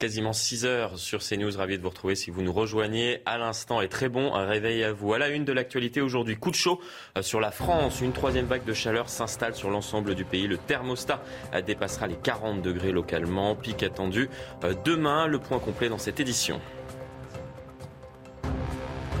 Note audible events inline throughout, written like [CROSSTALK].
Quasiment 6 heures sur CNews. Ravi de vous retrouver si vous nous rejoignez à l'instant. Et très bon réveil à vous. À la une de l'actualité aujourd'hui, coup de chaud euh, sur la France. Une troisième vague de chaleur s'installe sur l'ensemble du pays. Le thermostat euh, dépassera les 40 degrés localement. Pic attendu euh, demain. Le point complet dans cette édition.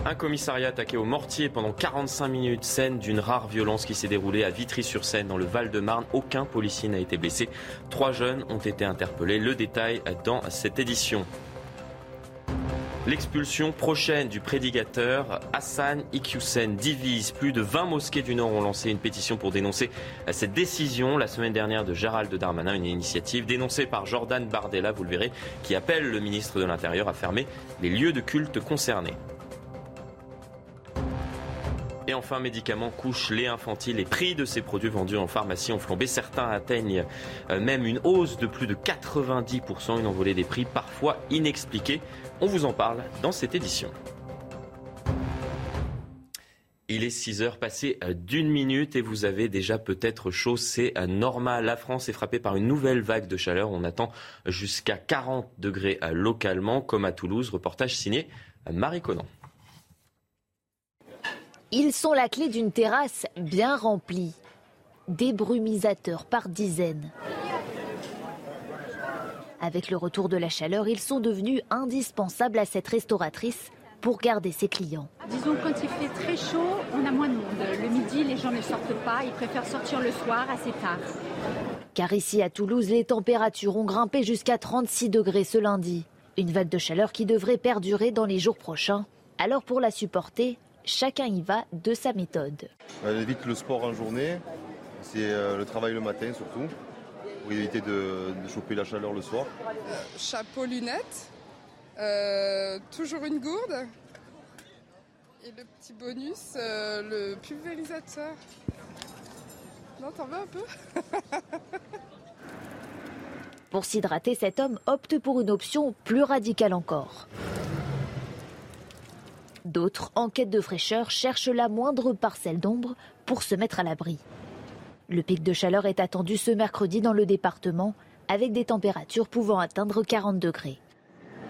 Un commissariat attaqué au mortier pendant 45 minutes, scène d'une rare violence qui s'est déroulée à Vitry-sur-Seine dans le Val-de-Marne. Aucun policier n'a été blessé. Trois jeunes ont été interpellés. Le détail dans cette édition. L'expulsion prochaine du prédicateur Hassan Iqiyoussen divise. Plus de 20 mosquées du Nord ont lancé une pétition pour dénoncer cette décision la semaine dernière de Gérald Darmanin, une initiative dénoncée par Jordan Bardella, vous le verrez, qui appelle le ministre de l'Intérieur à fermer les lieux de culte concernés. Et enfin, médicaments, couches, lait infantile. Les prix de ces produits vendus en pharmacie ont flambé. Certains atteignent euh, même une hausse de plus de 90%, une envolée des prix parfois inexpliquée. On vous en parle dans cette édition. Il est 6 heures passées euh, d'une minute et vous avez déjà peut-être chaud. C'est euh, normal. La France est frappée par une nouvelle vague de chaleur. On attend jusqu'à 40 degrés localement, comme à Toulouse. Reportage signé Marie Conan. Ils sont la clé d'une terrasse bien remplie. Des brumisateurs par dizaines. Avec le retour de la chaleur, ils sont devenus indispensables à cette restauratrice pour garder ses clients. Disons quand il fait très chaud, on a moins de monde. Le midi, les gens ne sortent pas, ils préfèrent sortir le soir assez tard. Car ici à Toulouse, les températures ont grimpé jusqu'à 36 degrés ce lundi. Une vague de chaleur qui devrait perdurer dans les jours prochains. Alors pour la supporter, chacun y va de sa méthode. Elle évite le sport en journée, c'est euh, le travail le matin surtout, pour éviter de, choper la chaleur le soir. Chapeau, lunettes, euh, toujours une gourde. Et le petit bonus, euh, le pulvérisateur. Non, t'en veux un peu? Pour s'hydrater, cet homme opte pour une option plus radicale encore. D'autres, en quête de fraîcheur, cherchent la moindre parcelle d'ombre pour se mettre à l'abri. Le pic de chaleur est attendu ce mercredi dans le département, avec des températures pouvant atteindre 40 degrés.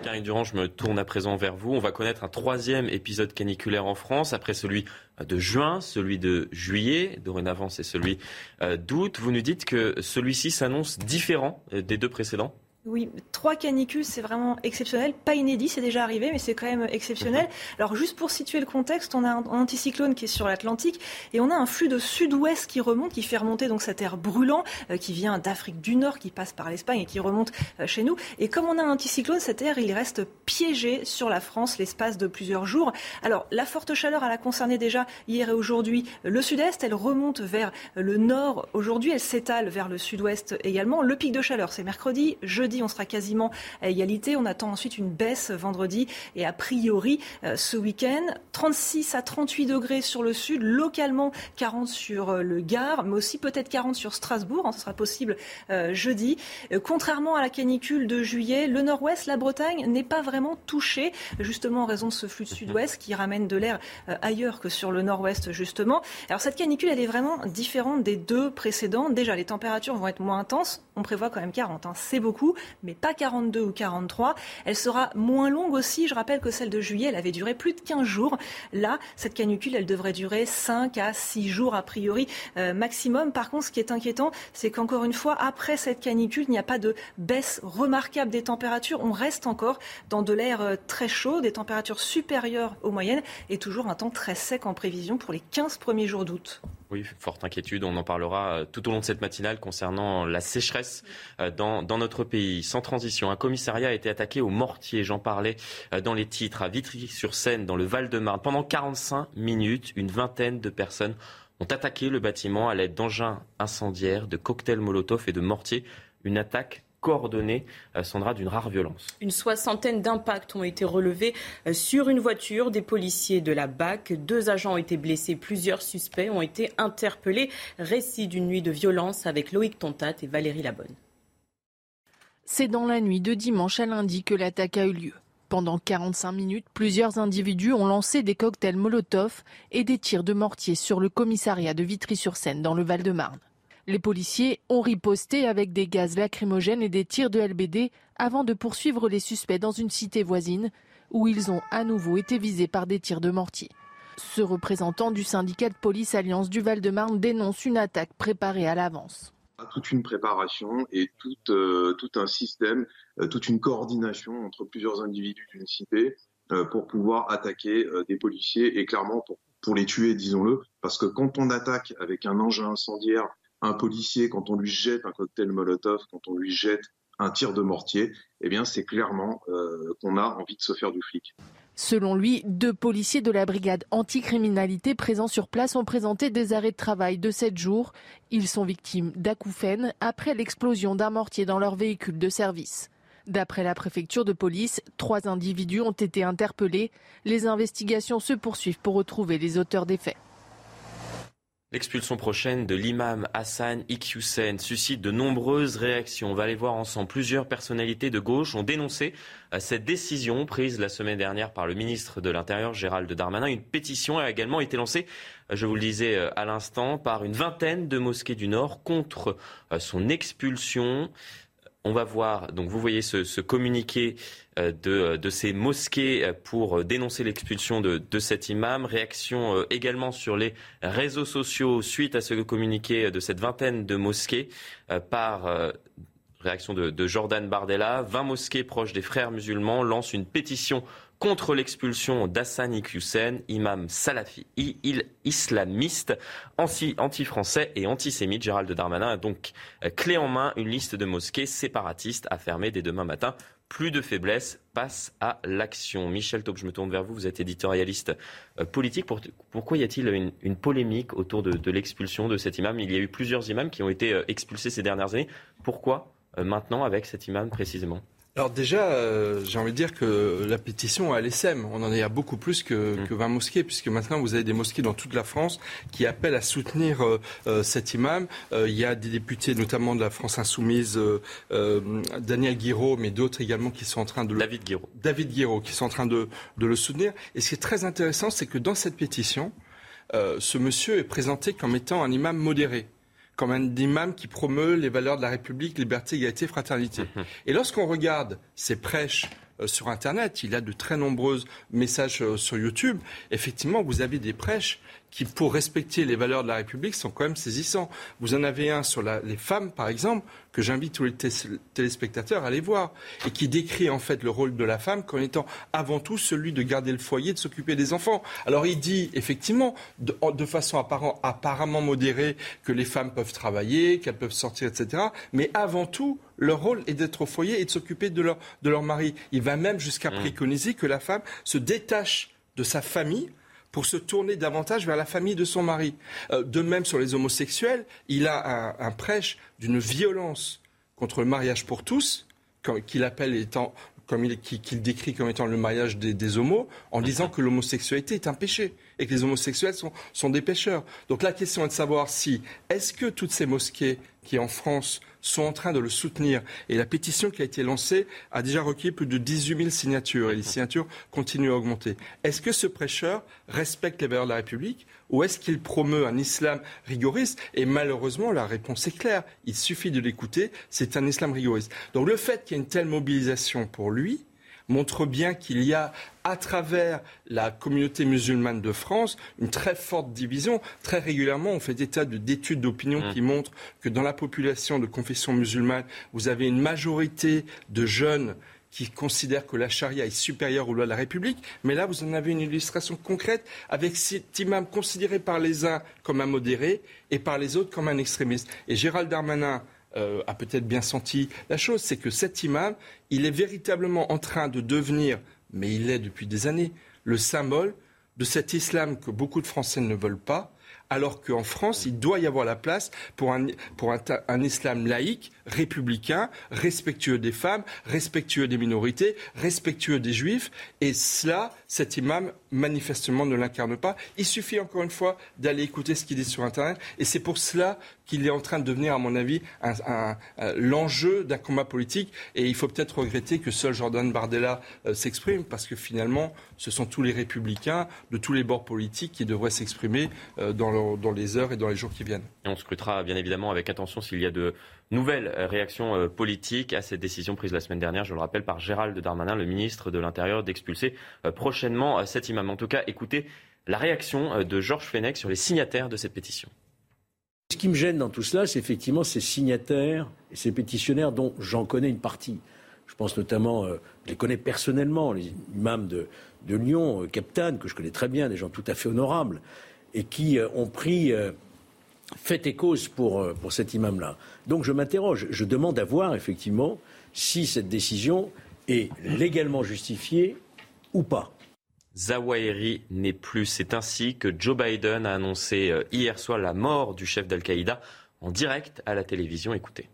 Karine Durand, je me tourne à présent vers vous. On va connaître un troisième épisode caniculaire en France, après celui de juin, celui de juillet, dorénavant c'est celui euh, d'août. Vous nous dites que celui-ci s'annonce différent euh, des deux précédents? Oui, trois canicules, c'est vraiment exceptionnel. Pas inédit, c'est déjà arrivé, mais c'est quand même exceptionnel. Mhm. Alors, juste pour situer le contexte, on a un anticyclone qui est sur l'Atlantique et on a un flux de sud-ouest qui remonte, qui fait remonter donc cet air brûlant euh, qui vient d'Afrique du Nord, qui passe par l'Espagne et qui remonte euh, chez nous. Et comme on a un anticyclone, cet air, il reste piégé sur la France l'espace de plusieurs jours. Alors, la forte chaleur, elle a concerné déjà hier et aujourd'hui le sud-est. Elle remonte vers le nord aujourd'hui. Elle s'étale vers le sud-ouest également. Le pic de chaleur, c'est mercredi, jeudi on sera quasiment à égalité. On attend ensuite une baisse vendredi et a priori euh, ce week-end 36 à 38 degrés sur le sud, localement 40 sur euh, le Gard, mais aussi peut-être 40 sur Strasbourg. Hein, ce sera possible euh, jeudi. contrairement à la canicule de juillet, le nord-ouest, la Bretagne n'est pas vraiment touchée, justement en raison de ce flux de sud-ouest qui ramène de l'air ailleurs que sur le nord-ouest, justement. Alors cette canicule, elle est vraiment différente des deux précédentes. Déjà, les températures vont être moins intenses. On prévoit quand même 40, hein. c'est beaucoup mais pas 42 ou 43. Elle sera moins longue aussi. Je rappelle que celle de juillet, elle avait duré plus de 15 jours. Là, cette canicule, elle devrait durer 5 à 6 jours a priori euh, maximum. Par contre, ce qui est inquiétant, c'est qu'encore une fois, après cette canicule, il n'y a pas de baisse remarquable des températures. On reste encore dans de l'air euh, très chaud, des températures supérieures aux moyennes et toujours un temps très sec en prévision pour les 15 premiers jours d'août. Oui, forte inquiétude. On en parlera euh, tout au long de cette matinale concernant la sécheresse euh, dans, notre pays. Sans transition, un commissariat a été attaqué au mortier. J'en parlais euh, dans les titres à Vitry-sur-Seine, dans le Val-de-Marne. Pendant 45 minutes, une vingtaine de personnes ont attaqué le bâtiment à l'aide d'engins incendiaires, de cocktails Molotov et de mortiers. Une attaque coordonnée, euh, Sandra, d'une rare violence. Une soixantaine d'impacts ont été relevés euh, sur une voiture des policiers de la BAC. Deux agents ont été blessés, plusieurs suspects ont été interpellés. Récit d'une nuit de violence avec Loïc Tontat et Valérie Labonne. C'est dans la nuit de dimanche à lundi que l'attaque a eu lieu. Pendant 45 minutes, plusieurs individus ont lancé des cocktails Molotov et des tirs de mortier sur le commissariat de Vitry-sur-Seine dans le Val-de-Marne. Les policiers ont riposté avec des gaz lacrymogènes et des tirs de LBD avant de poursuivre les suspects dans une cité voisine où ils ont à nouveau été visés par des tirs de mortier. Ce représentant du syndicat de police Alliance du Val-de-Marne dénonce une attaque préparée à l'avance. Toute une préparation et tout, euh, un système, euh, toute une coordination entre plusieurs individus d'une cité euh, pour pouvoir attaquer des policiers et clairement pour les tuer, disons-le, parce que quand on attaque avec un engin incendiaire un policier, quand on lui jette un cocktail Molotov, quand on lui jette un tir de mortier, eh bien c'est clairement euh, qu'on a envie de se faire du flic. Selon lui, deux policiers de la brigade anticriminalité présents sur place ont présenté des arrêts de travail de 7 jours. Ils sont victimes d'acouphènes après l'explosion d'un mortier dans leur véhicule de service. D'après la préfecture de police, trois individus ont été interpellés. Les investigations se poursuivent pour retrouver les auteurs des faits. L'expulsion prochaine de l'imam Hassan Iqiyoussen suscite de nombreuses réactions. On va aller voir ensemble. Plusieurs personnalités de gauche ont dénoncé euh, cette décision prise la semaine dernière par le ministre de l'Intérieur Gérald Darmanin. Une pétition a également été lancée, euh, je vous le disais euh, à l'instant, par une vingtaine de mosquées du Nord contre son expulsion. On va voir, donc vous voyez ce, communiqué euh, de, ces mosquées euh, pour dénoncer l'expulsion de, cet imam. Réaction euh, également sur les réseaux sociaux suite à ce communiqué de cette vingtaine de mosquées par réaction de, de Jordan Bardella. 20 mosquées proches des frères musulmans lancent une pétition contre l'expulsion d'Hassan Iqiyoussen, imam salafi, islamiste, anti-français et antisémite. Gérald Darmanin a donc euh, clé en main une liste de mosquées séparatistes à fermer dès demain matin. Plus de faiblesse, passe à l'action. Michel Taub, je me tourne vers vous, vous êtes éditorialiste euh, politique. pourquoi y a-t-il une, polémique autour de l'expulsion de cet imam? Il y a eu plusieurs imams qui ont été euh, expulsés ces dernières années. Pourquoi maintenant avec cet imam précisément? Alors déjà, euh, j'ai envie de dire que la pétition à l'ESM, on en est à beaucoup plus que, 20 mmh. mosquées, puisque maintenant vous avez des mosquées dans toute la France qui appellent à soutenir euh, euh, cet imam. il y a des députés, notamment de la France Insoumise, Daniel Guiraud, mais d'autres également qui sont en train de... Le... David Guiraud. David Guiraud, qui sont en train de, de le soutenir. Et ce qui est très intéressant, c'est que dans cette pétition, ce monsieur est présenté comme étant un imam modéré comme un imam qui promeut les valeurs de la République, liberté, égalité, fraternité. Mhm. Et lorsqu'on regarde ses prêches euh, sur Internet, il a de très nombreux messages euh, sur YouTube, effectivement, vous avez des prêches qui, pour respecter les valeurs de la République, sont quand même saisissants. Vous en avez un sur les femmes, par exemple, que j'invite tous les téléspectateurs à aller voir, et qui décrit en fait le rôle de la femme comme étant avant tout celui de garder le foyer, de s'occuper des enfants. Alors il dit effectivement, de, façon apparemment modérée, que les femmes peuvent travailler, qu'elles peuvent sortir, etc. Mais avant tout, leur rôle est d'être au foyer et de s'occuper de leur, de leur mari. Il va même jusqu'à mmh. préconiser que la femme se détache de sa famille pour se tourner davantage vers la famille de son mari. Euh, de même sur les homosexuels, il a un, prêche d'une violence contre le mariage pour tous, qu'il appelle étant comme il, qu'il décrit comme étant le mariage des, des homos, en disant que l'homosexualité est un péché et que les homosexuels sont, sont des pécheurs. Donc la question est de savoir si, est-ce que toutes ces mosquées qui en France sont en train de le soutenir. Et la pétition qui a été lancée a déjà requis plus de 18 000 signatures et les signatures continuent à augmenter. Est-ce que ce prêcheur respecte les valeurs de la République ou est-ce qu'il promeut un islam rigoriste? Et malheureusement, la réponse est claire. Il suffit de l'écouter, c'est un islam rigoriste. Donc le fait qu'il y ait une telle mobilisation pour lui, montre bien qu'il y a à travers la communauté musulmane de France une très forte division. Très régulièrement, on fait état d'études d'opinion mmh. qui montrent que dans la population de confession musulmane, vous avez une majorité de jeunes qui considèrent que la charia est supérieure aux lois de la République. Mais là, vous en avez une illustration concrète avec cet imam considéré par les uns comme un modéré et par les autres comme un extrémiste. Et Gérald Darmanin, euh, a peut-être bien senti la chose, c'est que cet imam, il est véritablement en train de devenir, mais il l'est depuis des années, le symbole de cet islam que beaucoup de Français ne veulent pas, alors qu'en France, il doit y avoir la place pour un, pour un, islam laïque, républicain, respectueux des femmes, respectueux des minorités, respectueux des juifs. Et cela, cet imam, manifestement, ne l'incarne pas. Il suffit, encore une fois, d'aller écouter ce qu'il dit sur Internet. Et c'est pour cela qu'il est en train de devenir, à mon avis, l'enjeu d'un combat politique. Et il faut peut-être regretter que seul Jordan Bardella euh, s'exprime, parce que finalement, ce sont tous les républicains de tous les bords politiques qui devraient s'exprimer euh, dans, dans les heures et dans les jours qui viennent. Et on scrutera bien évidemment avec attention s'il y a de nouvelles euh, réactions politiques à cette décision prise la semaine dernière, je le rappelle, par Gérald Darmanin, le ministre de l'Intérieur, d'expulser prochainement cet imam. En tout cas, écoutez la réaction de Georges Fenech sur les signataires de cette pétition. Ce qui me gêne dans tout cela, c'est effectivement ces signataires et ces pétitionnaires dont j'en connais une partie. Je pense notamment, euh, je les connais personnellement, les imams de, Lyon, euh, Captain, que je connais très bien, des gens tout à fait honorables, et qui euh, ont pris fait et cause pour, pour cet imam-là. Donc je m'interroge, je demande à voir effectivement si cette décision est légalement justifiée ou pas. Zawahiri n'est plus. C'est ainsi que Joe Biden a annoncé euh, hier soir la mort du chef d'Al-Qaïda en direct à la télévision. Écoutez.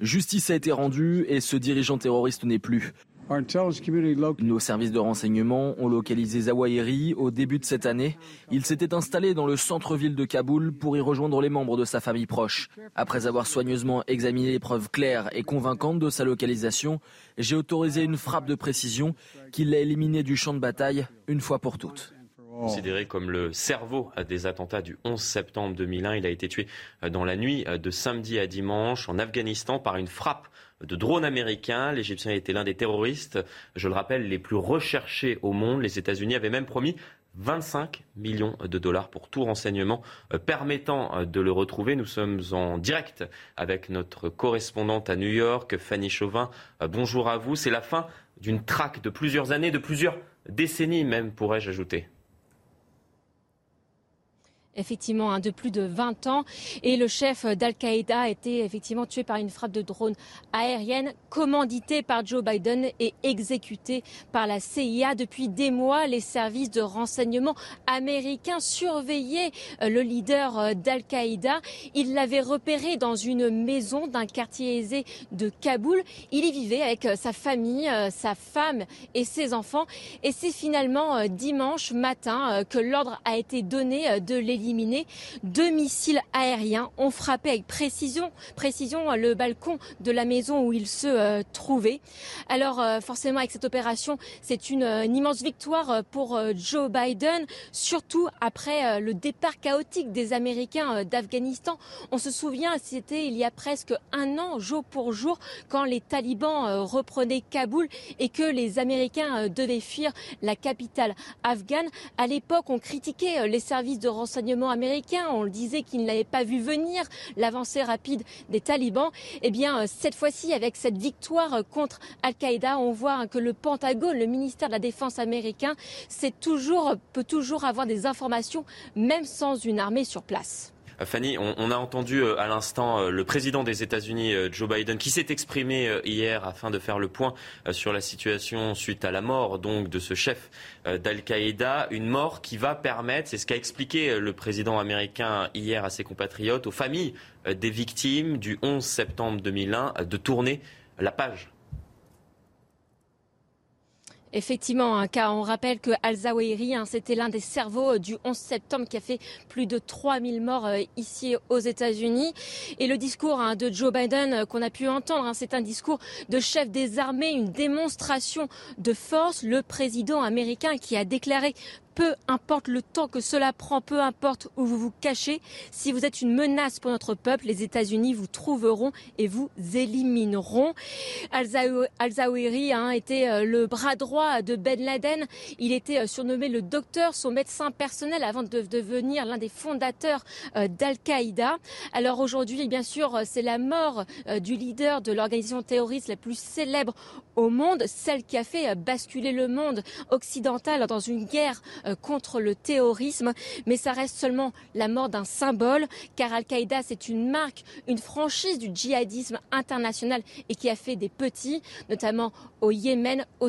Justice a été rendue et ce dirigeant terroriste n'est plus. Nos services de renseignement ont localisé Zawahiri au début de cette année. Il s'était installé dans le centre-ville de Kaboul pour y rejoindre les membres de sa famille proche. Après avoir soigneusement examiné les preuves claires et convaincantes de sa localisation, j'ai autorisé une frappe de précision qui l'a éliminé du champ de bataille une fois pour toutes. Considéré comme le cerveau des attentats du 11 septembre 2001, il a été tué dans la nuit de samedi à dimanche en Afghanistan par une frappe de drones américains. L'Égyptien était l'un des terroristes, je le rappelle, les plus recherchés au monde. Les États-Unis avaient même promis 25 millions de dollars pour tout renseignement euh, permettant euh, de le retrouver. Nous sommes en direct avec notre correspondante à New York, Fanny Chauvin. Euh, bonjour à vous. C'est la fin d'une traque de plusieurs années, de plusieurs décennies même, pourrais-je ajouter effectivement hein, de plus de 20 ans. Et le chef d'Al-Qaïda a été effectivement tué par une frappe de drone aérienne commanditée par Joe Biden et exécutée par la CIA. Depuis des mois, les services de renseignement américains surveillaient euh, le leader euh, d'Al-Qaïda. Ils l'avaient repéré dans une maison d'un quartier aisé de Kaboul. Il y vivait avec euh, sa famille, sa femme et ses enfants. Et c'est finalement dimanche matin que l'ordre a été donné de deux missiles aériens ont frappé avec précision, précision le balcon de la maison où il se euh, trouvait. Alors euh, forcément avec cette opération, c'est une, immense victoire euh, pour Joe Biden, surtout après le départ chaotique des Américains d'Afghanistan. On se souvient, c'était il y a presque un an, jour pour jour, quand les talibans reprenaient Kaboul et que les Américains devaient fuir la capitale afghane. À l'époque, on critiquait les services de renseignement américain. On le disait qu'il n'avait pas vu venir l'avancée rapide des talibans. Eh bien, euh, cette fois-ci, avec cette victoire euh, contre Al-Qaïda, on voit que le Pentagone, le ministère de la Défense américain, toujours, peut toujours avoir des informations, même sans une armée sur place. Euh, Fanny, on, a entendu euh, à l'instant euh, le président des États-Unis, Joe Biden, qui s'est exprimé hier afin de faire le point sur la situation suite à la mort donc de ce chef d'Al-Qaïda, une mort qui va permettre, c'est ce qu'a expliqué le président américain hier à ses compatriotes, aux familles des victimes du 11 septembre 2001, de tourner la page Effectivement, hein, car on rappelle que Al-Zawahiri, hein, c'était l'un des cerveaux du 11 septembre qui a fait plus de 3000 morts euh, ici aux États-Unis. Et le discours hein, de Joe Biden euh, qu'on a pu entendre, c'est un discours de chef des armées, une démonstration de force. Le président américain qui a déclaré peu importe le temps que cela prend, peu importe où vous vous cachez, si vous êtes une menace pour notre peuple, les États-Unis vous trouveront et vous élimineront. Al-Zawahiri a été euh, le bras droit de Ben Laden. Il était euh, surnommé le docteur, son médecin personnel avant de devenir l'un des fondateurs euh, d'Al-Qaïda. Alors aujourd'hui, bien sûr, c'est la mort du leader de l'organisation terroriste la plus célèbre au monde, celle qui a fait basculer le monde occidental dans une guerre contre le terrorisme, mais ça reste seulement la mort d'un symbole, car Al-Qaïda, c'est une marque, une franchise du djihadisme international et qui a fait des petits, notamment au Yémen, au,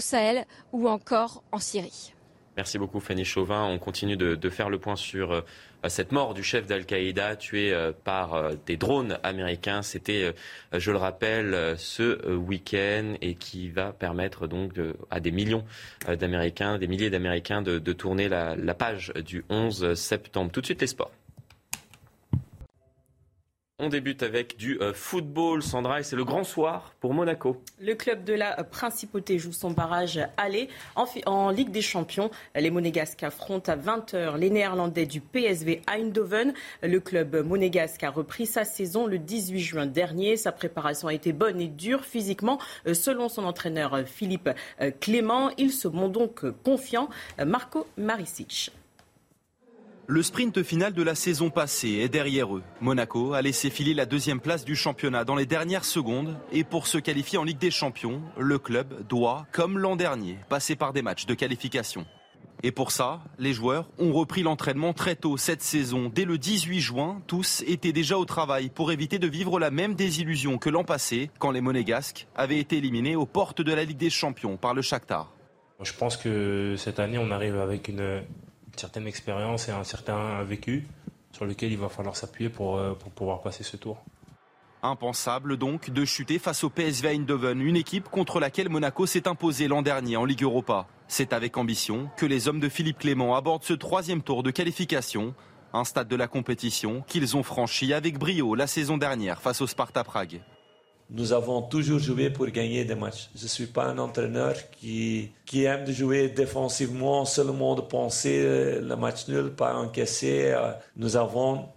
Sahel ou encore en Syrie. Merci beaucoup Fanny Chauvin. On continue de, faire le point sur euh, cette mort du chef d'Al-Qaïda tué euh, par euh, des drones américains. C'était, je le rappelle, ce week-end et qui va permettre donc à des millions d'Américains, des milliers d'Américains de, tourner la, la page du 11 septembre. Tout de suite les sports. On débute avec du euh, football, Sandra, et c'est le grand soir pour Monaco. Le club de la Principauté joue son barrage aller en, Ligue des Champions. Les Monégasques affrontent à 20h les Néerlandais du PSV Eindhoven. Le club monégasque a repris sa saison le 18 juin dernier. Sa préparation a été bonne et dure physiquement. Euh, selon son entraîneur euh, Philippe Clément, ils se montrent donc confiants. Marco Maricic. Le sprint final de la saison passée est derrière eux. Monaco a laissé filer la deuxième place du championnat dans les dernières secondes et pour se qualifier en Ligue des Champions, le club doit, comme l'an dernier, passer par des matchs de qualification. Et pour ça, les joueurs ont repris l'entraînement très tôt cette saison. Dès le 18 juin, tous étaient déjà au travail pour éviter de vivre la même désillusion que l'an passé, quand les Monégasques avaient été éliminés aux portes de la Ligue des Champions par le Shakhtar. Je pense que cette année, on arrive avec une, certaine expérience et un certain vécu sur lequel il va falloir s'appuyer pour, euh, pouvoir passer ce tour. Impensable donc de chuter face au PSV Eindhoven, une équipe contre laquelle Monaco s'est imposé l'an dernier en Ligue Europa. C'est avec ambition que les hommes de Philippe Clément abordent ce troisième tour de qualification, un stade de la compétition qu'ils ont franchi avec brio la saison dernière face au Sparta Prague nous avons toujours joué pour gagner des matchs. Je ne suis pas un entraîneur qui, qui aime de jouer défensivement, seulement de penser le match nul, pas encaisser. Nous avons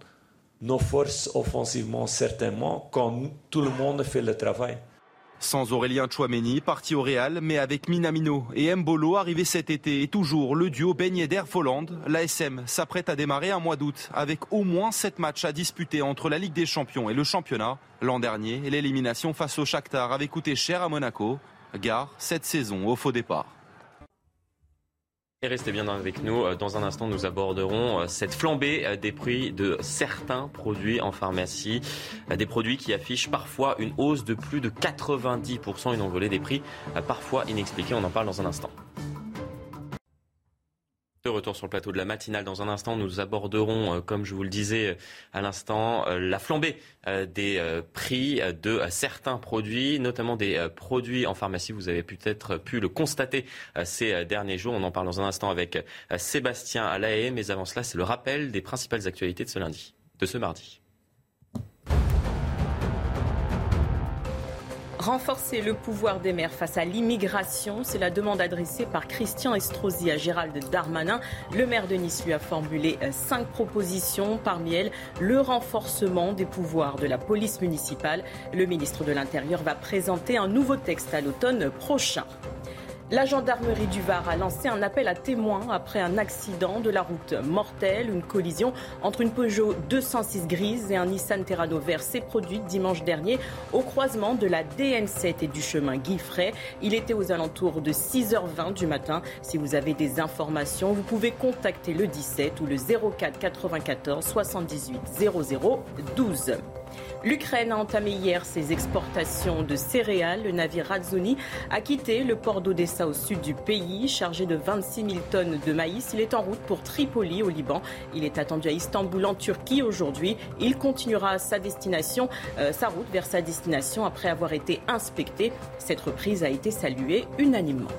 nos forces offensivement, certainement, quand tout le monde fait le travail. Sans Aurélien Chouameni, parti au Real, mais avec Minamino et Mbolo arrivé cet été et toujours le duo Ben Yedder Folland, l'ASM s'apprête à démarrer un mois d'août avec au moins 7 matchs à disputer entre la Ligue des Champions et le championnat. L'an dernier, l'élimination face au Shakhtar avait coûté cher à Monaco. Gare cette saison au faux départ. Restez bien avec nous. Euh, dans un instant, nous aborderons euh, cette flambée euh, des prix de certains produits en pharmacie. Des produits qui affichent parfois une hausse de plus de 90%, une envolée des prix parfois inexpliquée. On en parle dans un instant. De retour sur le plateau de la matinale. Dans un instant, nous aborderons, euh, comme je vous le disais euh, à l'instant, euh, la flambée des prix de certains produits, notamment des produits en pharmacie. Vous avez peut-être pu le constater ces derniers jours. On en parle dans un instant avec Sébastien Alaé. Mais avant cela, c'est le rappel des principales actualités de ce lundi, de ce mardi. Renforcer le pouvoir des maires face à l'immigration, c'est la demande adressée par Christian Estrosi à Gérald Darmanin. Le maire de Nice lui a formulé euh, cinq propositions, parmi elles le renforcement des pouvoirs de la police municipale. Le ministre de l'Intérieur va présenter un nouveau texte à l'automne prochain. La gendarmerie du Var a lancé un appel à témoins après un accident de la route mortelle. Une collision entre une Peugeot 206 grise et un Nissan Terrano vert s'est produite dimanche dernier au croisement de la DN7 et du chemin Guiffray. Il était aux alentours de 6h20 du matin. Si vous avez des informations, vous pouvez contacter le 17 ou le 04 94 78 00 12. L'Ukraine a entamé hier ses exportations de céréales. Le navire Razoni a quitté le port d'Odessa au sud du pays, chargé de 26 000 tonnes de maïs. Il est en route pour Tripoli au Liban. Il est attendu à Istanbul en Turquie aujourd'hui. Il continuera sa destination, euh, sa route vers sa destination après avoir été inspecté. Cette reprise a été saluée unanimement.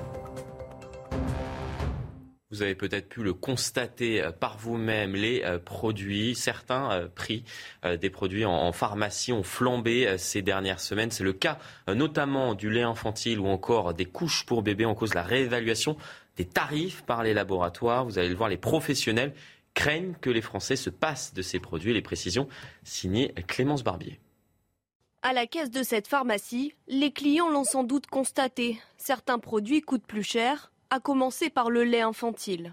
Vous avez peut-être pu le constater euh, par vous-même, les euh, produits, certains euh, prix des produits en pharmacie ont flambé ces dernières semaines. C'est le cas notamment du lait infantile ou encore des couches pour bébés en cause de la réévaluation des tarifs par les laboratoires. Vous allez le voir, les professionnels craignent que les Français se passent de ces produits. Les précisions signées Clémence Barbier. À la caisse de cette pharmacie, les clients l'ont sans doute constaté. Certains produits coûtent plus cher, à commencer par le lait infantile.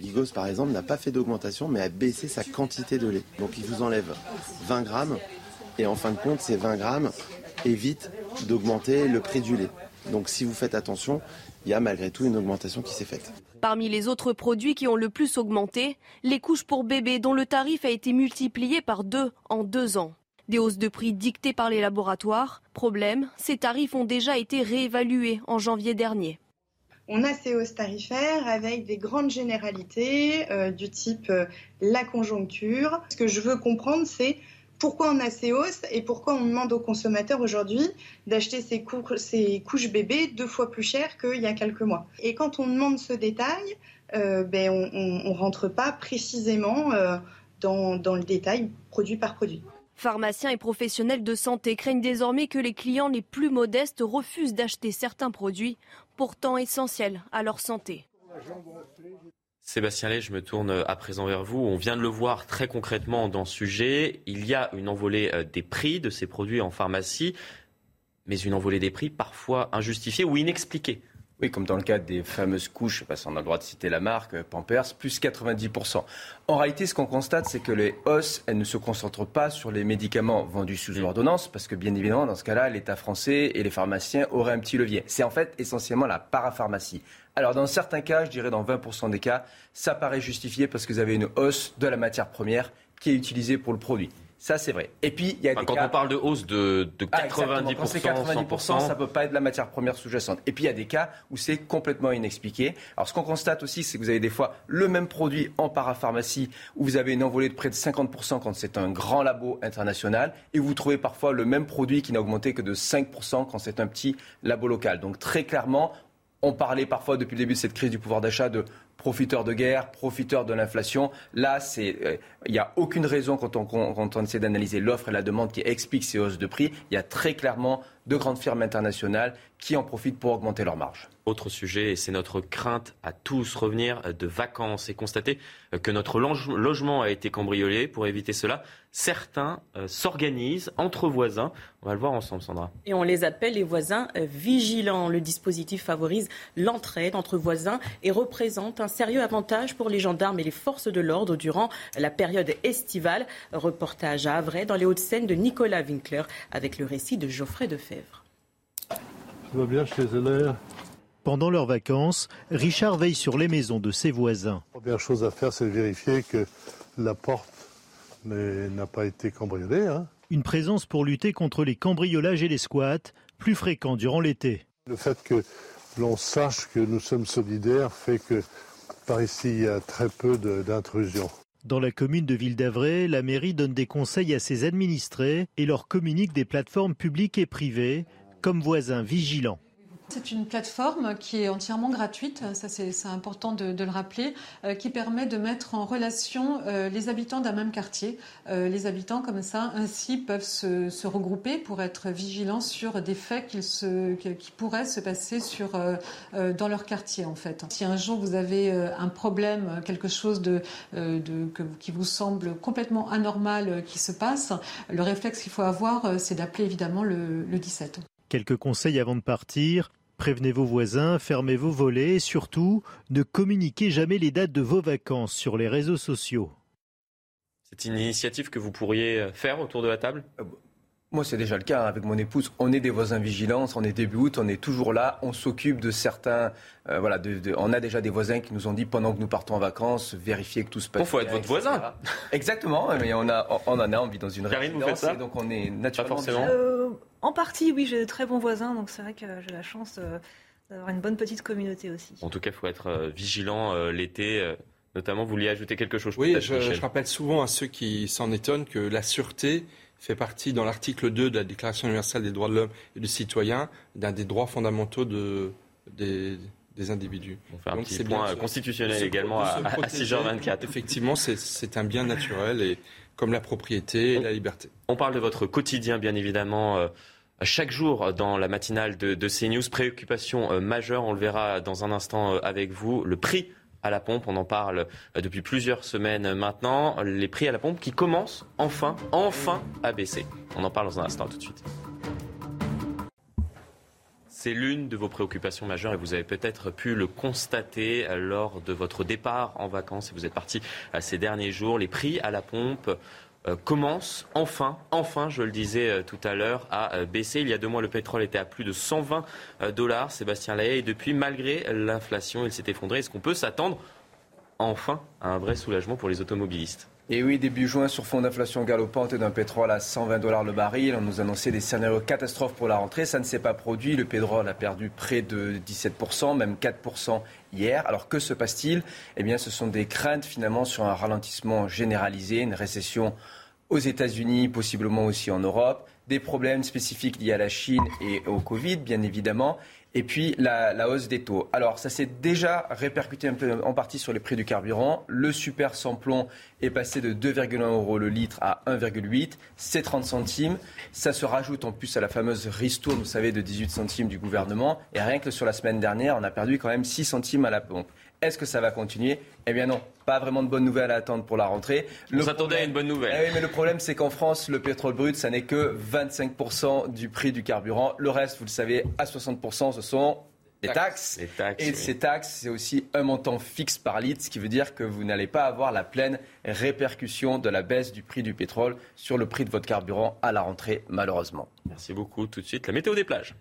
Gigos, par exemple, n'a pas fait d'augmentation, mais a baissé sa quantité de lait. Donc il vous enlève 20 grammes, et en fin de compte, ces 20 grammes évitent d'augmenter le prix du lait. Donc si vous faites attention, il y a malgré tout une augmentation qui s'est faite. Parmi les autres produits qui ont le plus augmenté, les couches pour bébés dont le tarif a été multiplié par deux en deux ans. Des hausses de prix dictées par les laboratoires. Problème, ces tarifs ont déjà été réévalués en janvier dernier. On a ces hausses tarifaires avec des grandes généralités du type la conjoncture. Ce que je veux comprendre, c'est pourquoi on a ces hausses et pourquoi on demande aux consommateurs aujourd'hui d'acheter ces, couches bébés deux fois plus cher qu'il y a quelques mois. Et quand on demande ce détail, ben, on ne rentre pas précisément dans, le détail, produit par produit. Pharmaciens et professionnels de santé craignent désormais que les clients les plus modestes refusent d'acheter certains produits, pourtant essentiels à leur santé. Sébastien Lay, je me tourne à présent vers vous. On vient de le voir très concrètement dans ce sujet. Il y a une envolée euh, des prix de ces produits en pharmacie, mais une envolée des prix parfois injustifiée ou inexpliquée. Oui, comme dans le cas des fameuses couches, parce qu'on a le droit de citer la marque, euh, Pampers, plus 90%. En réalité, ce qu'on constate, c'est que les hausses, elles ne se concentrent pas sur les médicaments vendus sous mm. ordonnance, parce que bien évidemment, dans ce cas-là, l'État français et les pharmaciens auraient un petit levier. C'est en fait essentiellement la parapharmacie. Alors, dans certains cas, je dirais dans 20% des cas, ça paraît justifié parce que vous avez une hausse de la matière première qui est utilisée pour le produit. Ça, c'est vrai. Et puis, il y a des Quand on parle de hausse de, de 90%, Quand c'est 90%, ça peut pas être la matière première sous-jacente. Et puis, il y a des cas où c'est complètement inexpliqué. Alors, ce qu'on constate aussi, c'est que vous avez des fois le même produit en parapharmacie où vous avez une envolée de près de 50% quand c'est un grand labo international et vous trouvez parfois le même produit qui n'a augmenté que de 5% quand c'est un petit labo local. Donc, très clairement, on parlait parfois depuis le début de cette crise du pouvoir d'achat de profiteurs de guerre, profiteurs de l'inflation. Là, euh, il n'y a aucune raison quand on, essaie d'analyser l'offre et la demande qui explique ces hausses de prix. Il y a très clairement de grandes firmes internationales qui en profitent pour augmenter leurs marges. Autre sujet, et c'est notre crainte à tous revenir de vacances et constater que notre logement a été cambriolé. Pour éviter cela, certains euh, s'organisent entre voisins. On va le voir ensemble, Sandra. Et on les appelle les voisins euh, vigilants. Le dispositif favorise l'entraide entre voisins et représente un sérieux avantage pour les gendarmes et les forces de l'ordre durant la période estivale. Reportage à Avray dans les Hauts-de-Seine de Nicolas Winkler avec le récit de Geoffrey Defebvre. bien chez pendant leurs vacances, Richard veille sur les maisons de ses voisins. La première chose à faire, c'est de vérifier que la porte n'a pas été cambriolée. Hein. Une présence pour lutter contre les cambriolages et les squats, plus fréquents durant l'été. Le fait que l'on sache que nous sommes solidaires fait que par ici, il y a très peu d'intrusions. Dans la commune de Ville d'Avray, la mairie donne des conseils à ses administrés et leur communique des plateformes publiques et privées comme voisins vigilants. C'est une plateforme qui est entièrement gratuite, ça c'est important de, le rappeler, euh, qui permet de mettre en relation euh, les habitants d'un même quartier. Euh, les habitants comme ça ainsi peuvent se, regrouper pour être vigilants sur des faits qui pourraient se passer sur, dans leur quartier en fait. Si un jour vous avez un problème, quelque chose qui vous semble complètement anormal qui se passe, le réflexe qu'il faut avoir c'est d'appeler évidemment le 17. Quelques conseils avant de partir. Prévenez vos voisins, fermez vos volets et surtout, ne communiquez jamais les dates de vos vacances sur les réseaux sociaux. C'est une initiative que vous pourriez faire autour de la table? Euh, moi, c'est déjà le cas avec mon épouse. On est des voisins vigilants, on est début août, on est toujours là, on s'occupe de certains. Euh, voilà, on a déjà des voisins qui nous ont dit pendant que nous partons en vacances, vérifier que tout se passe. Il faut être votre voisin. Exactement, mais on, a, on en a envie dans une Karine, résidence, vous faites ça? donc on est naturellement. Pas forcément. En partie, oui, j'ai de très bons voisins, donc c'est vrai que j'ai la chance euh, d'avoir une bonne petite communauté aussi. En tout cas, il faut être euh, vigilant euh, l'été. Notamment, vous vouliez ajouter quelque chose Oui, je, rappelle souvent à ceux qui s'en étonnent que la sûreté fait partie, dans l'article 2 de la Déclaration universelle des droits de l'homme et du citoyen, d'un des droits fondamentaux de, des, individus. On fait un petit point constitutionnel également à, à 6h24. Effectivement, c'est un bien naturel et comme la propriété et la liberté. On parle de votre quotidien, bien évidemment. Euh, chaque jour dans la matinale de, CNews, préoccupation euh, majeure, on le verra dans un instant euh, avec vous, le prix à la pompe, on en parle depuis plusieurs semaines maintenant, les prix à la pompe qui commencent enfin, enfin à baisser. On en parle dans un instant, tout de suite. C'est l'une de vos préoccupations majeures et vous avez peut-être pu le constater lors de votre départ en vacances et vous êtes parti ces derniers jours. Les prix à la pompe euh, commencent enfin, enfin, je le disais euh, tout à l'heure, à euh, baisser. Il y a deux mois, le pétrole était à plus de 120 dollars, Sébastien Lahaye, et depuis, malgré l'inflation, il s'est effondré. Est-ce qu'on peut s'attendre enfin à un vrai soulagement pour les automobilistes? Et oui, début juin, sur fond d'inflation galopante et d'un pétrole à 120 dollars le baril, on nous annonçait des scénarios catastrophes pour la rentrée. Ça ne s'est pas produit. Le pétrole a perdu près de 17%, même 4% hier. Alors que se passe-t-il? Eh bien, ce sont des craintes finalement sur un ralentissement généralisé, une récession aux États-Unis, possiblement aussi en Europe, des problèmes spécifiques liés à la Chine et au Covid, bien évidemment, et puis la, hausse des taux. Alors, ça s'est déjà répercuté en partie sur les prix du carburant. Le super samplon est passé de 2,1 euros le litre à 1,8. C'est 30 centimes. Ça se rajoute en plus à la fameuse ristourne, vous savez, de 18 centimes du gouvernement. Et rien que sur la semaine dernière, on a perdu quand même 6 centimes à la pompe. Est-ce que ça va continuer? Eh bien non, pas vraiment de bonnes nouvelles à attendre pour la rentrée. Le On s'attendait à une bonne nouvelle. Eh oui, mais le problème, c'est qu'en France, le pétrole brut, ça n'est que 25% du prix du carburant. Le reste, vous le savez, à 60%, ce sont les taxes. et ces taxes, c'est aussi un montant fixe par litre, ce qui veut dire que vous n'allez pas avoir la pleine répercussion de la baisse du prix du pétrole sur le prix de votre carburant à la rentrée, malheureusement. Merci beaucoup. Tout de suite, la météo des plages.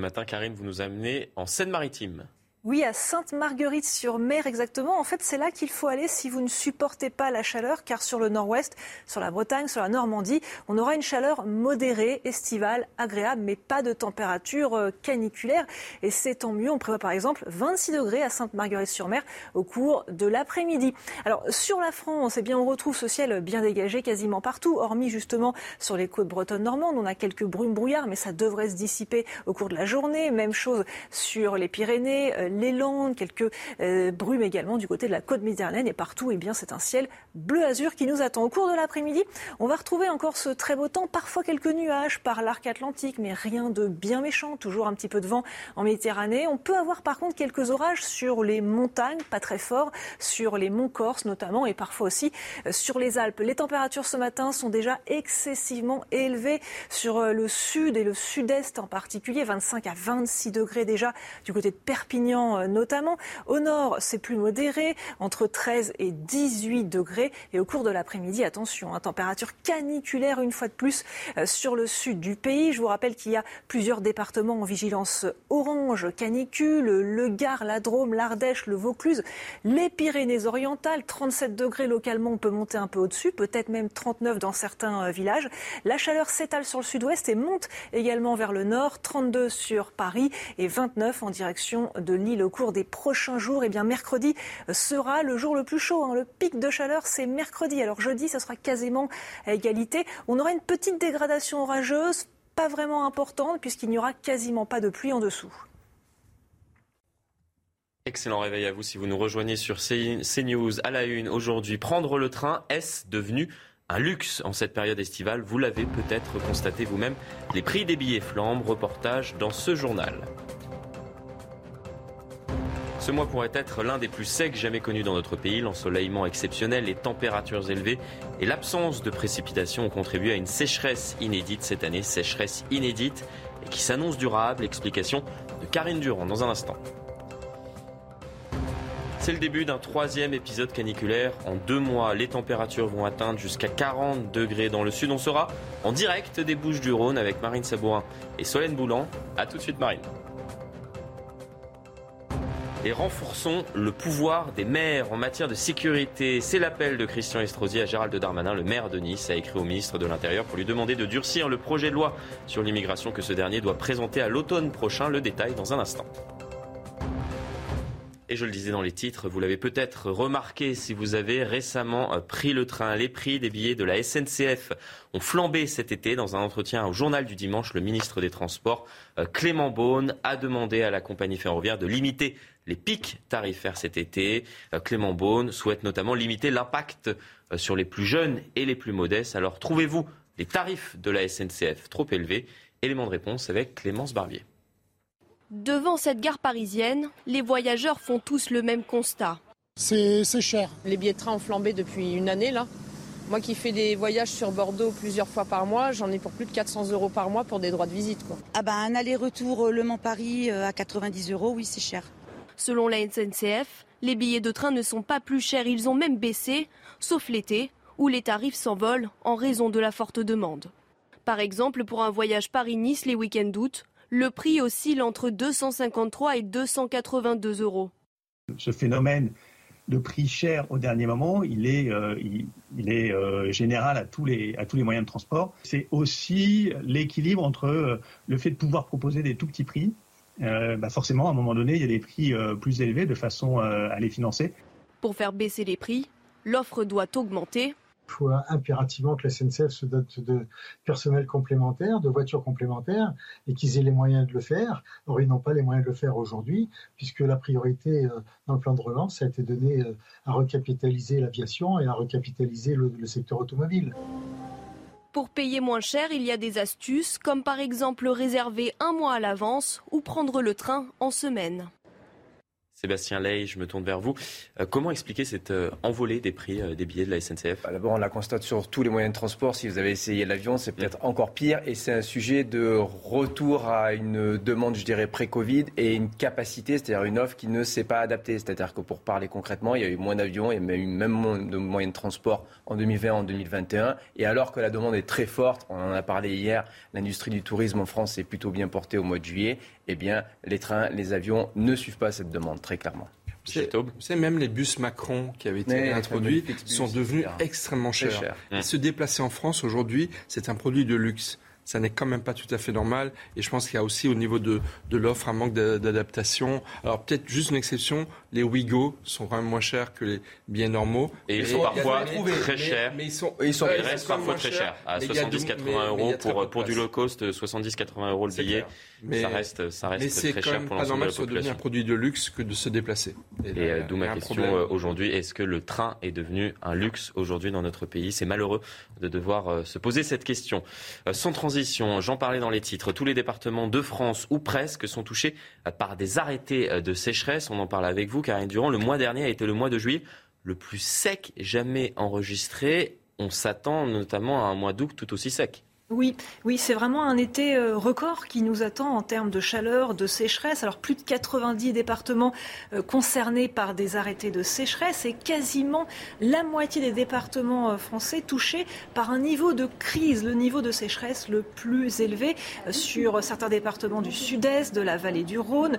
Ce matin, Karine, vous nous amenez en Seine-Maritime. Oui, à Sainte-Marguerite-sur-Mer exactement. En fait, c'est là qu'il faut aller si vous ne supportez pas la chaleur, car sur le nord-ouest, sur la Bretagne, sur la Normandie, on aura une chaleur modérée, estivale, agréable, mais pas de température euh, caniculaire. Et c'est tant mieux. On prévoit par exemple 26 degrés à Sainte-Marguerite-sur-Mer au cours de l'après-midi. Alors, sur la France, eh bien, on retrouve ce ciel bien dégagé quasiment partout, hormis justement sur les côtes bretonnes normandes. On a quelques brumes brouillards, mais ça devrait se dissiper au cours de la journée. Même chose sur les Pyrénées euh, les Landes, quelques euh, brumes également du côté de la côte méditerranéenne et partout, eh bien, c'est un ciel bleu azur qui nous attend. Au cours de l'après-midi, on va retrouver encore ce très beau temps, parfois quelques nuages par l'arc atlantique, mais rien de bien méchant, toujours un petit peu de vent en Méditerranée. On peut avoir par contre quelques orages sur les montagnes, pas très forts, sur les monts Corse notamment et parfois aussi euh, sur les Alpes. Les températures ce matin sont déjà excessivement élevées sur euh, le sud et le sud-est en particulier, 25 à 26 degrés déjà du côté de Perpignan euh, notamment. Au nord, c'est plus modéré, entre 13 et 18 degrés. Et au cours de l'après-midi, attention, hein, température caniculaire une fois de plus euh, sur le sud du pays. Je vous rappelle qu'il y a plusieurs départements en vigilance orange, canicule, le Gard, la Drôme, l'Ardèche, le Vaucluse, les Pyrénées-Orientales, 37 degrés localement, on peut monter un peu au-dessus, peut-être même 39 dans certains euh, villages. La chaleur s'étale sur le sud-ouest et monte également vers le nord, 32 sur Paris et 29 en direction de l'île au cours des prochains jours. Eh bien mercredi sera le jour le plus chaud. Hein. Le pic de chaleur, c'est mercredi. Alors jeudi, ça sera quasiment à égalité. On aura une petite dégradation orageuse, pas vraiment importante, puisqu'il n'y aura quasiment pas de pluie en dessous. Excellent réveil à vous si vous nous rejoignez sur CNews à la une aujourd'hui. Prendre le train, est-ce devenu un luxe en cette période estivale? Vous l'avez peut-être constaté vous-même. Les prix des billets flambent. Reportage dans ce journal. Ce mois pourrait être l'un des plus secs jamais connus dans notre pays. L'ensoleillement exceptionnel, les températures élevées et l'absence de précipitations ont contribué à une sécheresse inédite cette année. Sécheresse inédite et qui s'annonce durable. Explication de Karine Durand dans un instant. C'est le début d'un troisième épisode caniculaire. En deux mois, les températures vont atteindre jusqu'à 40 degrés dans le sud. On sera en direct des Bouches du Rhône avec Marine Sabourin et Solène Boulan. A tout de suite Marine et renforçons le pouvoir des maires en matière de sécurité. C'est l'appel de Christian Estrosi à Gérald Darmanin, le maire de Nice, a écrit au ministre de l'Intérieur pour lui demander de durcir le projet de loi sur l'immigration que ce dernier doit présenter à l'automne prochain. Le détail dans un instant. Et je le disais dans les titres, vous l'avez peut-être remarqué si vous avez récemment euh, pris le train. Les prix des billets de la SNCF ont flambé cet été. Dans un entretien au journal du dimanche, le ministre des Transports, euh, Clément Beaune, a demandé à la compagnie ferroviaire de limiter les pics tarifaires cet été. Euh, Clément Beaune souhaite notamment limiter l'impact sur les plus jeunes et les plus modestes. Alors trouvez-vous les tarifs de la SNCF trop élevés? Élément de réponse avec Clémence Barbier. Devant cette gare parisienne, les voyageurs font tous le même constat. C'est cher. Les billets de train ont flambé depuis une année là. Moi qui fais des voyages sur Bordeaux plusieurs fois par mois, j'en ai pour plus de 400 euros par mois pour des droits de visite. Quoi. Ah bah un aller-retour euh, Le Mans-Paris euh, à 90 euros, oui c'est cher. Selon la SNCF, les billets de train ne sont pas plus chers, ils ont même baissé, sauf l'été, où les tarifs s'envolent en raison de la forte demande. Par exemple, pour un voyage Paris-Nice les week-ends d'août, le prix oscille entre 253 et 282 euros. Ce phénomène de prix cher au dernier moment, il est, il, est général à tous, les, à tous les moyens de transport. C'est aussi l'équilibre entre le fait de pouvoir proposer des tout petits prix. Bah forcément, à un moment donné, il y a des prix plus élevés de façon à les financer. Pour faire baisser les prix, l'offre doit augmenter faut impérativement que la SNCF se dote de personnel complémentaire, de voitures complémentaires, et qu'ils aient les moyens de le faire. Or, ils n'ont pas les moyens de le faire aujourd'hui, puisque la priorité euh, dans le plan de relance a été donnée euh, à recapitaliser l'aviation et à recapitaliser le secteur automobile. Pour payer moins cher, il y a des astuces, comme par exemple réserver un mois à l'avance ou prendre le train en semaine. Sébastien Ley, je me tourne vers vous. Euh, comment expliquer cette euh, envolée des prix euh, des billets de la SNCF bah, D'abord, on la constate sur tous les moyens de transport. Si vous avez essayé l'avion, c'est peut-être encore pire. Et c'est un sujet de retour à une demande, je dirais, pré-Covid et une capacité, c'est-à-dire une offre qui ne s'est pas adaptée. C'est-à-dire que pour parler concrètement, il y a eu moins d'avions, eu même moins de moyens de transport en 2020, en 2021. Et alors que la demande est très forte, on en a parlé hier, l'industrie du tourisme en France est plutôt bien portée au mois de juillet eh bien, les trains, les avions ne suivent pas cette demande, très clairement. C'est même les bus Macron qui avaient été introduits sont devenus extrêmement chers. Et se déplacer en France aujourd'hui, c'est un produit de luxe ça n'est quand même pas tout à fait normal. Et je pense qu'il y a aussi au niveau de, de l'offre un manque d'adaptation. Alors peut-être juste une exception, les Wigo sont quand même moins chers que les billets normaux. Et ils sont parfois très chers. Mais, ils sont, ils, sont, restent parfois très chers. À 70-80 euros pour, pour du low cost, 70-80 euros le billet. Mais ça reste, ça reste très cher pour de un produit de luxe que de se déplacer. Et, euh, d'où ma question euh, aujourd'hui est-ce que le train est devenu un luxe aujourd'hui dans notre pays? C'est malheureux de devoir euh, se poser cette question. Sans transition, j'en parlais dans les titres. Tous les départements de France ou presque sont touchés par des arrêtés de sécheresse. On en parle avec vous, Karine Durand. Le mois dernier a été le mois de juillet le plus sec jamais enregistré. On s'attend notamment à un mois d'août tout aussi sec. Oui, oui, c'est vraiment un été euh, record qui nous attend en termes de chaleur, de sécheresse. Alors plus de 90 départements euh, concernés par des arrêtés de sécheresse et quasiment la moitié des départements euh, français touchés par un niveau de crise, le niveau de sécheresse le plus élevé sur certains départements du sud-est, de la vallée du Rhône,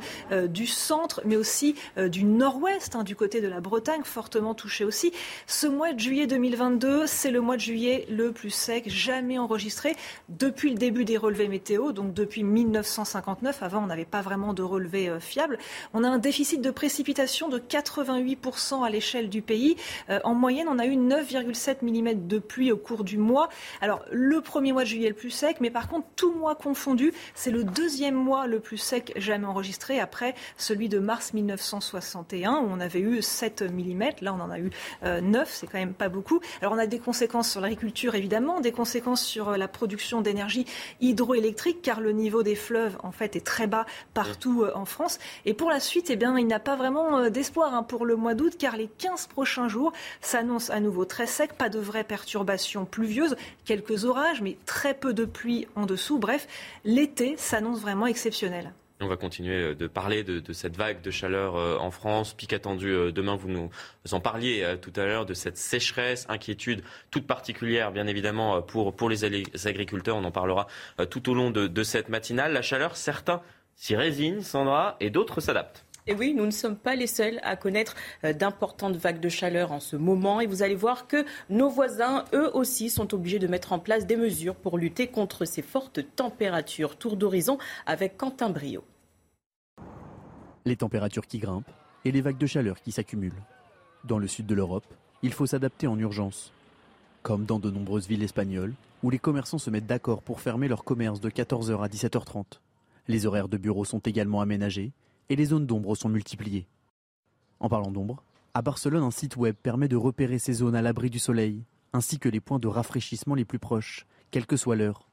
du centre, mais aussi du nord-ouest, hein, du côté de la Bretagne, fortement touché aussi. Ce mois de juillet 2022, c'est le mois de juillet le plus sec jamais enregistré depuis le début des relevés météo, donc depuis 1959. Avant, on n'avait pas vraiment de relevés euh, fiables. On a un déficit de précipitation de 88% à l'échelle du pays. Euh, en moyenne, on a eu 9,7 mm de pluie au cours du mois. Alors, le premier mois de juillet le plus sec, mais par contre, tout mois confondu, c'est le deuxième mois le plus sec jamais enregistré après celui de mars 1961 où on avait eu 7 mm. Là, on en a eu 9, euh, c'est quand même pas beaucoup. Alors, on a des conséquences sur l'agriculture, évidemment, des conséquences sur la production production d'énergie hydroélectrique, car le niveau des fleuves, en fait, est très bas partout euh, en France. Et pour la suite, eh bien, il n'a pas vraiment euh, d'espoir hein, pour le mois d'août, car les 15 prochains jours s'annoncent à nouveau très secs, pas de vraies perturbations pluvieuses, quelques orages, mais très peu de pluie en dessous. Bref, l'été s'annonce vraiment exceptionnel. On va continuer euh, de parler de, cette vague de chaleur euh, en France, pic attendu euh, demain. Vous nous en parliez tout à l'heure de cette sécheresse, inquiétude toute particulière, bien évidemment, pour, pour les agriculteurs. On en parlera tout au long de, cette matinale. La chaleur, certains s'y résignent, Sandra, et d'autres s'adaptent. Et oui, nous ne sommes pas les seuls à connaître d'importantes vagues de chaleur en ce moment. Et vous allez voir que nos voisins, eux aussi, sont obligés de mettre en place des mesures pour lutter contre ces fortes températures. Tour d'horizon avec Quentin Brio les températures qui grimpent et les vagues de chaleur qui s'accumulent. Dans le sud de l'Europe, il faut s'adapter en urgence. Comme dans de nombreuses villes espagnoles, où les commerçants se mettent d'accord pour fermer leur commerce de 14h à 17h30. Les horaires de bureau sont également aménagés et les zones d'ombre sont multipliées. En parlant d'ombre, à Barcelone, un site web permet de repérer ces zones à l'abri du soleil, ainsi que les points de rafraîchissement les plus proches, quelle que soit l'heure.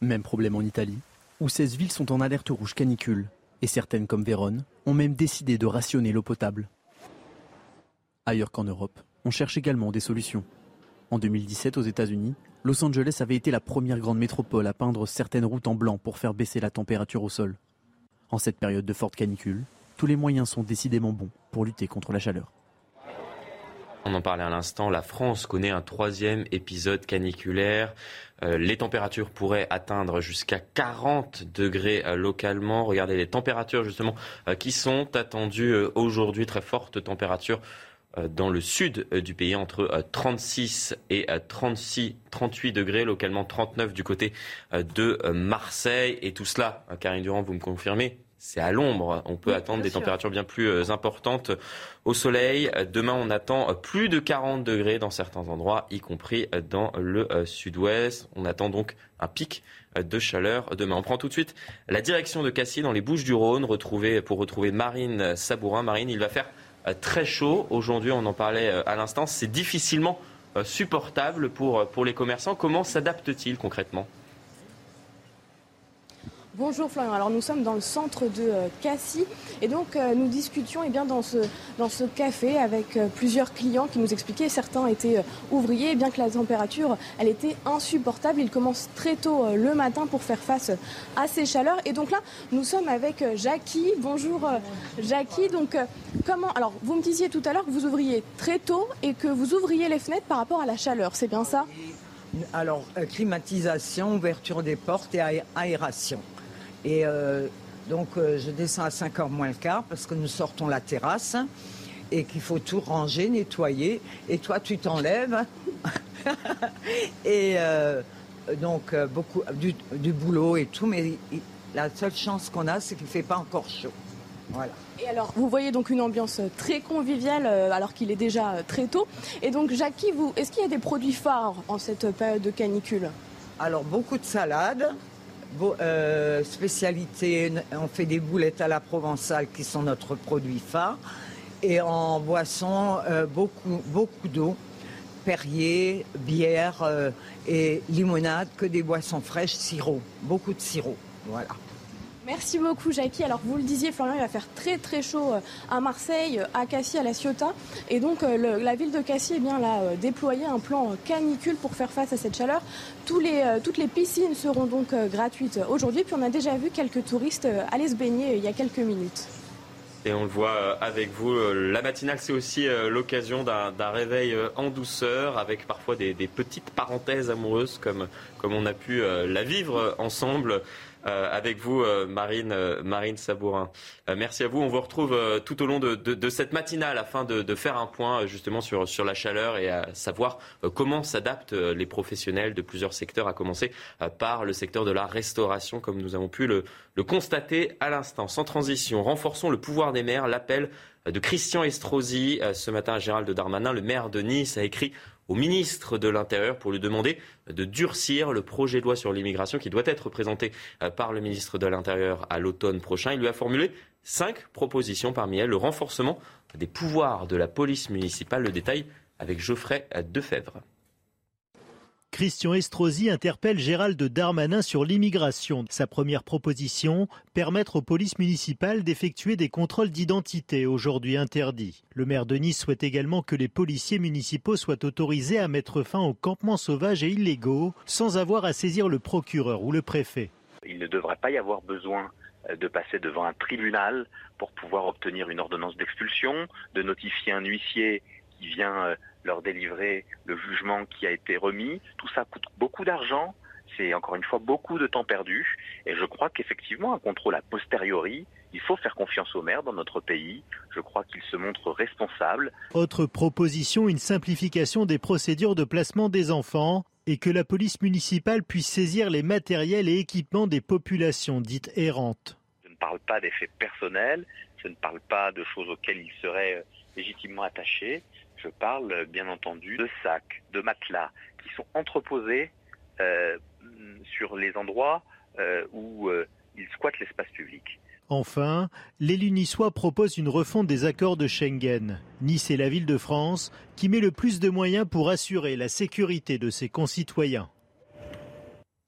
Même problème en Italie, où 16 villes sont en alerte rouge canicule et certaines comme Vérone ont même décidé de rationner l'eau potable. Ailleurs qu'en Europe, on cherche également des solutions. En 2017, aux États-Unis, Los Angeles avait été la première grande métropole à peindre certaines routes en blanc pour faire baisser la température au sol. En cette période de forte canicule, tous les moyens sont décidément bons pour lutter contre la chaleur. On en parlait à l'instant, la France connaît un troisième épisode caniculaire. Euh, les températures pourraient atteindre jusqu'à 40 degrés euh, localement. Regardez les températures justement euh, qui sont attendues aujourd'hui, très fortes températures dans le sud du pays, entre 36 et 36, 38 degrés, localement 39 du côté de Marseille. Et tout cela, Karine Durand, vous me confirmez, c'est à l'ombre. On peut attendre des températures bien plus euh, importantes au soleil. Demain, on attend plus de 40 degrés dans certains endroits, y compris dans le euh, sud-ouest. On attend donc un pic euh, de chaleur demain. On prend tout de suite la direction de Cassis dans les Bouches du Rhône pour retrouver Marine Sabourin. Marine, il va faire très chaud. Aujourd'hui, on en parlait à l'instant. C'est difficilement supportable pour, pour les commerçants. Comment s'adaptent-ils concrètement? Bonjour Florian, alors nous sommes dans le centre de euh, Cassis et donc euh, nous discutions eh bien, dans, ce, café avec euh, plusieurs clients qui nous expliquaient, certains étaient ouvriers, bien que la température elle était insupportable, ils commencent très tôt le matin pour faire face à ces chaleurs. Et donc là nous sommes avec Jackie, bonjour Jackie, donc comment, alors vous me disiez tout à l'heure que vous ouvriez très tôt et que vous ouvriez les fenêtres par rapport à la chaleur, c'est bien ça? Alors, climatisation, ouverture des portes et aération. Et euh, donc, euh, je descends à 5h moins le quart parce que nous sortons la terrasse et qu'il faut tout ranger, nettoyer. Et toi, tu t'enlèves. [LAUGHS] et euh, donc, beaucoup du, boulot et tout. Mais la seule chance qu'on a, c'est qu'il ne fait pas encore chaud. Voilà. Et alors, vous voyez donc une ambiance très conviviale alors qu'il est déjà très tôt. Et donc, Jackie, vous, est-ce qu'il y a des produits phares en cette période de canicule? Alors, beaucoup de salades, euh, spécialité, on fait des boulettes à la provençale qui sont notre produit phare. Et en boisson, euh, beaucoup, d'eau, Perrier, bière euh, et limonade, que des boissons fraîches, sirop, beaucoup de sirop. Voilà. Merci beaucoup Jackie. Alors vous le disiez Florian, il va faire très très chaud euh, à Marseille, euh, à Cassis, à la Ciotat. Et donc euh, la ville de Cassis eh bien, a déployé un plan canicule pour faire face à cette chaleur. Toutes les piscines seront donc gratuites aujourd'hui. Puis on a déjà vu quelques touristes aller se baigner il y a quelques minutes. Et on le voit avec vous, la matinale, c'est aussi l'occasion d'un réveil en douceur, avec parfois des, des, petites parenthèses amoureuses, comme, comme on a pu la vivre ensemble. Euh, avec vous, euh, Marine, euh, Marine Sabourin. merci à vous. On vous retrouve tout au long de, cette matinale afin de, faire un point justement sur, la chaleur et à savoir comment s'adaptent les professionnels de plusieurs secteurs, à commencer par le secteur de la restauration, comme nous avons pu le, le constater à l'instant. Sans transition, renforçons le pouvoir des maires. L'appel de Christian Estrosi ce matin à Gérald Darmanin, le maire de Nice, a écrit au ministre de l'Intérieur pour lui demander de durcir le projet de loi sur l'immigration qui doit être présenté euh, par le ministre de l'Intérieur à l'automne prochain. Il lui a formulé cinq propositions, parmi elles le renforcement des pouvoirs de la police municipale. Le détail avec Geoffrey Defebvre. Christian Estrosi interpelle Gérald Darmanin sur l'immigration. Sa première proposition, permettre aux polices municipales d'effectuer des contrôles d'identité, aujourd'hui interdits. Le maire de Nice souhaite également que les policiers municipaux soient autorisés à mettre fin aux campements sauvages et illégaux, sans avoir à saisir le procureur ou le préfet. Il ne devrait pas y avoir besoin euh, de passer devant un tribunal pour pouvoir obtenir une ordonnance d'expulsion, de notifier un huissier qui vient euh, leur délivrer le jugement qui a été remis. Tout ça coûte beaucoup d'argent, c'est encore une fois beaucoup de temps perdu. Et je crois qu'effectivement, un contrôle a posteriori, il faut faire confiance aux maires dans notre pays. Je crois qu'ils se montrent responsables. Autre proposition, une simplification des procédures de placement des enfants et que la police municipale puisse saisir les matériels et équipements des populations dites errantes. Je ne parle pas d'effets personnels, je ne parle pas de choses auxquelles ils seraient légitimement attachés. Je parle bien entendu de sacs, de matelas qui sont entreposés euh, sur les endroits euh, où euh, ils squattent l'espace public. Enfin, l'élu niçois propose une refonte des accords de Schengen. Nice est la ville de France qui met le plus de moyens pour assurer la sécurité de ses concitoyens.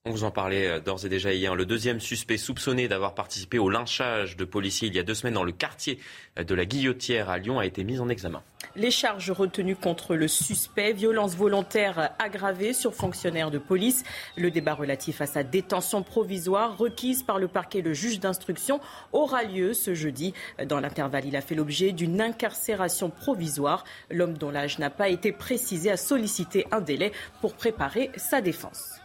On vous en parlait euh, d'ores et déjà hier. Le deuxième suspect soupçonné d'avoir participé au lynchage de policiers il y a deux semaines dans le quartier euh, de la Guillotière à Lyon a été mis en examen. Les charges retenues contre le suspect, violence volontaire aggravée sur fonctionnaire de police, le débat relatif à sa détention provisoire requise par le parquet, le juge d'instruction, aura lieu ce jeudi. Dans l'intervalle, il a fait l'objet d'une incarcération provisoire. L'homme dont l'âge n'a pas été précisé a sollicité un délai pour préparer sa défense.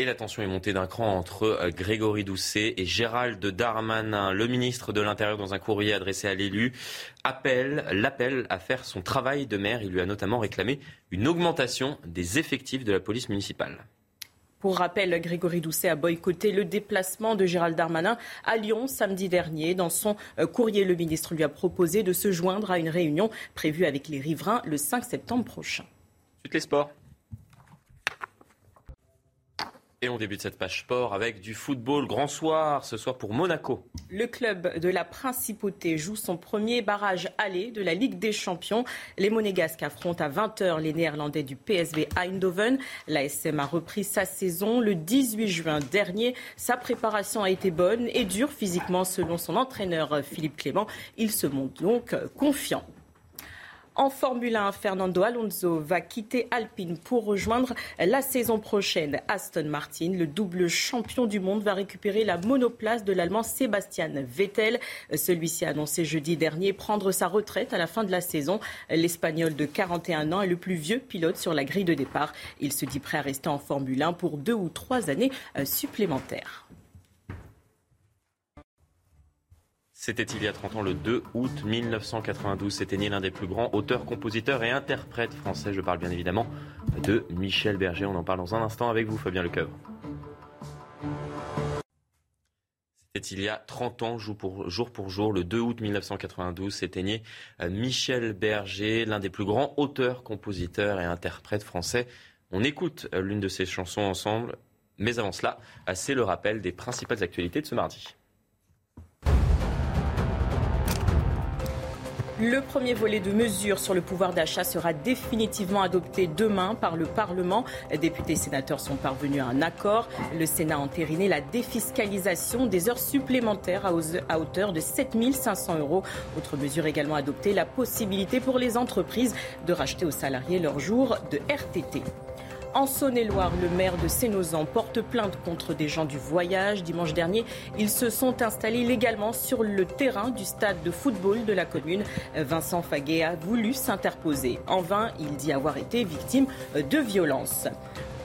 Et la tension est montée d'un cran entre euh, Grégory Doucet et Gérald Darmanin. Le ministre de l'Intérieur, dans un courrier adressé à l'élu, appelle, l'appelle à faire son travail de maire. Il lui a notamment réclamé une augmentation des effectifs de la police municipale. Pour rappel, Grégory Doucet a boycotté le déplacement de Gérald Darmanin à Lyon samedi dernier. Dans son euh, courrier, le ministre lui a proposé de se joindre à une réunion prévue avec les riverains le 5 septembre prochain. Suite les sports. Et on débute cette page sport avec du football grand soir, ce soir pour Monaco. Le club de la Principauté joue son premier barrage aller de la Ligue des Champions. Les Monégasques affrontent à 20h les Néerlandais du PSV Eindhoven. L'ASM a repris sa saison le 18 juin dernier. Sa préparation a été bonne et dure physiquement selon son entraîneur Philippe Clément. Il se montre donc confiant. En Formule 1, Fernando Alonso va quitter Alpine pour rejoindre la saison prochaine. Aston Martin, le double champion du monde, va récupérer la monoplace de l'Allemand Sébastien Vettel. Celui-ci a annoncé jeudi dernier prendre sa retraite à la fin de la saison. L'Espagnol de 41 ans est le plus vieux pilote sur la grille de départ. Il se dit prêt à rester en Formule 1 pour deux ou trois années supplémentaires. C'était il y a 30 ans, le 2 août 1992. S'éteignait l'un des plus grands auteurs, compositeurs et interprètes français. Je parle bien évidemment de Michel Berger. On en parle dans un instant avec vous, Fabien Lecoeuvre. C'était il y a 30 ans, jour pour, jour pour jour, le 2 août 1992, s'éteignait euh, Michel Berger, l'un des plus grands auteurs, compositeurs et interprètes français. On écoute euh, l'une de ses chansons ensemble, mais avant cela, euh, c'est le rappel des principales actualités de ce mardi. Le premier volet de mesures sur le pouvoir d'achat sera définitivement adopté demain par le Parlement. Députés et sénateurs sont parvenus à un accord. Le Sénat a entériné la défiscalisation des heures supplémentaires à hauteur de 7 500 euros. Autre mesure également adoptée, la possibilité pour les entreprises de racheter aux salariés leurs jours de RTT. En Saône-et-Loire, le maire de Sénozan porte plainte contre des gens du voyage. Dimanche dernier, ils se sont installés illégalement sur le terrain du stade de football de la commune. Vincent Faguet a voulu s'interposer. En vain, il dit avoir été victime de violences.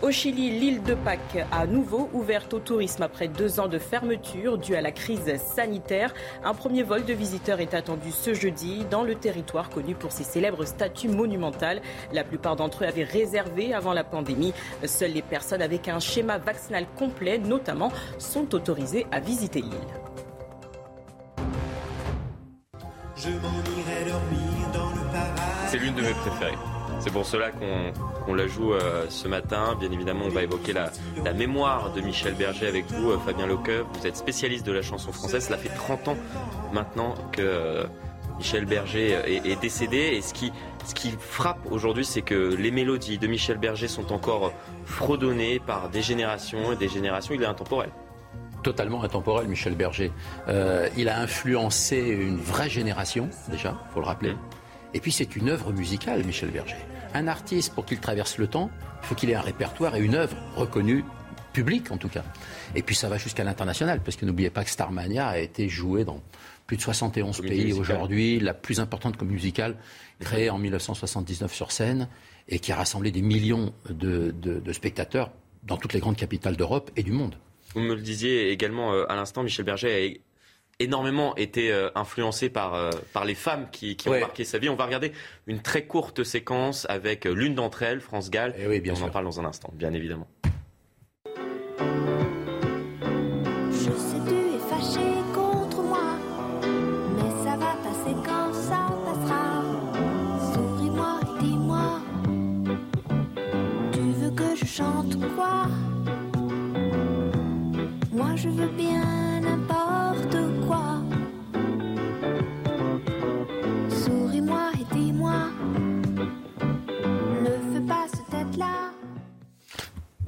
Au Chili, l'île de Pâques a à nouveau ouverte au tourisme après deux ans de fermeture due à la crise sanitaire. Un premier vol de visiteurs est attendu ce jeudi dans le territoire connu pour ses célèbres statues monumentales. La plupart d'entre eux avaient réservé avant la pandémie. Seules les personnes avec un schéma vaccinal complet, notamment, sont autorisées à visiter l'île. C'est l'une de mes préférées. C'est pour cela qu'on la joue euh, ce matin. Bien évidemment, on va évoquer la, mémoire de Michel Berger avec vous, euh, Fabien Lecoeur. Vous êtes spécialiste de la chanson française. Cela fait 30 ans maintenant que euh, Michel Berger est, décédé. Et ce qui, ce qui frappe aujourd'hui, c'est que les mélodies de Michel Berger sont encore fredonnées par des générations et des générations. Il est intemporel totalement intemporel, Michel Berger. il a influencé une vraie génération, déjà, faut le rappeler. Et puis c'est une œuvre musicale, Michel Berger. Un artiste, pour qu'il traverse le temps, il faut qu'il ait un répertoire et une œuvre reconnue, publique en tout cas. Et puis ça va jusqu'à l'international, parce que n'oubliez pas que Starmania a été joué dans plus de 71 pays aujourd'hui, la plus importante comme musicale, créée en 1979 sur scène, et qui a rassemblé des millions de, de spectateurs dans toutes les grandes capitales d'Europe et du monde. Vous me le disiez également euh, à l'instant, Michel Berger énormément été euh, influencé par, euh, par les femmes qui, qui ont marqué sa vie. On va regarder une très courte séquence avec euh, l'une d'entre elles, France Gall. Et eh oui, bien On en parle dans un instant, bien évidemment. Je sais tu es fâché contre moi, mais ça va passer quand ça passera. Souris-moi dis-moi, tu veux que je chante quoi? Moi je veux bien.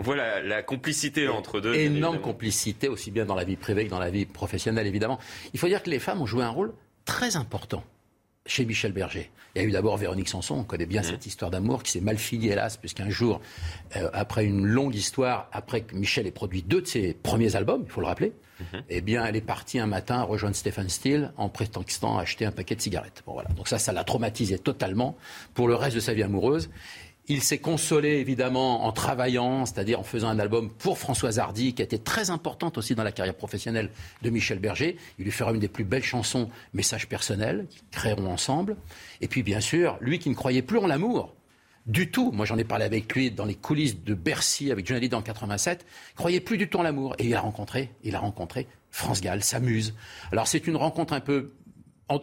Voilà la complicité entre deux. Énorme complicité, aussi bien dans la vie privée que dans la vie professionnelle, évidemment. Il faut dire que les femmes ont joué un rôle très important chez Michel Berger. Il y a eu d'abord Véronique Sanson, on connaît bien mmh. cette histoire d'amour qui s'est mal finie, hélas, puisqu'un jour, euh, après une longue histoire, après que Michel ait produit deux de ses premiers albums, il faut le rappeler, mmh. eh bien, elle est partie un matin rejoindre Stephen Steele en prétendant acheter un paquet de cigarettes. Bon, voilà. Donc ça, ça l'a traumatisé totalement pour le reste de sa vie amoureuse. Il s'est consolé évidemment en travaillant, c'est-à-dire en faisant un album pour Françoise Hardy, qui a été très importante aussi dans la carrière professionnelle de Michel Berger. Il lui fera une des plus belles chansons, Message personnel, qu'ils créeront ensemble. Et puis bien sûr, lui qui ne croyait plus en l'amour, du tout. Moi, j'en ai parlé avec lui dans les coulisses de Bercy avec Johnny en 87. Il croyait plus du tout en l'amour. Et il a rencontré, il a rencontré France Gall, s'amuse. Alors, c'est une rencontre un peu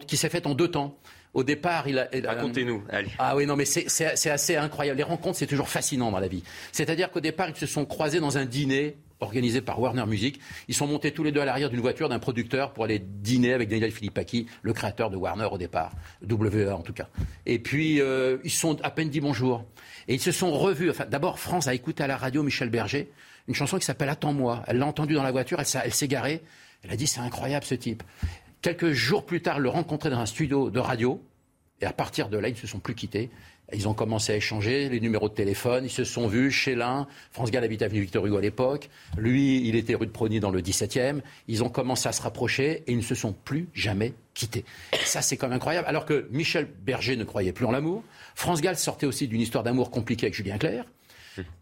qui s'est faite en deux temps. Au départ, il a. Racontez-nous, Ah oui, non, mais c'est assez incroyable. Les rencontres, c'est toujours fascinant dans la vie. C'est-à-dire qu'au départ, ils se sont croisés dans un dîner organisé par Warner Music. Ils sont montés tous les deux à l'arrière d'une voiture d'un producteur pour aller dîner avec Daniel Philippaki, le créateur de Warner au départ, WE en tout cas. Et puis, euh, ils se sont à peine dit bonjour. Et ils se sont revus. Enfin, d'abord, France a écouté à la radio Michel Berger, une chanson qui s'appelle Attends-moi. Elle l'a entendue dans la voiture, elle, elle s'est garée. Elle a dit, c'est incroyable ce type. Quelques jours plus tard, le rencontrer dans un studio de radio. Et à partir de là, ils ne se sont plus quittés. Ils ont commencé à échanger les numéros de téléphone. Ils se sont vus chez l'un. France Gall habitait avenue Victor Hugo à l'époque. Lui, il était rue de Prony dans le 17e. Ils ont commencé à se rapprocher et ils ne se sont plus jamais quittés. ça, c'est quand même incroyable. Alors que Michel Berger ne croyait plus en l'amour. France Gall sortait aussi d'une histoire d'amour compliquée avec Julien Clerc.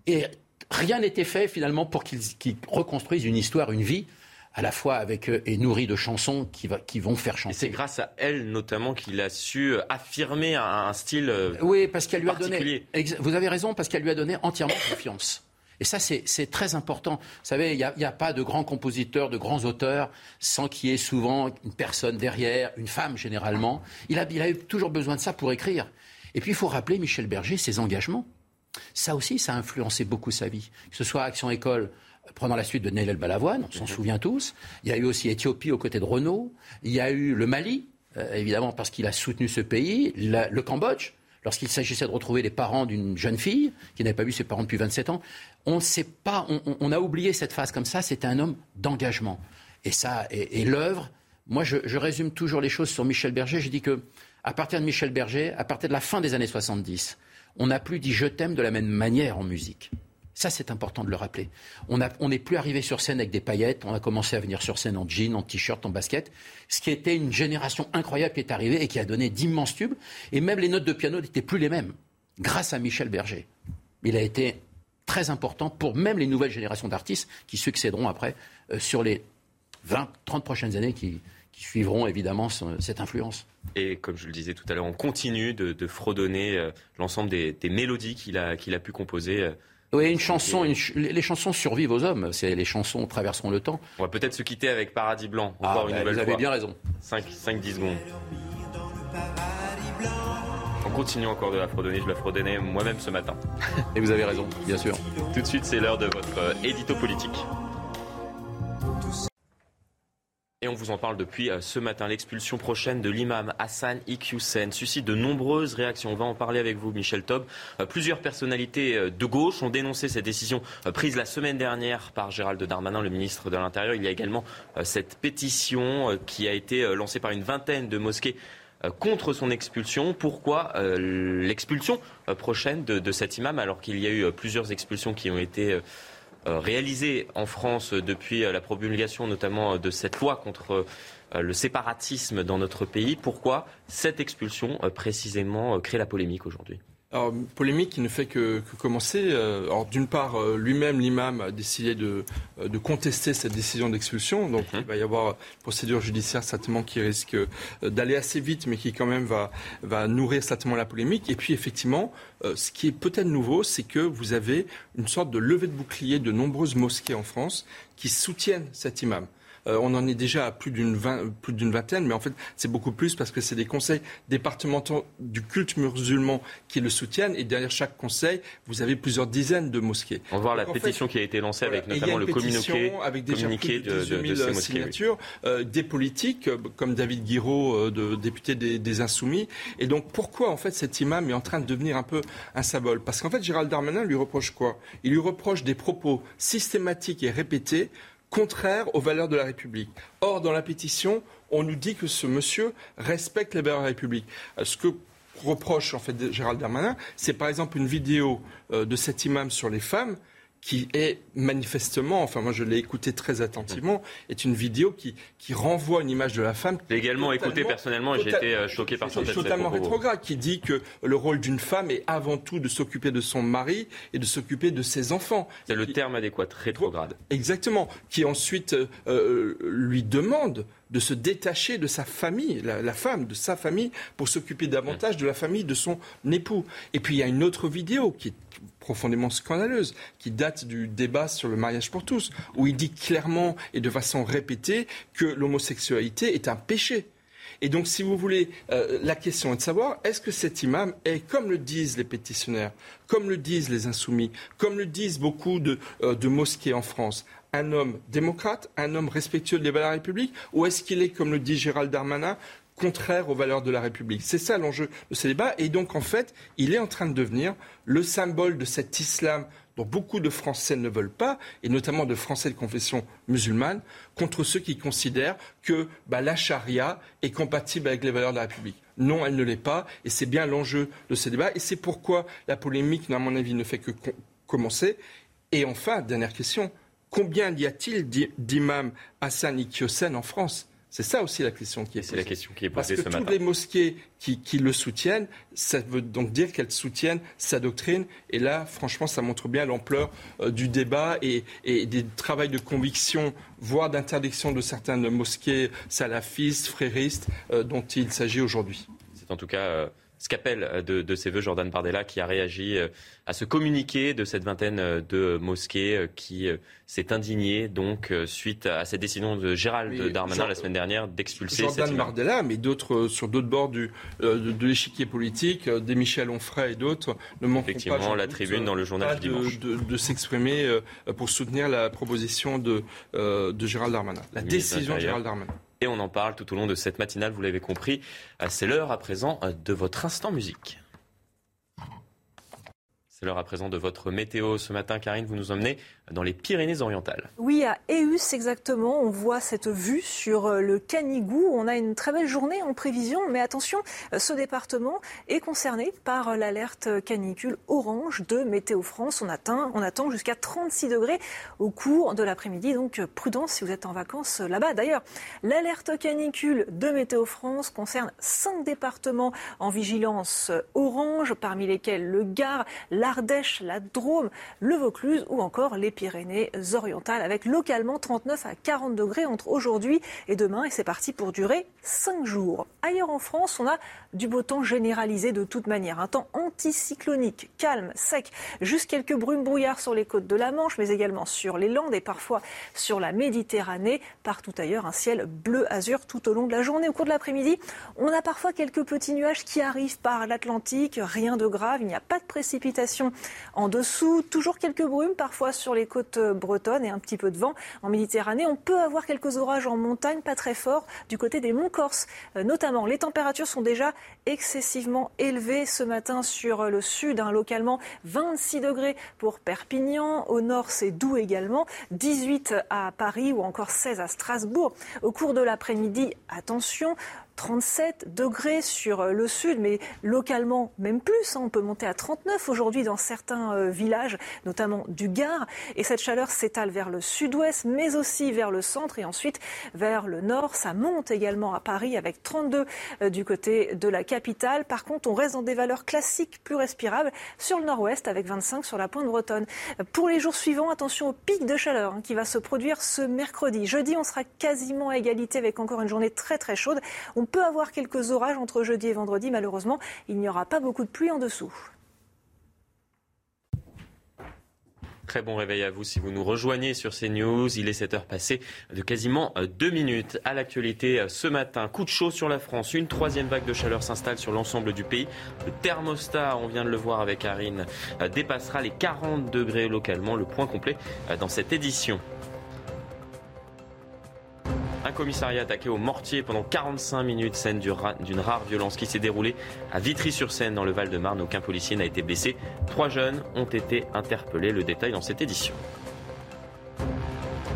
Et rien n'était fait finalement pour qu'ils reconstruisent une histoire, une vie à la fois avec eux et nourri de chansons qui, va, qui vont faire chanter. Et c'est grâce à elle notamment qu'il a su affirmer un, style euh, Oui, parce qu'elle lui a donné. Vous avez raison, parce qu'elle lui a donné entièrement [COUGHS] confiance. Et ça, c'est très important. Vous savez, il n'y a, a, pas de grands compositeurs, de grands auteurs, sans qu'il y ait souvent une personne derrière, une femme généralement. Il a, il a eu toujours besoin de ça pour écrire. Et puis, il faut rappeler, Michel Berger, ses engagements. Ça aussi, ça a influencé beaucoup sa vie. Que ce soit Action École, prenant la suite de Neil El Balavoine, on s'en mhm. souvient tous. Il y a eu aussi Éthiopie aux côtés de Renault. Il y a eu le Mali, euh, évidemment parce qu'il a soutenu ce pays. le Cambodge, lorsqu'il s'agissait de retrouver les parents d'une jeune fille qui n'avait pas vu ses parents depuis 27 ans. On sait pas, on, a oublié cette phase comme ça. C'était un homme d'engagement. Et ça, et, l'œuvre. Moi, je, je, résume toujours les choses sur Michel Berger. Je dis que, à partir de Michel Berger, à partir de la fin des années 70, on n'a plus dit je t'aime de la même manière en musique. Ça, c'est important de le rappeler. On n'est plus arrivé sur scène avec des paillettes. On a commencé à venir sur scène en jean, en t-shirt, en basket. Ce qui était une génération incroyable qui est arrivée et qui a donné d'immenses tubes. Et même les notes de piano n'étaient plus les mêmes. Grâce à Michel Berger. Il a été très important pour même les nouvelles générations d'artistes qui succéderont après euh, sur les 20, 30 prochaines années qui, suivront évidemment cette influence. Et comme je le disais tout à l'heure, on continue de, fredonner euh, l'ensemble des, mélodies qu'il a, pu composer. Euh, oui, une chanson, les chansons survivent aux hommes. C'est les chansons traverseront le temps. On va peut-être se quitter avec Paradis Blanc. Ah, encore une bah, nouvelle vous avez bien raison. 5-10 secondes. On continue encore de la fredonner. Je la fredonnais moi-même ce matin. Et vous avez raison, bien sûr. Tout de suite, c'est l'heure de votre euh, édito politique. Et on vous en parle depuis euh, ce matin. L'expulsion prochaine de l'imam Hassan Iqiyoussen suscite de nombreuses réactions. On va en parler avec vous, Michel Taub. Euh, plusieurs personnalités euh, de gauche ont dénoncé cette décision prise la semaine dernière par Gérald Darmanin, le ministre de l'Intérieur. Il y a également cette pétition qui a été lancée par une vingtaine de mosquées contre son expulsion. Pourquoi l'expulsion prochaine de, de, cet imam alors qu'il y a eu plusieurs expulsions qui ont été euh, réalisé en France depuis euh, la promulgation notamment euh, de cette loi contre le séparatisme dans notre pays. Pourquoi cette expulsion précisément crée la polémique aujourd'hui? Alors, polémique qui ne fait que, commencer. Euh, alors, d'une part, euh, lui-même, l'imam, a décidé de, euh, de, contester cette décision d'expulsion. Donc, mhm. il va y avoir une procédure judiciaire certainement qui risque d'aller assez vite, mais qui quand même va, va nourrir certainement la polémique. Et puis, effectivement, ce qui est peut-être nouveau, c'est que vous avez une sorte de levée de bouclier de nombreuses mosquées en France qui soutiennent cet imam. Euh, on en est déjà à plus d'une plus d'une vingtaine, mais en fait, c'est beaucoup plus parce que c'est des conseils départementaux du culte musulman qui le soutiennent. Et derrière chaque conseil, vous avez plusieurs dizaines de mosquées. On va voir la pétition qui a été lancée avec notamment le communiqué, avec déjà plus de, 18 000 signatures, euh, des politiques euh, comme David Guiraud, de, député des, des, Insoumis. Et donc, pourquoi en fait cet imam est en train de devenir un peu un symbole? Parce qu'en fait, Gérald Darmanin lui reproche quoi? Il lui reproche des propos systématiques et répétés contraire aux valeurs de la République. Or, dans la pétition, on nous dit que ce monsieur respecte les valeurs de la République. Euh, ce que reproche en fait Gérald Darmanin, c'est par exemple une vidéo euh, de cet imam sur les femmes qui est manifestement, enfin moi je l'ai écouté très attentivement, est une vidéo qui, qui renvoie une image de la femme. J'ai également écouté personnellement et j'ai été euh, choqué par cette totalement rétrograde, qui dit que le rôle d'une femme est avant tout de s'occuper de son mari et de s'occuper de ses enfants. C'est le terme adéquat, rétrograde. Exactement, qui ensuite euh, euh, lui demande de se détacher de sa famille, la, femme, de sa famille, pour s'occuper davantage de la famille de son époux. Et puis il y a une autre vidéo qui est profondément scandaleuse, qui date du débat sur le mariage pour tous, où il dit clairement et de façon répétée que l'homosexualité est un péché. Et donc, si vous voulez, euh, la question est de savoir, est-ce que cet imam est, comme le disent les pétitionnaires, comme le disent les insoumis, comme le disent beaucoup de, euh, mosquées en France, un homme démocrate, un homme respectueux des valeurs de la République, ou est-ce qu'il est, comme le dit Gérald Darmanin, contraire aux valeurs de la République. C'est ça l'enjeu de ce débat. Et donc, en fait, il est en train de devenir le symbole de cet islam dont beaucoup de Français ne veulent pas, et notamment de Français de confession musulmane, contre ceux qui considèrent que bah, la charia est compatible avec les valeurs de la République. Non, elle ne l'est pas, et c'est bien l'enjeu de ce débat, et c'est pourquoi la polémique, à mon avis, ne fait que commencer. Et enfin, dernière question, combien y a-t-il d'imams Hassan Iqiyoussen en France? C'est ça aussi la question qui est posée. C'est la question qui est posée Parce que toutes les mosquées qui, le soutiennent, ça veut donc dire qu'elles soutiennent sa doctrine. Et là, franchement, ça montre bien l'ampleur euh, du débat et, des travaux de conviction, voire d'interdiction de certaines mosquées salafistes, fréristes, euh, dont il s'agit aujourd'hui. C'est en tout cas euh, ce qu'appelle euh, de, de, ses voeux Jordan Bardella, qui a réagi euh, à ce communiqué de cette vingtaine euh, de mosquées qui s'est indigné donc suite à cette décision de Gérald Darmanin la semaine dernière d'expulser Jordan Bardella, mais d'autres sur d'autres bords du, de, l'échiquier politique, des Michel Onfray et d'autres ne manqueront Effectivement, la tribune dans le journal du dimanche. De, s'exprimer pour soutenir la proposition de, de Gérald Darmanin, la décision de Gérald Darmanin. Et on en parle tout au long de cette matinale, vous l'avez compris. Euh, c'est l'heure à présent euh, de votre instant musique. C'est l'heure à présent de votre météo. Ce matin, Karine, vous nous emmenez dans les Pyrénées-Orientales. Oui, à Eus exactement. On voit cette vue sur euh, le Canigou. On a une très belle journée en prévision, mais attention, euh, ce département est concerné par euh, l'alerte canicule orange de Météo France. On, attend jusqu'à 36 degrés au cours de l'après-midi, donc prudence si vous êtes en vacances là-bas. D'ailleurs, l'alerte canicule de Météo France concerne cinq départements en vigilance orange, parmi lesquels le Gard, l'Ardèche, la Drôme, le Vaucluse ou encore les Pyrénées-Orientales, avec localement 39 à 40 degrés entre aujourd'hui et demain. Et c'est parti pour durer 5 jours. Ailleurs en France, on a du beau temps généralisé de toute manière. Un temps anticyclonique, calme, sec, juste quelques brumes brouillards sur les côtes de la Manche, mais également sur les Landes et parfois sur la Méditerranée. Partout ailleurs, un ciel bleu-azur tout au long de la journée. Au cours de l'après-midi, on a parfois quelques petits nuages qui arrivent par l'Atlantique. Rien de grave, il n'y a pas de précipitation en dessous. Toujours quelques brumes parfois sur les côtes bretonnes et un petit peu de vent en Méditerranée. On peut avoir quelques orages en montagne, pas très forts, du côté des monts Corse euh, notamment. Les températures sont déjà excessivement élevées ce matin sur le sud, hein, localement 26 degrés pour Perpignan. Au nord, c'est doux également, 18 à Paris ou encore 16 à Strasbourg. Au cours de l'après-midi, attention, 37 degrés sur le sud, mais localement même plus. Hein. on peut monter à 39 aujourd'hui dans certains euh, villages, notamment du Gard. Et cette chaleur s'étale vers le sud-ouest, mais aussi vers le centre et ensuite vers le nord. Ça monte également à Paris avec 32 euh, du côté de la capitale. Par contre, on reste dans des valeurs classiques plus respirables sur le nord-ouest avec 25 sur la pointe bretonne. Pour les jours suivants, attention au pic de chaleur hein, qui va se produire ce mercredi. Jeudi, on sera quasiment à égalité avec encore une journée très très chaude. Peut avoir quelques orages entre jeudi et vendredi. Malheureusement, il n'y aura pas beaucoup de pluie en dessous. Très bon réveil à vous si vous nous rejoignez sur CNews. Il est 7 heures passées de quasiment 2 minutes. À l'actualité euh, ce matin, coup de chaud sur la France. Une troisième vague de chaleur s'installe sur l'ensemble du pays. Le thermostat, on vient de le voir avec Arine, euh, dépassera les 40 degrés localement. Le point complet euh, dans cette édition. Un commissariat attaqué au mortier pendant 45 minutes, scène d'une rare violence qui s'est déroulée à Vitry-sur-Seine dans le Val-de-Marne. Aucun policier n'a été blessé. Trois jeunes ont été interpellés. Le détail dans cette édition.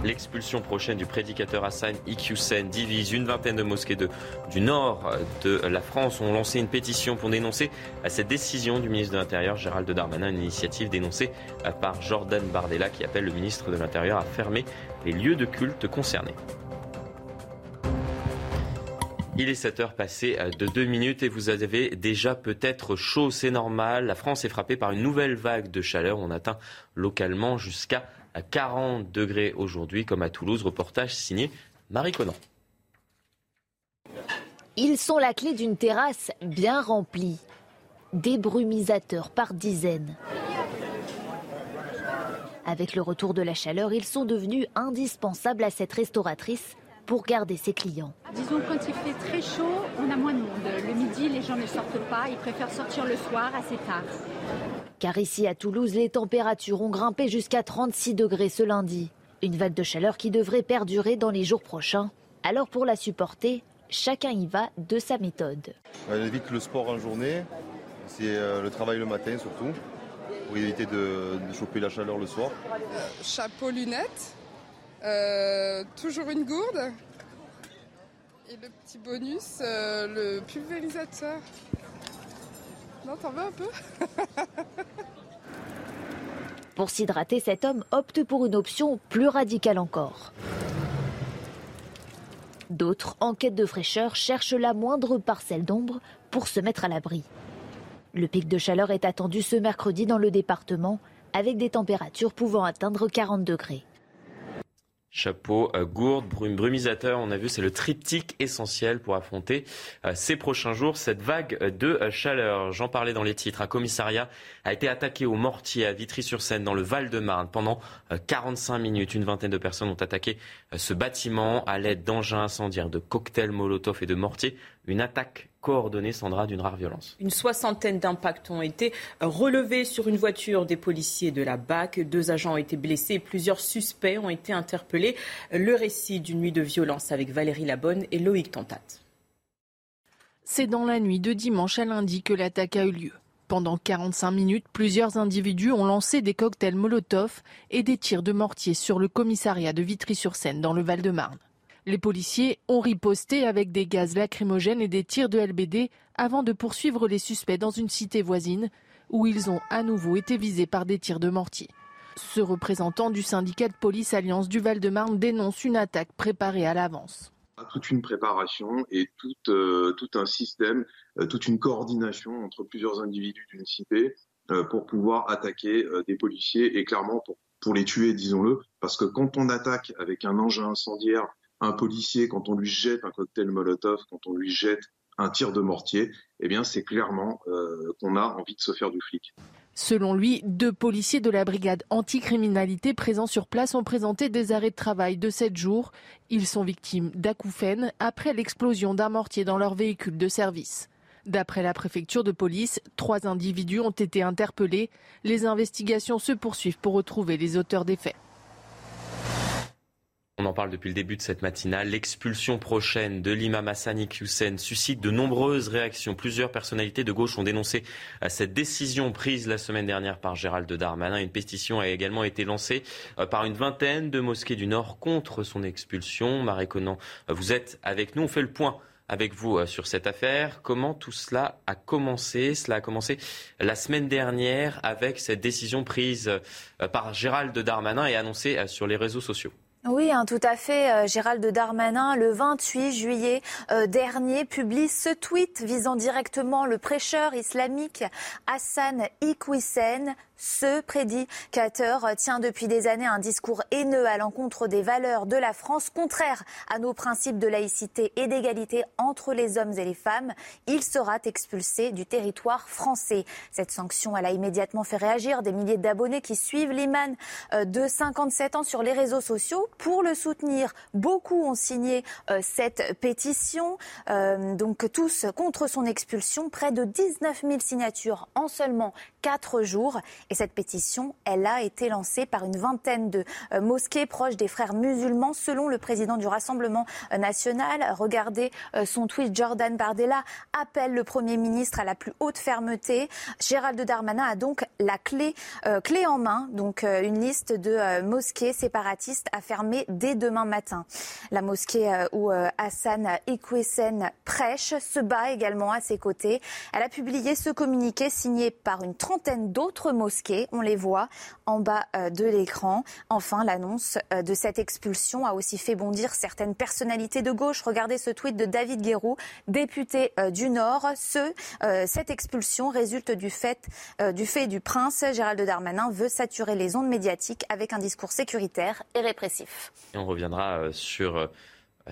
L'expulsion prochaine du prédicateur Hassan Iqiyoussen divise une vingtaine de mosquées du nord de la France ont lancé une pétition pour dénoncer cette décision du ministre de l'Intérieur Gérald Darmanin, une initiative dénoncée par Jordan Bardella qui appelle le ministre de l'Intérieur à fermer les lieux de culte concernés. Il est 7 heures passées euh, de 2 minutes et vous avez déjà peut-être chaud, c'est normal. La France est frappée par une nouvelle vague de chaleur. On atteint localement jusqu'à 40 degrés aujourd'hui, comme à Toulouse. Reportage signé Marie Conan. Ils sont la clé d'une terrasse bien remplie. Des brumisateurs par dizaines. Avec le retour de la chaleur, ils sont devenus indispensables à cette restauratrice pour garder ses clients. Disons quand il fait très chaud, on a moins de monde. Le midi, les gens ne sortent pas, ils préfèrent sortir le soir assez tard. Car ici à Toulouse, les températures ont grimpé jusqu'à 36 degrés ce lundi. Une vague de chaleur qui devrait perdurer dans les jours prochains. Alors pour la supporter, chacun y va de sa méthode. Elle évite le sport en journée, c'est euh, le travail le matin surtout, pour éviter de, de choper la chaleur le soir. Chapeau, lunettes, euh, toujours une gourde. Et le petit bonus, euh, le pulvérisateur. Non, t'en veux un peu? [LAUGHS] Pour s'hydrater, cet homme opte pour une option plus radicale encore. D'autres, en quête de fraîcheur, cherchent la moindre parcelle d'ombre pour se mettre à l'abri. Le pic de chaleur est attendu ce mercredi dans le département, avec des températures pouvant atteindre 40 degrés. Chapeau, euh, gourde, brume, brumisateur, on a vu, c'est le triptyque essentiel pour affronter euh, ces prochains jours cette vague de euh, chaleur. J'en parlais dans les titres. Un commissariat a été attaqué au mortier à Vitry-sur-Seine dans le Val-de-Marne pendant 45 minutes. Une vingtaine de personnes ont attaqué ce bâtiment à l'aide d'engins incendiaires, de cocktails Molotov et de mortiers. Une attaque coordonnée, Sandra, d'une rare violence. Une soixantaine d'impacts ont été relevés sur une voiture des policiers de la BAC. Deux agents ont été blessés plusieurs suspects ont été interpellés. Le récit d'une nuit de violence avec Valérie Labonne et Loïc Tantat. C'est dans la nuit de dimanche à lundi que l'attaque a eu lieu. Pendant 45 minutes, plusieurs individus ont lancé des cocktails Molotov et des tirs de mortier sur le commissariat de Vitry-sur-Seine dans le Val-de-Marne. Les policiers ont riposté avec des gaz lacrymogènes et des tirs de LBD avant de poursuivre les suspects dans une cité voisine où ils ont à nouveau été visés par des tirs de mortier. Ce représentant du syndicat de police Alliance du Val-de-Marne dénonce une attaque préparée à l'avance. Toute une préparation et tout, euh, un système, euh, toute une coordination entre plusieurs individus d'une cité euh, pour pouvoir attaquer des policiers et clairement pour les tuer, disons-le, parce que quand on attaque avec un engin incendiaire un policier, quand on lui jette un cocktail Molotov, quand on lui jette un tir de mortier, eh bien, c'est clairement euh, qu'on a envie de se faire du flic. Selon lui, deux policiers de la brigade anticriminalité présents sur place ont présenté des arrêts de travail de 7 jours. Ils sont victimes d'acouphènes après l'explosion d'un mortier dans leur véhicule de service. D'après la préfecture de police, trois individus ont été interpellés. Les investigations se poursuivent pour retrouver les auteurs des faits. On en parle depuis le début de cette matinale. L'expulsion prochaine de l'imam Hassan Hussein suscite de nombreuses réactions. Plusieurs personnalités de gauche ont dénoncé euh, cette décision prise la semaine dernière par Gérald Darmanin. Une pétition a également été lancée euh, par une vingtaine de mosquées du Nord contre son expulsion. Marie Conan, euh, vous êtes avec nous. On fait le point avec vous sur cette affaire. Comment tout cela a commencé? Cela a commencé la semaine dernière avec cette décision prise par Gérald Darmanin et annoncée sur les réseaux sociaux. Oui, hein, tout à fait. Euh, Gérald Darmanin, le 28 juillet euh, dernier, publie ce tweet visant directement le prêcheur islamique Hassan Iqwisen, ce prédicateur tient depuis des années un discours haineux à l'encontre des valeurs de la France, contraire à nos principes de laïcité et d'égalité entre les hommes et les femmes. Il sera expulsé du territoire français. Cette sanction, elle a immédiatement fait réagir des milliers d'abonnés qui suivent l'imam euh, de 57 ans sur les réseaux sociaux pour le soutenir. Beaucoup ont signé euh, cette pétition, euh, donc tous contre son expulsion. Près de 19 000 signatures en seulement 4 jours. Et cette pétition, elle a été lancée par une vingtaine de euh, mosquées proches des frères musulmans, selon le président du Rassemblement euh, national. Regardez euh, son tweet. Jordan Bardella appelle le Premier ministre à la plus haute fermeté. Gérald Darmanin a donc la clé, clé en main, donc une liste de mosquées séparatistes à fermer dès demain matin. La mosquée où Hassan Ikwesen prêche se bat également à ses côtés. Elle a publié ce communiqué signé par une trentaine d'autres mosquées. On les voit en bas euh, de l'écran. Enfin, l'annonce euh, de cette expulsion a aussi fait bondir certaines personnalités de gauche. Regardez ce tweet de David Guérou, député euh, du Nord. Ce, cette expulsion résulte du fait, du fait du prince. Gérald Darmanin veut saturer les ondes médiatiques avec un discours sécuritaire et répressif. On reviendra sur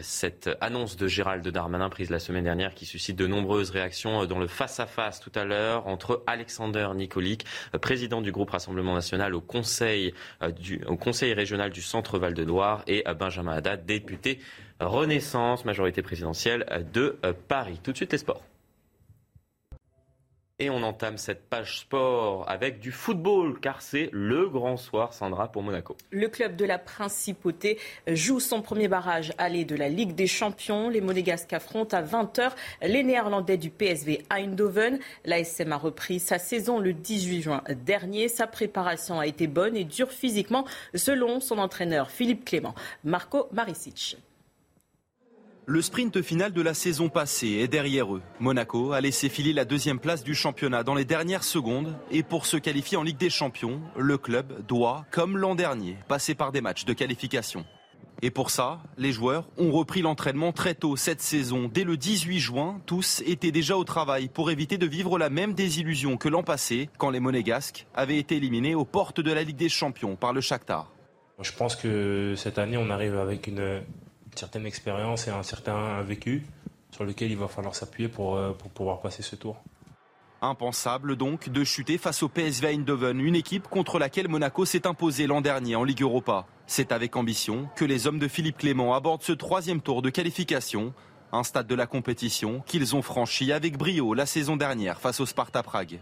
cette annonce de Gérald Darmanin prise la semaine dernière qui suscite de nombreuses réactions dans le face-à-face tout à l'heure entre Alexander Nicolic, président du groupe Rassemblement National au Conseil, euh, du, au conseil régional du Centre Val-de-Loire et Benjamin Haddad, député Renaissance, majorité présidentielle de Paris. Tout de suite les sports. Et on entame cette page sport avec du football, car c'est le grand soir, Sandra, pour Monaco. Le club de la Principauté joue son premier barrage aller de la Ligue des Champions. Les Monégasques affrontent à 20h les Néerlandais du PSV Eindhoven. L'ASM a repris sa saison le 18 juin dernier. Sa préparation a été bonne et dure physiquement, selon son entraîneur Philippe Clément. Marco Maricic. Le sprint final de la saison passée est derrière eux. Monaco a laissé filer la deuxième place du championnat dans les dernières secondes et pour se qualifier en Ligue des Champions, le club doit, comme l'an dernier, passer par des matchs de qualification. Et pour ça, les joueurs ont repris l'entraînement très tôt cette saison. Dès le 18 juin, tous étaient déjà au travail pour éviter de vivre la même désillusion que l'an passé, quand les Monégasques avaient été éliminés aux portes de la Ligue des Champions par le Shakhtar. Je pense que cette année, on arrive avec une, certaine expérience et un certain vécu sur lequel il va falloir s'appuyer pour, euh, pouvoir passer ce tour. Impensable donc de chuter face au PSV Eindhoven, une équipe contre laquelle Monaco s'est imposé l'an dernier en Ligue Europa. C'est avec ambition que les hommes de Philippe Clément abordent ce troisième tour de qualification, un stade de la compétition qu'ils ont franchi avec brio la saison dernière face au Sparta Prague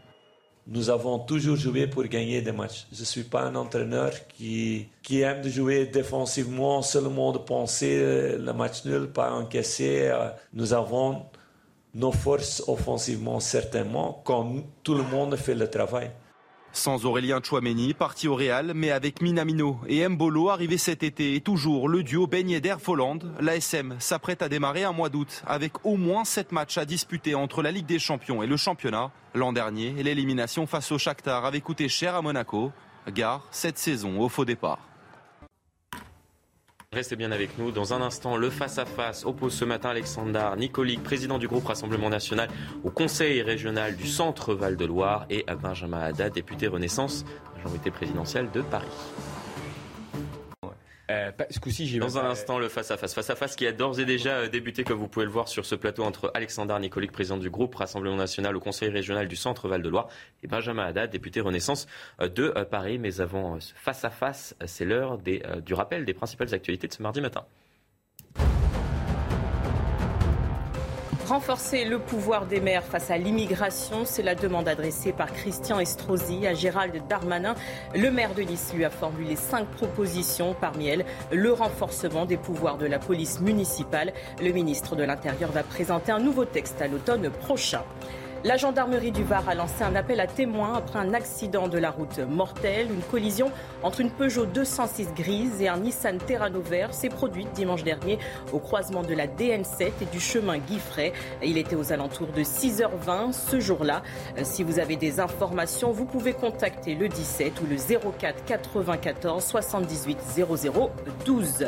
nous avons toujours joué pour gagner des matchs. Je ne suis pas un entraîneur qui, qui aime jouer défensivement, seulement de penser le match nul, pas encaisser. Euh, nous avons nos forces offensivement, certainement, quand tout le monde fait le travail. Sans Aurélien Chouameni, parti au Real, mais avec Minamino et Mbolo arrivé cet été et toujours le duo Ben Yedder Folland, l'ASM s'apprête à démarrer un mois d'août avec au moins sept matchs à disputer entre la Ligue des Champions et le championnat. L'an dernier, l'élimination face au Shakhtar avait coûté cher à Monaco. Gare cette saison au faux départ. Restez bien avec nous. Dans un instant, le face-à-face oppose ce matin Alexandre Nicolic, président du groupe Rassemblement National au Conseil régional du Centre Val-de-Loire et à Benjamin Haddad, député Renaissance, majorité présidentielle de Paris. Euh, Dans un instant, le face-à-face. Face-à-face qui a d'ores et déjà euh, débuté, comme vous pouvez le voir sur ce plateau, entre Alexandre Nicolic, président du groupe Rassemblement National au Conseil régional du Centre Val-de-Loire, et Benjamin Haddad, député Renaissance euh, de Paris. Mais avant ce face-à-face, c'est l'heure du rappel des principales actualités de ce mardi matin. Renforcer le pouvoir des maires face à l'immigration, c'est la demande adressée par Christian Estrosi à Gérald Darmanin. Le maire de Nice a formulé cinq propositions, parmi elles le renforcement des pouvoirs de la police municipale. Le ministre de l'Intérieur va présenter un nouveau texte à l'automne prochain. La gendarmerie du Var a lancé un appel à témoins après un accident de la route mortelle. Une collision entre une Peugeot 206 grise et un Nissan Terrano vert s'est produite dimanche dernier au croisement de la DN7 et du chemin Guiffray. Il était aux alentours de 6h20 ce jour-là. Si vous avez des informations, vous pouvez contacter le 17 ou le 04 94 78 00 12.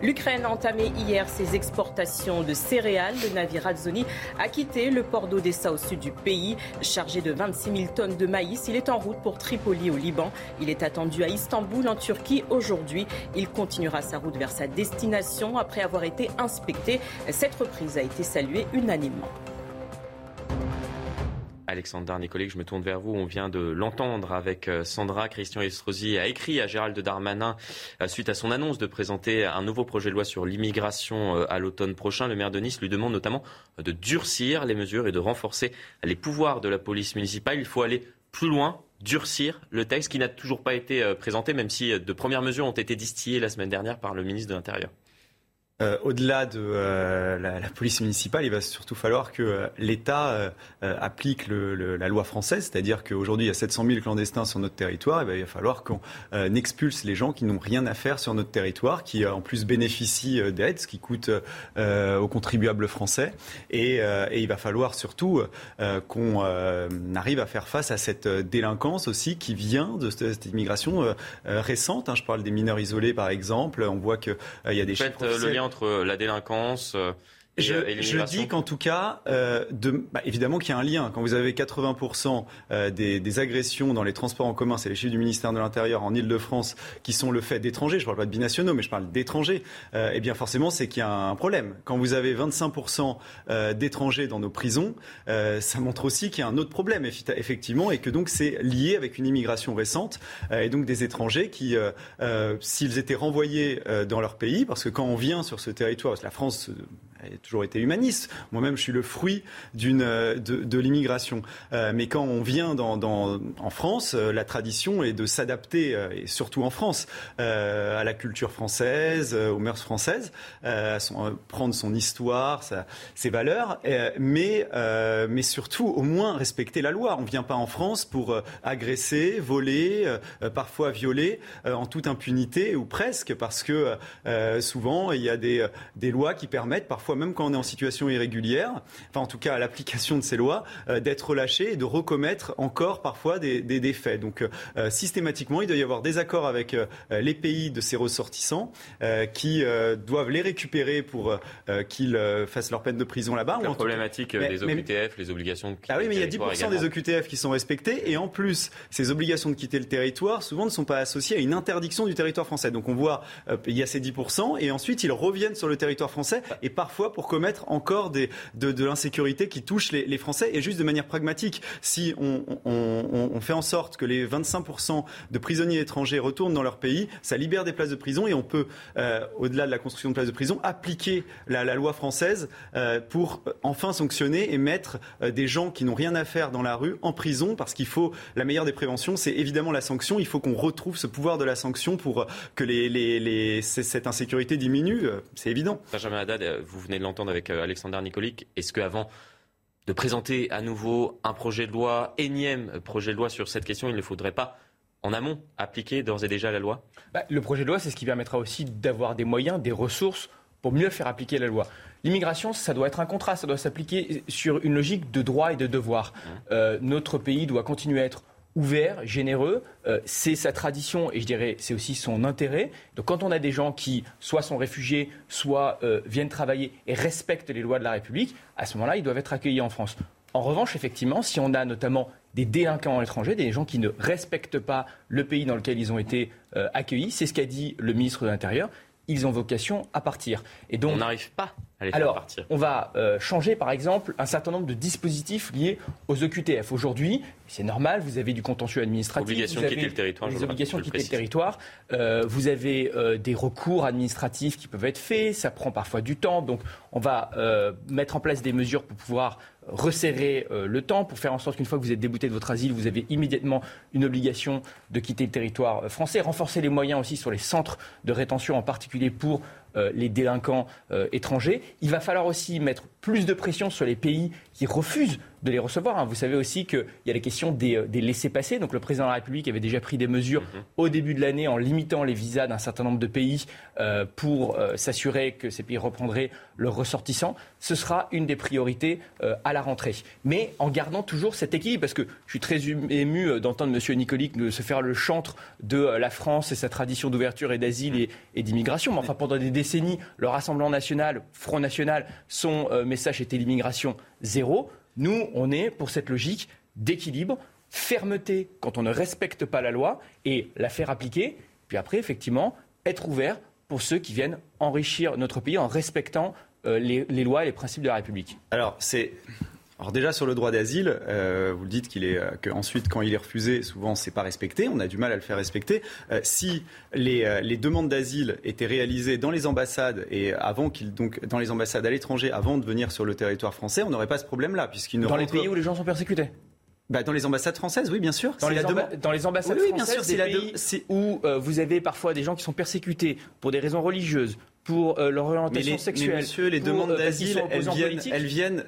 L'Ukraine a entamé hier ses exportations de céréales. Le navire Azzoni a quitté le port d'Odessa au sud du pays. Chargé de 26 000 tonnes de maïs, il est en route pour Tripoli au Liban. Il est attendu à Istanbul en Turquie aujourd'hui. Il continuera sa route vers sa destination après avoir été inspecté. Cette reprise a été saluée unanimement. Alexandre Nicolique, je me tourne vers vous. On vient de l'entendre avec euh, Sandra. Christian Estrosi a écrit à Gérald Darmanin euh, suite à son annonce de présenter un nouveau projet de loi sur l'immigration euh, à l'automne prochain. Le maire de Nice lui demande notamment de durcir les mesures et de renforcer les pouvoirs de la police municipale. Il faut aller plus loin durcir le texte qui n'a toujours pas été présenté, même si de premières mesures ont été distillées la semaine dernière par le ministre de l'Intérieur euh, au-delà de euh, la, la, police municipale, il va surtout falloir que euh, l'État applique le, le, la loi française, c'est-à-dire qu'aujourd'hui il y a 700 000 clandestins sur notre territoire, et bien, il va falloir qu'on expulse les gens qui n'ont rien à faire sur notre territoire, qui en plus bénéficient d'aides, ce qui coûte aux contribuables français, et, et, il va falloir surtout qu'on arrive à faire face à cette délinquance aussi qui vient de cette immigration récente. Hein. Je parle des mineurs isolés par exemple, on voit qu'il y a des chiffres entre la délinquance euh, je, je, dis qu'en tout cas, euh, de, bah, évidemment qu'il y a un lien. Quand vous avez 80% euh, des, des, agressions dans les transports en commun, c'est les chiffres du ministère de l'Intérieur en Ile-de-France, qui sont le fait d'étrangers, je ne parle pas de binationaux, mais je parle d'étrangers, euh, eh bien forcément c'est qu'il y a un problème. Quand vous avez 25% euh, d'étrangers dans nos prisons, euh, ça montre aussi qu'il y a un autre problème, effectivement, et que donc c'est lié avec une immigration récente, et donc des étrangers qui, s'ils étaient renvoyés dans leur pays, parce que quand on vient sur ce territoire, parce que la France toujours été humaniste. Moi-même, je suis le fruit euh, de, l'immigration. Euh, mais quand on vient dans, en France, euh, la tradition est de s'adapter, et surtout en France, à la culture française, aux mœurs françaises, à prendre son histoire, ses valeurs, mais, mais surtout au moins respecter la loi. On ne vient pas en France pour agresser, voler, parfois violer en toute impunité ou presque, parce que souvent il y a des lois qui permettent parfois même quand on est en situation irrégulière, enfin en tout cas à l'application de ces lois, euh, d'être relâché et de recommettre encore parfois des, des, des faits. Donc euh, systématiquement, il doit y avoir des accords avec euh, les pays de ces ressortissants qui doivent les récupérer pour qu'ils fassent leur peine de prison là-bas. La problématique des OQTF, les obligations de quitter Ah oui, mais il y a 10% des OQTF qui sont respectés et en plus, ces obligations de quitter le territoire souvent ne sont pas associées à une interdiction du territoire français. Donc on voit, il y a ces 10% et ensuite ils reviennent sur le territoire français et parfois pour commettre encore des, de, l'insécurité qui touche les, Français. Et juste de manière pragmatique, si on, fait en sorte que les 25% de prisonniers étrangers retournent dans leur pays, ça libère des places de prison et on peut, euh, au-delà de la construction de places de prison, appliquer la, loi française euh, pour enfin sanctionner et mettre euh, des gens qui n'ont rien à faire dans la rue en prison parce qu'il faut, la meilleure des préventions, c'est évidemment la sanction. Il faut qu'on retrouve ce pouvoir de la sanction pour que cette insécurité diminue. C'est évident. Benjamin Haddad, vous venez de l'entendre avec euh, Alexander Nicolic. Est-ce qu'avant de présenter à nouveau un projet de loi, énième projet de loi sur cette question, il ne faudrait pas en amont appliquer d'ores et déjà la loi? Bah, Le projet de loi, c'est ce qui permettra aussi d'avoir des moyens, des ressources pour mieux faire appliquer la loi. L'immigration, ça doit être un contrat, ça doit s'appliquer sur une logique de droit et de devoir. Mmh. Euh, notre pays doit continuer à être ouvert, généreux. Euh, c'est sa tradition et je dirais c'est aussi son intérêt. Donc quand on a des gens qui soit sont réfugiés, soit euh, viennent travailler et respectent les lois de la République, à ce moment-là, ils doivent être accueillis en France. En revanche, effectivement, si on a notamment des délinquants étrangers, des gens qui ne respectent pas le pays dans lequel ils ont été euh, accueillis, c'est ce qu'a dit le ministre de l'Intérieur, ils ont vocation à partir. Et donc, on n'arrive pas alors. On va euh, changer, par exemple, un certain nombre de dispositifs liés aux EQTF. Aujourd'hui, c'est normal, vous avez du contentieux administratif. Obligation de quitter le territoire. Les obligations de quitter le territoire. Euh, vous avez euh, des recours administratifs qui peuvent être faits. Ça prend parfois du temps. Donc, on va euh, mettre en place des mesures pour pouvoir resserrer euh, le temps pour faire en sorte qu'une fois que vous êtes débouté de votre asile, vous avez immédiatement une obligation de quitter le territoire euh, français. Renforcer les moyens aussi sur les centres de rétention, en particulier pour euh, les délinquants euh, étrangers. Il va falloir aussi mettre plus de pression sur les pays qui refusent de les recevoir. Hein. Vous savez aussi qu'il y a la question des, euh, des laissés-passer. Donc le président de la République avait déjà pris des mesures -hmm. au début de l'année en limitant les visas d'un certain nombre de pays euh, pour euh, s'assurer que ces pays reprendraient leurs ressortissants. Ce sera une des priorités euh, à la rentrée. Mais en gardant toujours cet équilibre, parce que je suis très ému d'entendre M. Nicolic se faire le chantre de la France et sa tradition d'ouverture et d'asile et, et d'immigration. Mais enfin, pendant des décennies, le Rassemblement national, Front national, son message était l'immigration zéro. Nous, on est pour cette logique d'équilibre, fermeté quand on ne respecte pas la loi et la faire appliquer. Puis après, effectivement, être ouvert pour ceux qui viennent enrichir notre pays en respectant euh, les, les lois et les principes de la République. Alors, c'est alors déjà sur le droit d'asile, euh, vous le dites qu'il est euh, qu'ensuite quand il est refusé, souvent c'est pas respecté. On a du mal à le faire respecter. Euh, si les, les demandes d'asile étaient réalisées dans les ambassades et avant qu'ils donc dans les ambassades à l'étranger avant de venir sur le territoire français, on n'aurait pas ce problème-là puisqu'il ne dans les pays où les gens sont persécutés. bah, dans les ambassades françaises, oui, bien sûr. Dans, les, dans les, ambassades oui, françaises, bien sûr, des pays où vous avez parfois des gens qui sont persécutés pour des raisons religieuses, pour leur orientation sexuelle. Mais monsieur, les demandes d'asile, elles, elles viennent,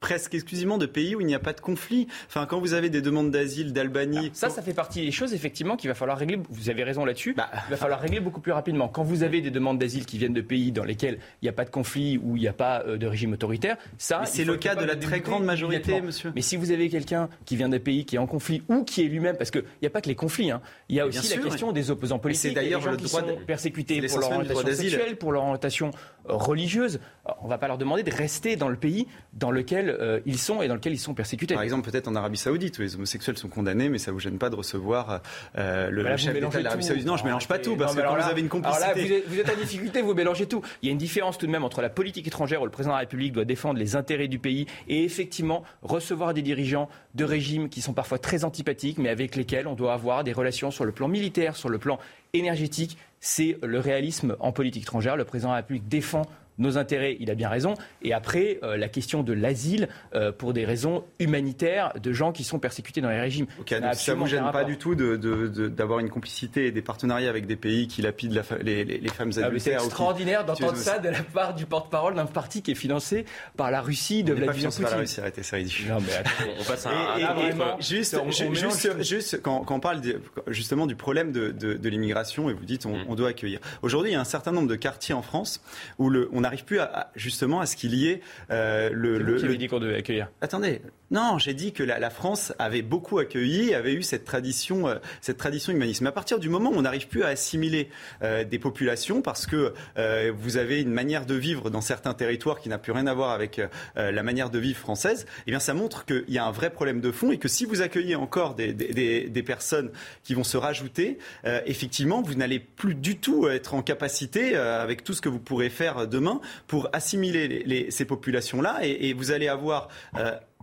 presque exclusivement de pays où il n'y a pas de conflit. Enfin, quand vous avez des demandes d'asile d'Albanie. Ça, ça fait partie des choses, effectivement, qu'il va falloir régler. Vous avez raison là-dessus. Bah, il va falloir régler beaucoup plus rapidement. Quand vous avez des demandes d'asile qui viennent de pays dans lesquels il n'y a pas de conflit, où il n'y a pas euh, de régime autoritaire, ça. C'est le cas de la très grande majorité, monsieur. Mais si vous avez quelqu'un qui vient des pays qui est en conflit ou qui est lui-même, parce qu'il n'y a pas que les conflits, hein, il y a aussi la question des opposants politiques. C'est d'ailleurs le droit sont persécutés pour leur orientation sexuelle, pour leur orientation religieuse. On ne va pas leur demander de rester dans le pays dans lequel euh, ils sont et dans lequel ils sont persécutés. Par exemple, peut-être en Arabie Saoudite, où les homosexuels sont condamnés, mais ça ne vous gêne pas de recevoir euh, le, chef d'État de l'Arabie Saoudite. Non, je ne mélange pas tout, parce que quand vous avez une complicité... Alors là, vous êtes, vous êtes en difficulté, vous mélangez tout. Il y a une différence tout de même entre la politique étrangère, où le président de la République doit défendre les intérêts du pays, et effectivement recevoir des dirigeants de régimes qui sont parfois très antipathiques, mais avec lesquels on doit avoir des relations sur le plan militaire, sur le plan énergétique. C'est le réalisme en politique étrangère. Le président de la République défend nos intérêts, il a bien raison. Et après, euh, la question de l'asile euh, pour des raisons humanitaires de gens qui sont persécutés dans les régimes. ça ne vous gêne pas du tout d'avoir une complicité et des partenariats avec des pays qui lapident les, femmes ah, adultères C'est extraordinaire d'entendre ça de la part du porte-parole d'un parti qui est financé par la Russie de Vladimir Poutine. Par la Russie, arrêtez, c'est ridicule. Non, mais on passe à un, Juste, juste, quand, on parle justement du problème de, l'immigration, et vous dites on, mm. on doit accueillir. Aujourd'hui, il y a un certain nombre de quartiers en France où le, on a n'arrive plus à, justement à ce qu'il y ait euh, le. le, le... dit qu'on devait accueillir. Attendez, non, j'ai dit que la, France avait beaucoup accueilli, avait eu cette tradition, euh, cette tradition humaniste. Mais à partir du moment où on n'arrive plus à assimiler euh, des populations, parce que euh, vous avez une manière de vivre dans certains territoires qui n'a plus rien à voir avec la manière de vivre française, eh bien, ça montre qu'il y a un vrai problème de fond et que si vous accueillez encore des, des, des personnes qui vont se rajouter, effectivement, vous n'allez plus du tout être en capacité, avec tout ce que vous pourrez faire demain, pour assimiler les, ces populations-là, et, et, vous allez avoir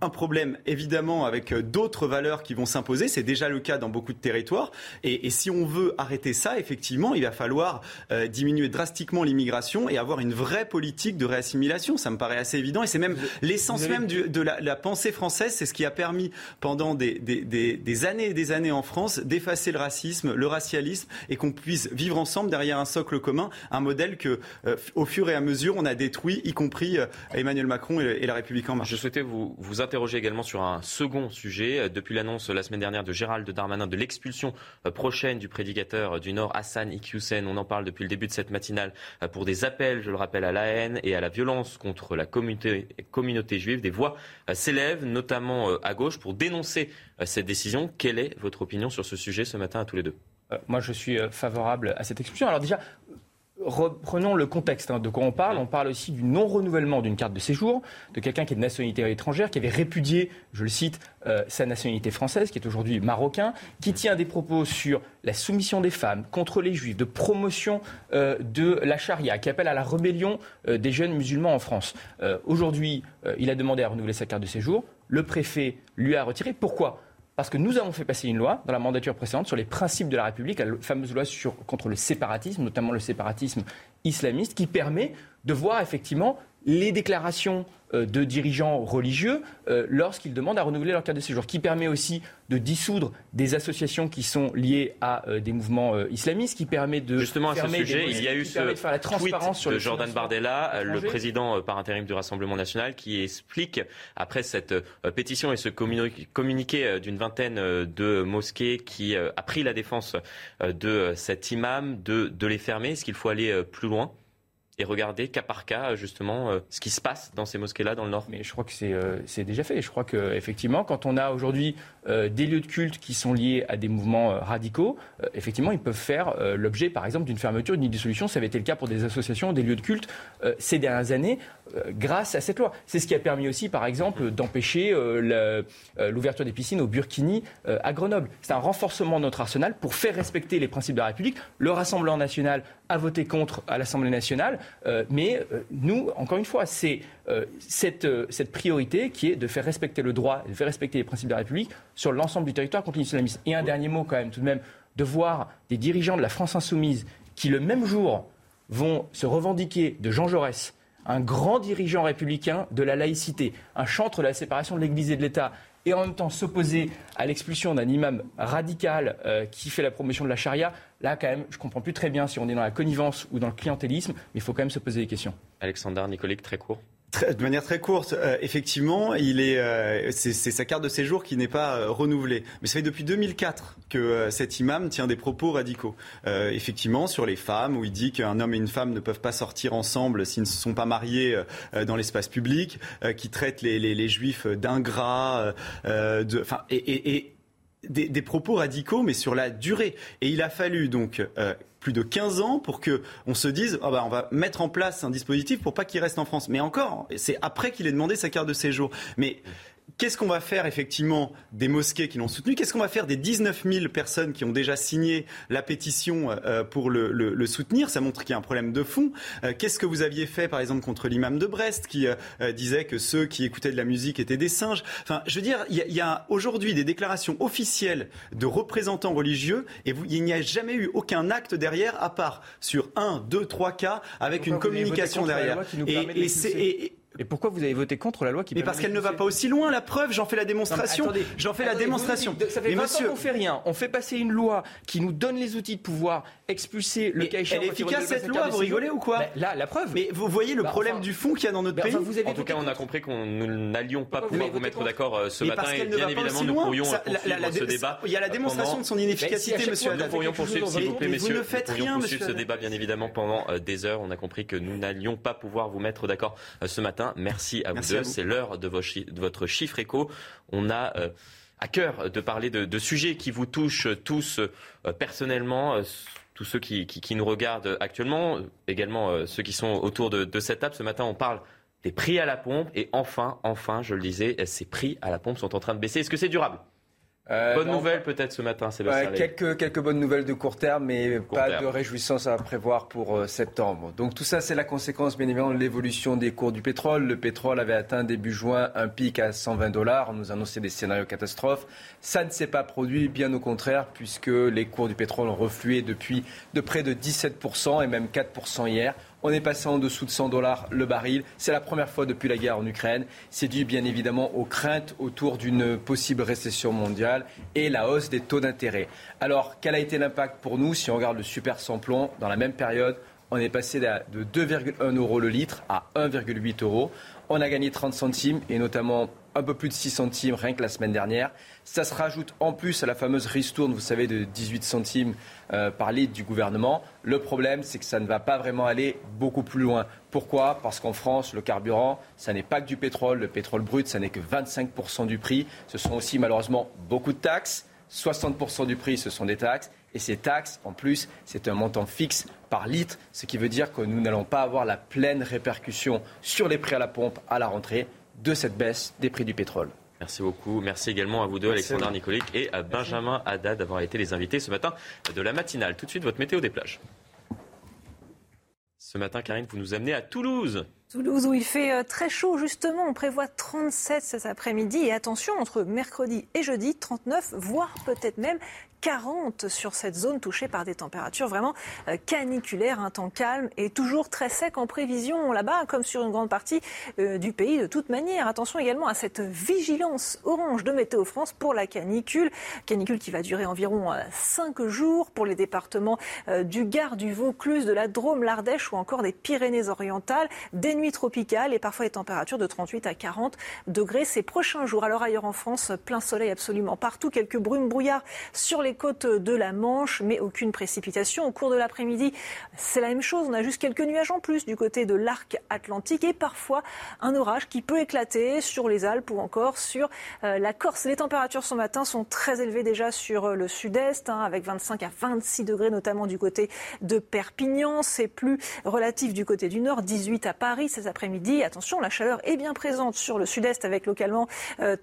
un problème évidemment avec euh, d'autres valeurs qui vont s'imposer. C'est déjà le cas dans beaucoup de territoires. Et, si on veut arrêter ça, effectivement, il va falloir euh, diminuer drastiquement l'immigration et avoir une vraie politique de réassimilation. Ça me paraît assez évident. Et c'est même l'essence même de la, pensée française. C'est ce qui a permis pendant des, années et des années en France d'effacer le racisme, le racialisme et qu'on puisse vivre ensemble derrière un socle commun, un modèle que, euh, au fur et à mesure, on a détruit, y compris Emmanuel Macron et, la République en marche. Je souhaitais vous, vous interroger également sur un second sujet. Euh, depuis l'annonce la semaine dernière de Gérald Darmanin de l'expulsion euh, prochaine du prédicateur euh, du Nord, Hassan Iqiyoussen, on en parle depuis le début de cette matinale, pour des appels, je le rappelle, à la haine et à la violence contre la communauté, communauté juive. Des voix s'élèvent, notamment à gauche, pour dénoncer cette décision. Quelle est votre opinion sur ce sujet ce matin à tous les deux? Moi, je suis favorable à cette expulsion. Alors déjà, reprenons le contexte hein, de quoi on parle? On parle aussi du non-renouvellement d'une carte de séjour, de quelqu'un qui est de nationalité étrangère, qui avait répudié, je le cite, euh, sa nationalité française, qui est aujourd'hui marocain, qui tient des propos sur la soumission des femmes contre les juifs, de promotion euh, de la charia, qui appelle à la rébellion euh, des jeunes musulmans en France. aujourd'hui, il a demandé à renouveler sa carte de séjour. Le préfet lui a retiré. Pourquoi? Parce que nous avons fait passer une loi dans la mandature précédente sur les principes de la République, la fameuse loi contre le séparatisme, notamment le séparatisme islamiste, qui permet de voir effectivement les déclarations euh, de dirigeants religieux euh, lorsqu'ils demandent à renouveler leur carte de séjour, qui permet aussi de dissoudre des associations qui sont liées à euh, des mouvements islamistes, qui permet de justement à ce sujet, il y a eu ce faire la transparence sur de Jordan Bardella, le président par intérim du Rassemblement national, qui explique après cette pétition et ce communiqué d'une vingtaine de mosquées qui a pris la défense de cet imam de, de les fermer. Est-ce qu'il faut aller plus loin? Et regarder cas par cas justement euh, ce qui se passe dans ces mosquées-là dans le Nord. Mais je crois que c'est euh, déjà fait. Je crois qu'effectivement, quand on a aujourd'hui euh, des lieux de culte qui sont liés à des mouvements radicaux, effectivement, ils peuvent faire l'objet, par exemple, d'une fermeture, d'une dissolution. Ça avait été le cas pour des associations, des lieux de culte ces dernières années, grâce à cette loi. C'est ce qui a permis aussi, par exemple, d'empêcher l'ouverture des piscines au Burkini à Grenoble. C'est un renforcement de notre arsenal pour faire respecter les principes de la République. Le Rassemblement national a voté contre à l'Assemblée nationale. Euh, mais euh, nous, encore une fois, c'est euh, cette, cette, priorité qui est de faire respecter le droit, de faire respecter les principes de la République sur l'ensemble du territoire contre l'islamisme. Et un dernier mot quand même, tout de même, de voir des dirigeants de la France insoumise qui, le même jour, vont se revendiquer de Jean Jaurès, un grand dirigeant républicain de la laïcité, un chantre de la séparation de l'Église et de l'État, et en même temps s'opposer à l'expulsion d'un imam radical euh, qui fait la promotion de la charia, là quand même, je comprends plus très bien si on est dans la connivence ou dans le clientélisme, mais il faut quand même se poser des questions. Alexander Nicolique, très court de manière très courte, euh, effectivement, euh, c'est, sa carte de séjour qui n'est pas euh, renouvelée. Mais ça fait depuis 2004 que cet imam tient des propos radicaux. effectivement, sur les femmes, où il dit qu'un homme et une femme ne peuvent pas sortir ensemble s'ils ne se sont pas mariés dans l'espace public, qui traite les, juifs d'ingrats, et, des, propos radicaux, mais sur la durée. Et il a fallu donc plus de 15 ans pour que on se dise ah bah, on va mettre en place un dispositif pour pas qu'il reste en France. Mais encore, c'est après qu'il ait demandé sa carte de séjour. Mais Qu'est-ce qu'on va faire effectivement des mosquées qui l'ont soutenu Qu'est-ce qu'on va faire des 19 000 personnes qui ont déjà signé la pétition euh, pour le, soutenir? Ça montre qu'il y a un problème de fond. Euh, qu'est-ce que vous aviez fait par exemple contre l'imam de Brest qui euh, disait que ceux qui écoutaient de la musique étaient des singes? Enfin, je veux dire, il y a, aujourd'hui des déclarations officielles de représentants religieux et il n'y a jamais eu aucun acte derrière à part sur un, deux, trois cas avec une communication derrière. et, et, et pourquoi vous avez voté contre la loi qui Mais parce qu'elle ne va pas aussi loin. La preuve, j'en fais la démonstration. J'en fais la démonstration. ça fait mais 20 monsieur... ans qu'on fait rien. On fait passer une loi qui nous donne les outils de pouvoir expulser le cas Elle est efficace cette loi. Vous rigolez ou quoi Là, la preuve. Mais vous voyez le bah, problème du fond qu'il y a dans notre pays. en tout cas, on a compris qu'on n'allions pas pouvoir vous mettre d'accord ce matin. Et bien évidemment, nous pourrions poursuivre ce débat. Il y a la démonstration de son inefficacité, monsieur. Nous pourrions poursuivre, s'il vous plaît, messieurs. Vous ne faites rien, monsieur. ce débat, bien évidemment, pendant des heures. On a compris que nous n'allions pas pouvoir vous mettre d'accord ce matin. Merci à vous c'est l'heure de, votre chiffre écho. On a euh, à cœur de parler de, sujets qui vous touchent tous euh, personnellement. Euh, tous ceux qui, nous regardent actuellement, également ceux qui sont autour de, de cette table. Ce matin, on parle des prix à la pompe. Et enfin, enfin, je le disais, ces prix à la pompe sont en train de baisser. Est-ce que c'est durable? Euh, Bonne nouvelle peut-être ce matin, Sébastien. quelques, quelques bonnes nouvelles de court terme, mais pas de réjouissance à prévoir pour euh, septembre. Donc tout ça, c'est la conséquence bien évidemment de l'évolution des cours du pétrole. Le pétrole avait atteint début juin un pic à 120 dollars. On nous annonçait des scénarios catastrophes. Ça ne s'est pas produit, bien au contraire, puisque les cours du pétrole ont reflué depuis de près de 17% et même 4% hier. On est passé en dessous de 100 dollars le baril. C'est la première fois depuis la guerre en Ukraine. C'est dû bien évidemment aux craintes autour d'une possible récession mondiale et la hausse des taux d'intérêt. Alors, quel a été l'impact pour nous si on regarde le super samplon dans la même période? On est passé de 2,1 euros le litre à 1,8 euros. On a gagné 30 centimes et notamment un peu plus de 6 centimes rien que la semaine dernière. Ça se rajoute en plus à la fameuse ristourne, vous savez, de 18 centimes euh, par litre du gouvernement. Le problème, c'est que ça ne va pas vraiment aller beaucoup plus loin. Pourquoi? Parce qu'en France, le carburant, ça n'est pas que du pétrole. Le pétrole brut, ça n'est que 25% du prix. Ce sont aussi malheureusement beaucoup de taxes. 60% du prix, ce sont des taxes. Et ces taxes, en plus, c'est un montant fixe par litre, ce qui veut dire que nous n'allons pas avoir la pleine répercussion sur les prix à la pompe à la rentrée de cette baisse des prix du pétrole. Merci beaucoup. Merci également à vous deux, Alexandre Nicolic et à Benjamin Haddad d'avoir été les invités ce matin de la matinale. Tout de suite, votre météo des plages. Ce matin, Karine, vous nous amenez à Toulouse. Toulouse où il fait euh, très chaud justement, on prévoit 37 cet après-midi et attention entre mercredi et jeudi 39 voire peut-être même 40 sur cette zone touchée par des températures vraiment euh, caniculaires, un temps calme et toujours très sec en prévision là-bas, comme sur une grande partie euh, du pays de toute manière. Attention également à cette vigilance orange de Météo France pour la canicule, canicule qui va durer environ 5 euh, jours pour les départements du Gard, du Vaucluse, de la Drôme, l'Ardèche ou encore des Pyrénées-Orientales, des nuits tropicales et parfois des températures de 38 à 40 degrés ces prochains jours. Alors ailleurs en France, plein soleil absolument partout, quelques brumes brouillards sur les les côtes de la Manche, mais aucune précipitation. Au cours de l'après-midi, c'est la même chose. On a juste quelques nuages en plus du côté de l'arc atlantique et parfois un orage qui peut éclater sur les Alpes ou encore sur euh, la Corse. Les températures ce matin sont très élevées déjà sur euh, le sud-est, hein, avec 25 à 26 degrés, notamment du côté de Perpignan. C'est plus relatif du côté du nord, 18 à Paris cet après-midi. Attention, la chaleur est bien présente sur le sud-est avec localement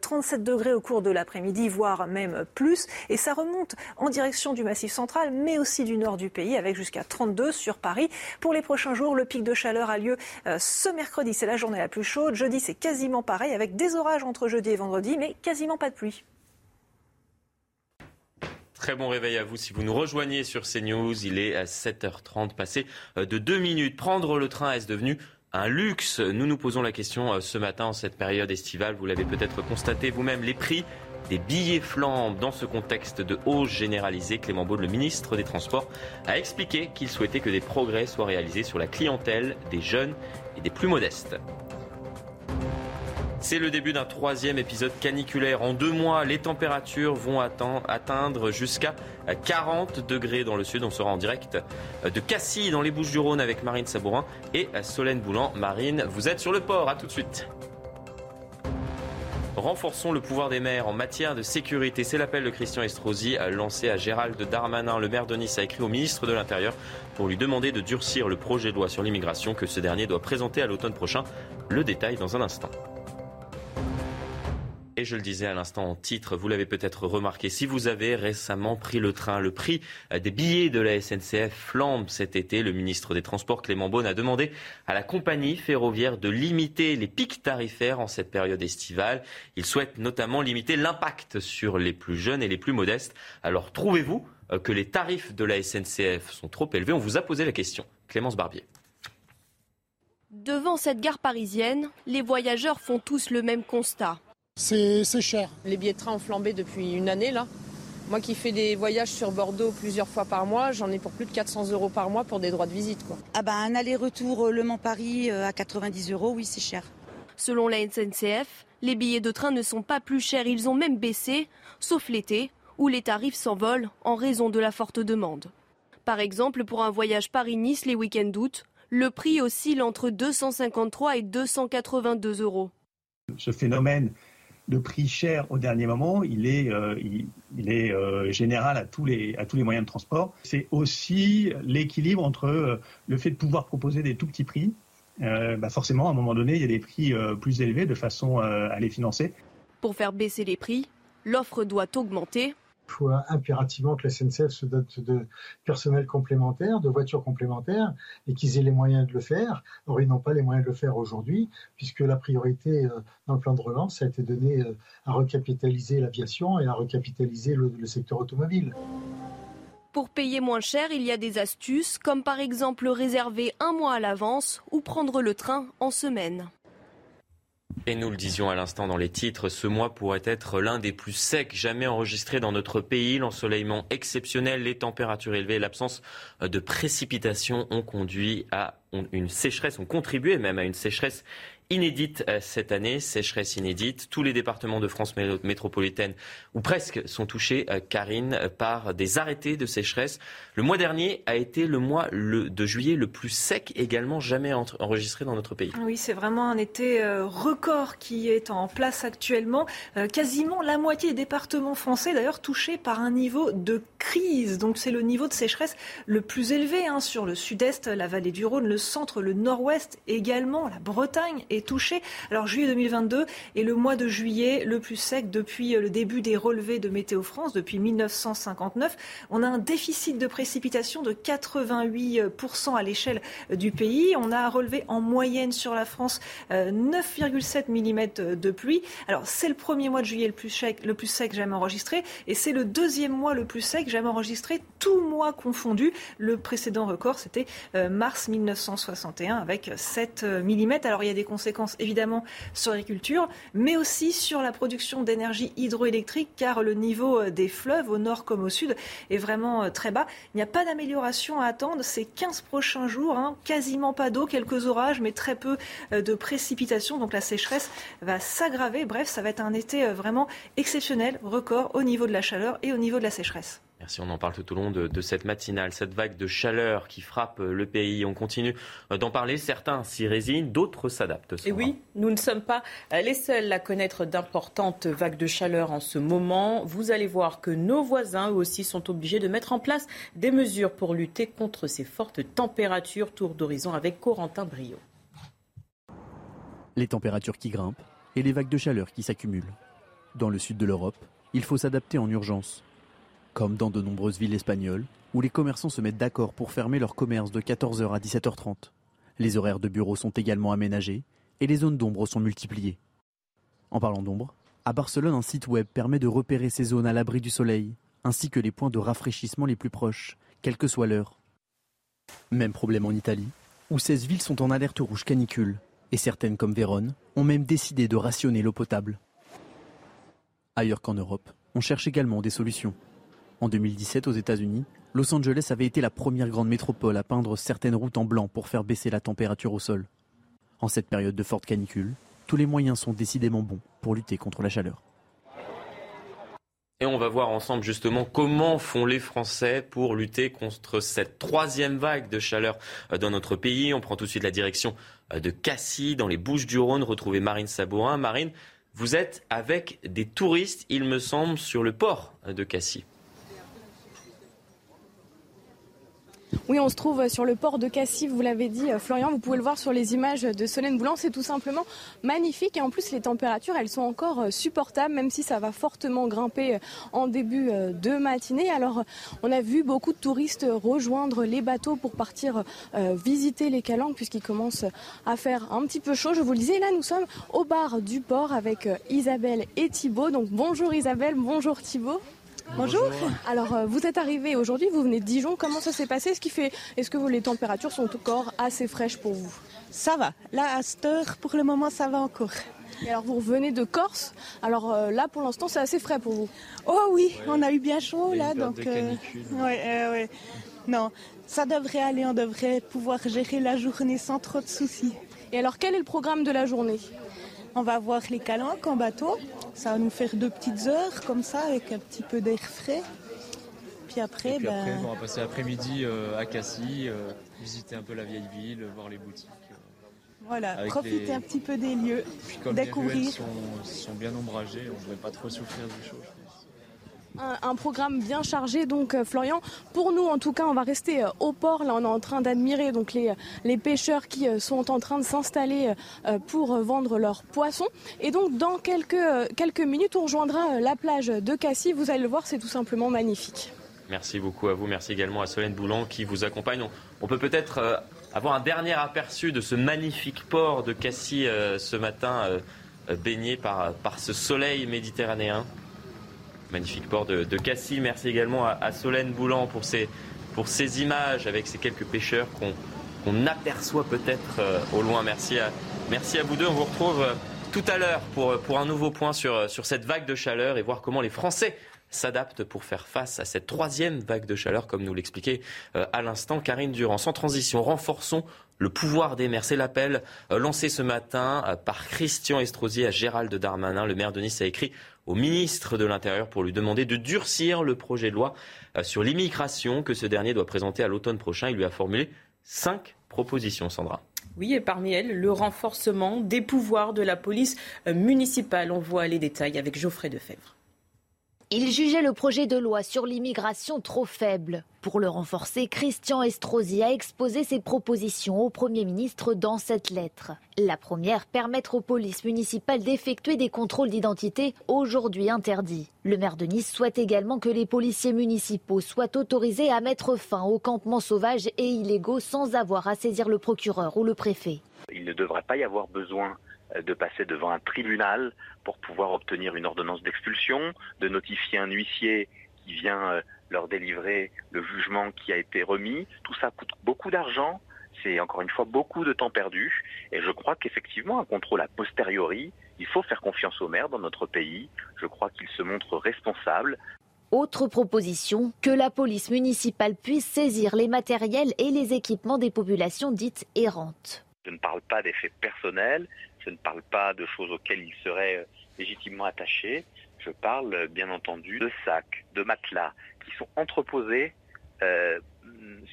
37 euh, degrés au cours de l'après-midi, voire même plus. Et ça remonte en direction du Massif central, mais aussi du nord du pays, avec jusqu'à 32 sur Paris. Pour les prochains jours, le pic de chaleur a lieu euh, ce mercredi, c'est la journée la plus chaude. Jeudi, c'est quasiment pareil, avec des orages entre jeudi et vendredi, mais quasiment pas de pluie. Très bon réveil à vous si vous nous rejoignez sur CNews. Il est à 7h30 passé euh, de 2 minutes. Prendre le train est devenu un luxe? Nous nous posons la question ce matin en cette période estivale. Vous l'avez peut-être constaté vous-même, les prix des billets flambent. Dans ce contexte de hausse généralisée, Clément Beaune, le ministre des Transports, a expliqué qu'il souhaitait que des progrès soient réalisés sur la clientèle des jeunes et des plus modestes. C'est le début d'un troisième épisode caniculaire. En deux mois, les températures vont atteindre jusqu'à 40 degrés dans le sud. On sera en direct de Cassis dans les Bouches-du-Rhône avec Marine Sabourin et Solène Boulan. Marine, vous êtes sur le port. À tout de suite. Renforçons le pouvoir des maires en matière de sécurité. C'est l'appel de Christian Estrosi lancé à Gérald Darmanin. Le maire de Nice a écrit au ministre de l'Intérieur pour lui demander de durcir le projet de loi sur l'immigration que ce dernier doit présenter à l'automne prochain. Le détail dans un instant. Et je le disais à l'instant en titre, vous l'avez peut-être remarqué, si vous avez récemment pris le train, le prix des billets de la SNCF flambe cet été. Le ministre des Transports, Clément Beaune, a demandé à la compagnie ferroviaire de limiter les pics tarifaires en cette période estivale. Il souhaite notamment limiter l'impact sur les plus jeunes et les plus modestes. Alors trouvez-vous euh, que les tarifs de la SNCF sont trop élevés? On vous a posé la question. Clémence Barbier. Devant cette gare parisienne, les voyageurs font tous le même constat. C'est cher. Les billets de train ont flambé depuis une année là. Moi qui fais des voyages sur Bordeaux plusieurs fois par mois, j'en ai pour plus de 400 euros par mois pour des droits de visite. Quoi. Ah bah un aller-retour euh, Le Mans-Paris euh, à 90 euros, oui c'est cher. Selon la SNCF, les billets de train ne sont pas plus chers, ils ont même baissé, sauf l'été, où les tarifs s'envolent en raison de la forte demande. Par exemple, pour un voyage Paris-Nice les week-ends d'août, le prix oscille entre 253 et 282 euros. Ce phénomène de prix cher au dernier moment, il est, euh, il, est euh, général à tous, les, à tous les moyens de transport. C'est aussi l'équilibre entre euh, le fait de pouvoir proposer des tout petits prix. Bah forcément, à un moment donné, il y a des prix plus élevés de façon à les financer. Pour faire baisser les prix, l'offre doit augmenter faut impérativement que la SNCF se dote de personnel complémentaire, de voitures complémentaires, et qu'ils aient les moyens de le faire. Or, ils n'ont pas les moyens de le faire aujourd'hui, puisque la priorité euh, dans le plan de relance a été donnée euh, à recapitaliser l'aviation et à recapitaliser le secteur automobile. Pour payer moins cher, il y a des astuces, comme par exemple réserver un mois à l'avance ou prendre le train en semaine. Et nous le disions à l'instant dans les titres, ce mois pourrait être l'un des plus secs jamais enregistrés dans notre pays. L'ensoleillement exceptionnel, les températures élevées l'absence de précipitations ont conduit à une sécheresse, ont contribué même à une sécheresse inédite euh, cette année, sécheresse inédite. Tous les départements de France métropolitaine, ou presque, sont touchés, euh, Karine, euh, par des arrêtés de sécheresse. Le mois dernier a été le mois de juillet le plus sec également jamais enregistré dans notre pays. Oui, c'est vraiment un été record qui est en place actuellement. Quasiment la moitié des départements français, d'ailleurs, touchés par un niveau de crise. Donc c'est le niveau de sécheresse le plus élevé hein, sur le sud-est, la vallée du Rhône, le centre, le nord-ouest également, la Bretagne est touchée. Alors juillet 2022 est le mois de juillet le plus sec depuis le début des relevés de Météo France, depuis 1959. On a un déficit de précipitation de 88% à l'échelle du pays. On a relevé en moyenne sur la France 9,7 euh, mm de pluie. Alors c'est le premier mois de juillet le plus sec, le plus sec jamais enregistré et c'est le deuxième mois le plus sec jamais enregistré, tout mois confondu. Le précédent record c'était euh, mars 1961 avec 7 euh, mm. Alors il y a des conséquences évidemment sur l'agriculture, mais aussi sur la production d'énergie hydroélectrique, car le niveau euh, des fleuves au nord comme au sud est vraiment euh, très bas. Il n'y a pas d'amélioration à attendre ces 15 prochains jours, hein. quasiment pas d'eau, quelques orages, mais très peu euh, de précipitations. Donc la sécheresse va s'aggraver. Bref, ça va être un été vraiment exceptionnel, record au niveau de la chaleur et au niveau de la sécheresse. Merci, on en parle tout au long de, cette matinale, cette vague de chaleur qui frappe le pays. On continue euh, d'en parler. Certains s'y résignent, d'autres s'adaptent. Et oui, nous ne sommes pas euh, les seuls à connaître d'importantes vagues de chaleur en ce moment. Vous allez voir que nos voisins, eux aussi, sont obligés de mettre en place des mesures pour lutter contre ces fortes températures. Tour d'horizon avec Corentin Brio. Les températures qui grimpent et les vagues de chaleur qui s'accumulent. Dans le sud de l'Europe, il faut s'adapter en urgence comme dans de nombreuses villes espagnoles, où les commerçants se mettent d'accord pour fermer leur commerce de 14h à 17h30. Les horaires de bureau sont également aménagés et les zones d'ombre sont multipliées. En parlant d'ombre, à Barcelone, un site web permet de repérer ces zones à l'abri du soleil, ainsi que les points de rafraîchissement les plus proches, quelle que soit l'heure. Même problème en Italie, où 16 villes sont en alerte rouge canicule. Et certaines, comme Vérone, ont même décidé de rationner l'eau potable. Ailleurs qu'en Europe, on cherche également des solutions. En 2017, aux États-Unis, Los Angeles avait été la première grande métropole à peindre certaines routes en blanc pour faire baisser la température au sol. En cette période de forte canicule, tous les moyens sont décidément bons pour lutter contre la chaleur. Et on va voir ensemble justement comment font les Français pour lutter contre cette troisième vague de chaleur dans notre pays. On prend tout de suite la direction de Cassis, dans les Bouches du Rhône, retrouver Marine Sabourin. Marine, vous êtes avec des touristes, il me semble, sur le port de Cassis. Oui, on se trouve sur le port de Cassis, vous l'avez dit, euh, Florian. Vous pouvez le voir sur les images de Solène Boulan. C'est tout simplement magnifique. Et en plus, les températures, elles sont encore euh, supportables, même si ça va fortement grimper euh, en début de matinée. Alors, on a vu beaucoup de touristes rejoindre les bateaux pour partir visiter les calanques, puisqu'il commence à faire un petit peu chaud. Je vous le disais, là, nous sommes au bar du port avec Isabelle et Thibault. Donc, bonjour Isabelle, bonjour Thibault. Bonjour. Alors, euh, vous êtes arrivé aujourd'hui, vous venez de Dijon. Comment ça s'est passé? Ce qui fait Est-ce que les températures sont encore assez fraîches pour vous? Ça va. Là, à cette heure, pour le moment, ça va encore. Et alors, vous revenez de Corse? Alors euh, là, pour l'instant, c'est assez frais pour vous. Oh oui, on a eu bien chaud là, donc. Euh, ouais, ouais. Non, ça devrait aller. On devrait pouvoir gérer la journée sans trop de soucis. Et alors, quel est le programme de la journée? On va voir les calanques en bateau. Ça va nous faire deux petites heures comme ça avec un petit peu d'air frais. Puis après, ben... on va passer l'après-midi euh, à Cassis, euh, visiter un peu la vieille ville, voir les boutiques. Euh, voilà, profiter un petit peu des lieux, Puis comme découvrir. Les sont, sont bien ombragés, on ne devrait pas trop souffrir du chaud un, programme bien chargé. Donc, euh, Florian, pour nous, en tout cas, on va rester euh, au port. Là, on est en train d'admirer donc les, les pêcheurs qui euh, sont en train de s'installer pour vendre leurs poissons. Et donc, dans quelques, minutes, on rejoindra la plage de Cassis. Vous allez le voir, c'est tout simplement magnifique. Merci beaucoup à vous. Merci également à Solène Boulan qui vous accompagne. On, peut peut-être avoir un dernier aperçu de ce magnifique port de Cassis ce matin, baigné par ce soleil méditerranéen. Magnifique port de, Cassis. Merci également à, Solène Boulan pour ces, pour images avec ces quelques pêcheurs qu'on aperçoit peut-être euh, au loin. Merci à, merci à vous deux. On vous retrouve euh, tout à l'heure pour, pour un nouveau point sur, sur cette vague de chaleur et voir comment les Français s'adaptent pour faire face à cette troisième vague de chaleur, comme nous l'expliquait euh, à l'instant Karine Durand. Sans transition, renforçons le pouvoir des maires. C'est l'appel lancé ce matin par Christian Estrosi à Gérald Darmanin. Le maire de Nice a écrit au ministre de l'Intérieur pour lui demander de durcir le projet de loi euh, sur l'immigration que ce dernier doit présenter à l'automne prochain. Il lui a formulé cinq propositions, Sandra. Oui, et parmi elles, le renforcement des pouvoirs de la police euh, municipale. On voit les détails avec Geoffrey Defebvre. Il jugeait le projet de loi sur l'immigration trop faible. Pour le renforcer, Christian Estrosi a exposé ses propositions au Premier ministre dans cette lettre. La première, permettre aux polices municipales d'effectuer des contrôles d'identité aujourd'hui interdits. Le maire de Nice souhaite également que les policiers municipaux soient autorisés à mettre fin aux campements sauvages et illégaux sans avoir à saisir le procureur ou le préfet. Il ne devrait pas y avoir besoin de passer devant un tribunal pour pouvoir obtenir une ordonnance d'expulsion, de notifier un huissier qui vient euh, leur délivrer le jugement qui a été remis. Tout ça coûte beaucoup d'argent, c'est encore une fois beaucoup de temps perdu. Et je crois qu'effectivement, un contrôle a posteriori, il faut faire confiance aux maires dans notre pays. Je crois qu'ils se montrent responsables. Autre proposition, que la police municipale puisse saisir les matériels et les équipements des populations dites errantes. Je ne parle pas d'effets personnels, je ne parle pas de choses auxquelles ils seraient euh, légitimement attachés. Je parle euh, bien entendu de sacs, de matelas qui sont entreposés euh,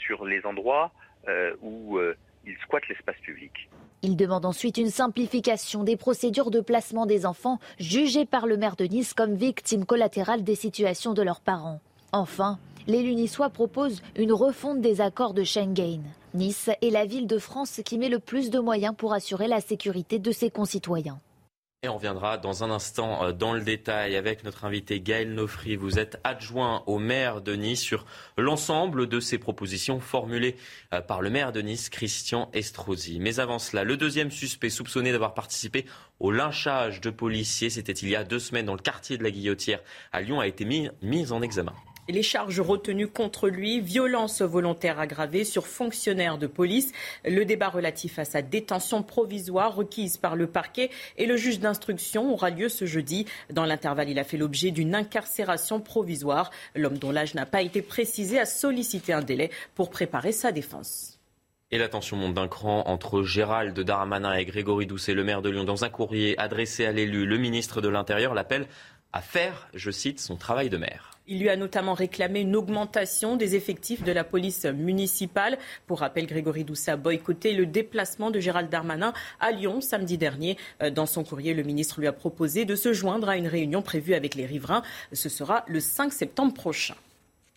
sur les endroits où ils squattent l'espace public. Il demande ensuite une simplification des procédures de placement des enfants jugés par le maire de Nice comme victimes collatérales des situations de leurs parents. Enfin, les niçois proposent une refonte des accords de Schengen. Nice est la ville de France qui met le plus de moyens pour assurer la sécurité de ses concitoyens. Et on reviendra dans un instant euh, dans le détail avec notre invité Gaël Nofri. Vous êtes adjoint au maire de Nice sur l'ensemble de ces propositions formulées euh, par le maire de Nice, Christian Estrosi. Mais avant cela, le deuxième suspect soupçonné d'avoir participé au lynchage de policiers, c'était il y a deux semaines dans le quartier de la Guillotière à Lyon, a été mis, mis en examen. Les charges retenues contre lui, violence volontaire aggravée sur fonctionnaire de police, le débat relatif à sa détention provisoire requise par le parquet et le juge d'instruction aura lieu ce jeudi. Dans l'intervalle, il a fait l'objet d'une incarcération provisoire. L'homme dont l'âge n'a pas été précisé a sollicité un délai pour préparer sa défense. Et la tension monte d'un cran entre Gérald Darmanin et Grégory Doucet, le maire de Lyon. Dans un courrier adressé à l'élu, le ministre de l'Intérieur l'appelle à faire, je cite, son travail de maire. Il lui a notamment réclamé une augmentation des effectifs de la police municipale. Pour rappel, Grégory Doucet a boycotté le déplacement de Gérald Darmanin à Lyon samedi dernier. Euh, dans son courrier, le ministre lui a proposé de se joindre à une réunion prévue avec les riverains. Ce sera le 5 septembre prochain.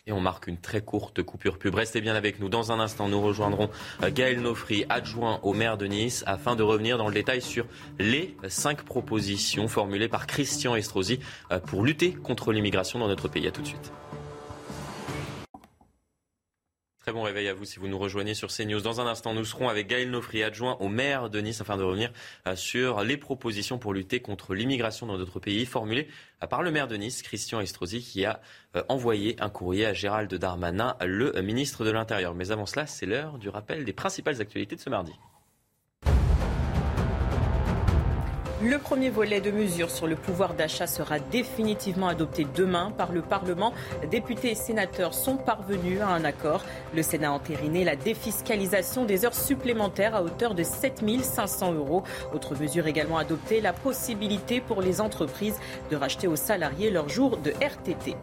Et on marque une très courte coupure pub. Restez bien avec nous. Dans un instant, nous rejoindrons euh, Gaël Nofri, adjoint au maire de Nice, afin de revenir dans le détail sur les cinq propositions formulées par Christian Estrosi euh, pour lutter contre l'immigration dans notre pays. À tout de suite. Très bon réveil à vous si vous nous rejoignez sur CNews. Dans un instant, nous serons avec Gaël Nofri, adjoint au maire de Nice, afin de revenir euh, sur les propositions pour lutter contre l'immigration dans notre pays, formulées euh, par le maire de Nice, Christian Estrosi, qui a euh, envoyé un courrier à Gérald Darmanin, le ministre de l'Intérieur. Mais avant cela, c'est l'heure du rappel des principales actualités de ce mardi. Le premier volet de mesures sur le pouvoir d'achat sera définitivement adopté demain par le Parlement. Députés et sénateurs sont parvenus à un accord. Le Sénat a entériné la défiscalisation des heures supplémentaires à hauteur de 7 500 euros. Autre mesure également adoptée, la possibilité pour les entreprises de racheter aux salariés leurs jours de RTT.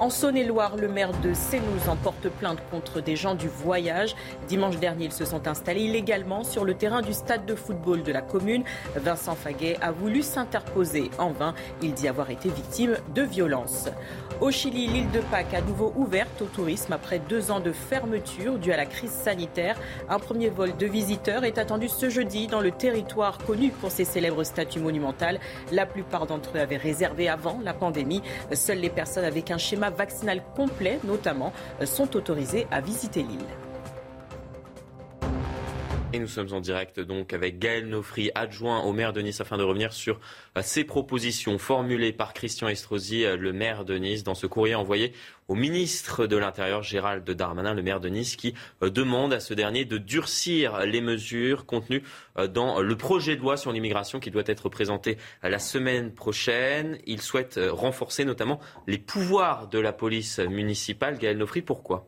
En Saône-et-Loire, le maire de Sénouz en porte plainte contre des gens du voyage. Dimanche dernier, ils se sont installés illégalement sur le terrain du stade de football de la commune. Vincent Faguet a voulu s'interposer. En vain, il dit avoir été victime de violences. Au Chili, l'île de Pâques à nouveau ouverte au tourisme après deux ans de fermeture due à la crise sanitaire. Un premier vol de visiteurs est attendu ce jeudi dans le territoire connu pour ses célèbres statues monumentales. La plupart d'entre eux avaient réservé avant la pandémie. Seules les personnes avec un schéma vaccinal complet, notamment, sont autorisées à visiter l'île. Et nous sommes en direct donc avec Gaël Nofri, adjoint au maire de Nice, afin de revenir sur euh, ces propositions formulées par Christian Estrosi, euh, le maire de Nice, dans ce courrier envoyé au ministre de l'Intérieur, Gérald Darmanin, le maire de Nice, qui euh, demande à ce dernier de durcir les mesures contenues dans le projet de loi sur l'immigration qui doit être présenté la semaine prochaine. Il souhaite renforcer notamment les pouvoirs de la police municipale. Gaël Nofri, pourquoi?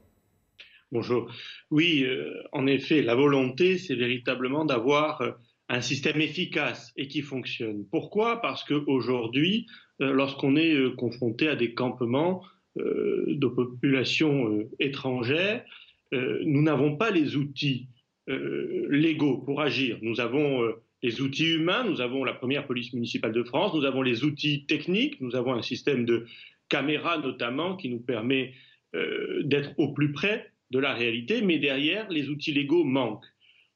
Bonjour. Oui, euh, en effet, la volonté, c'est véritablement d'avoir euh, un système efficace et qui fonctionne. Pourquoi? Parce qu'aujourd'hui, euh, lorsqu'on est confronté à des campements de populations étrangères, nous n'avons pas les outils légaux pour agir. Nous avons les outils humains, nous avons la première police municipale de France, nous avons les outils techniques, nous avons un système de caméras notamment qui nous permet d'être au plus près de la réalité, mais derrière, les outils légaux manquent.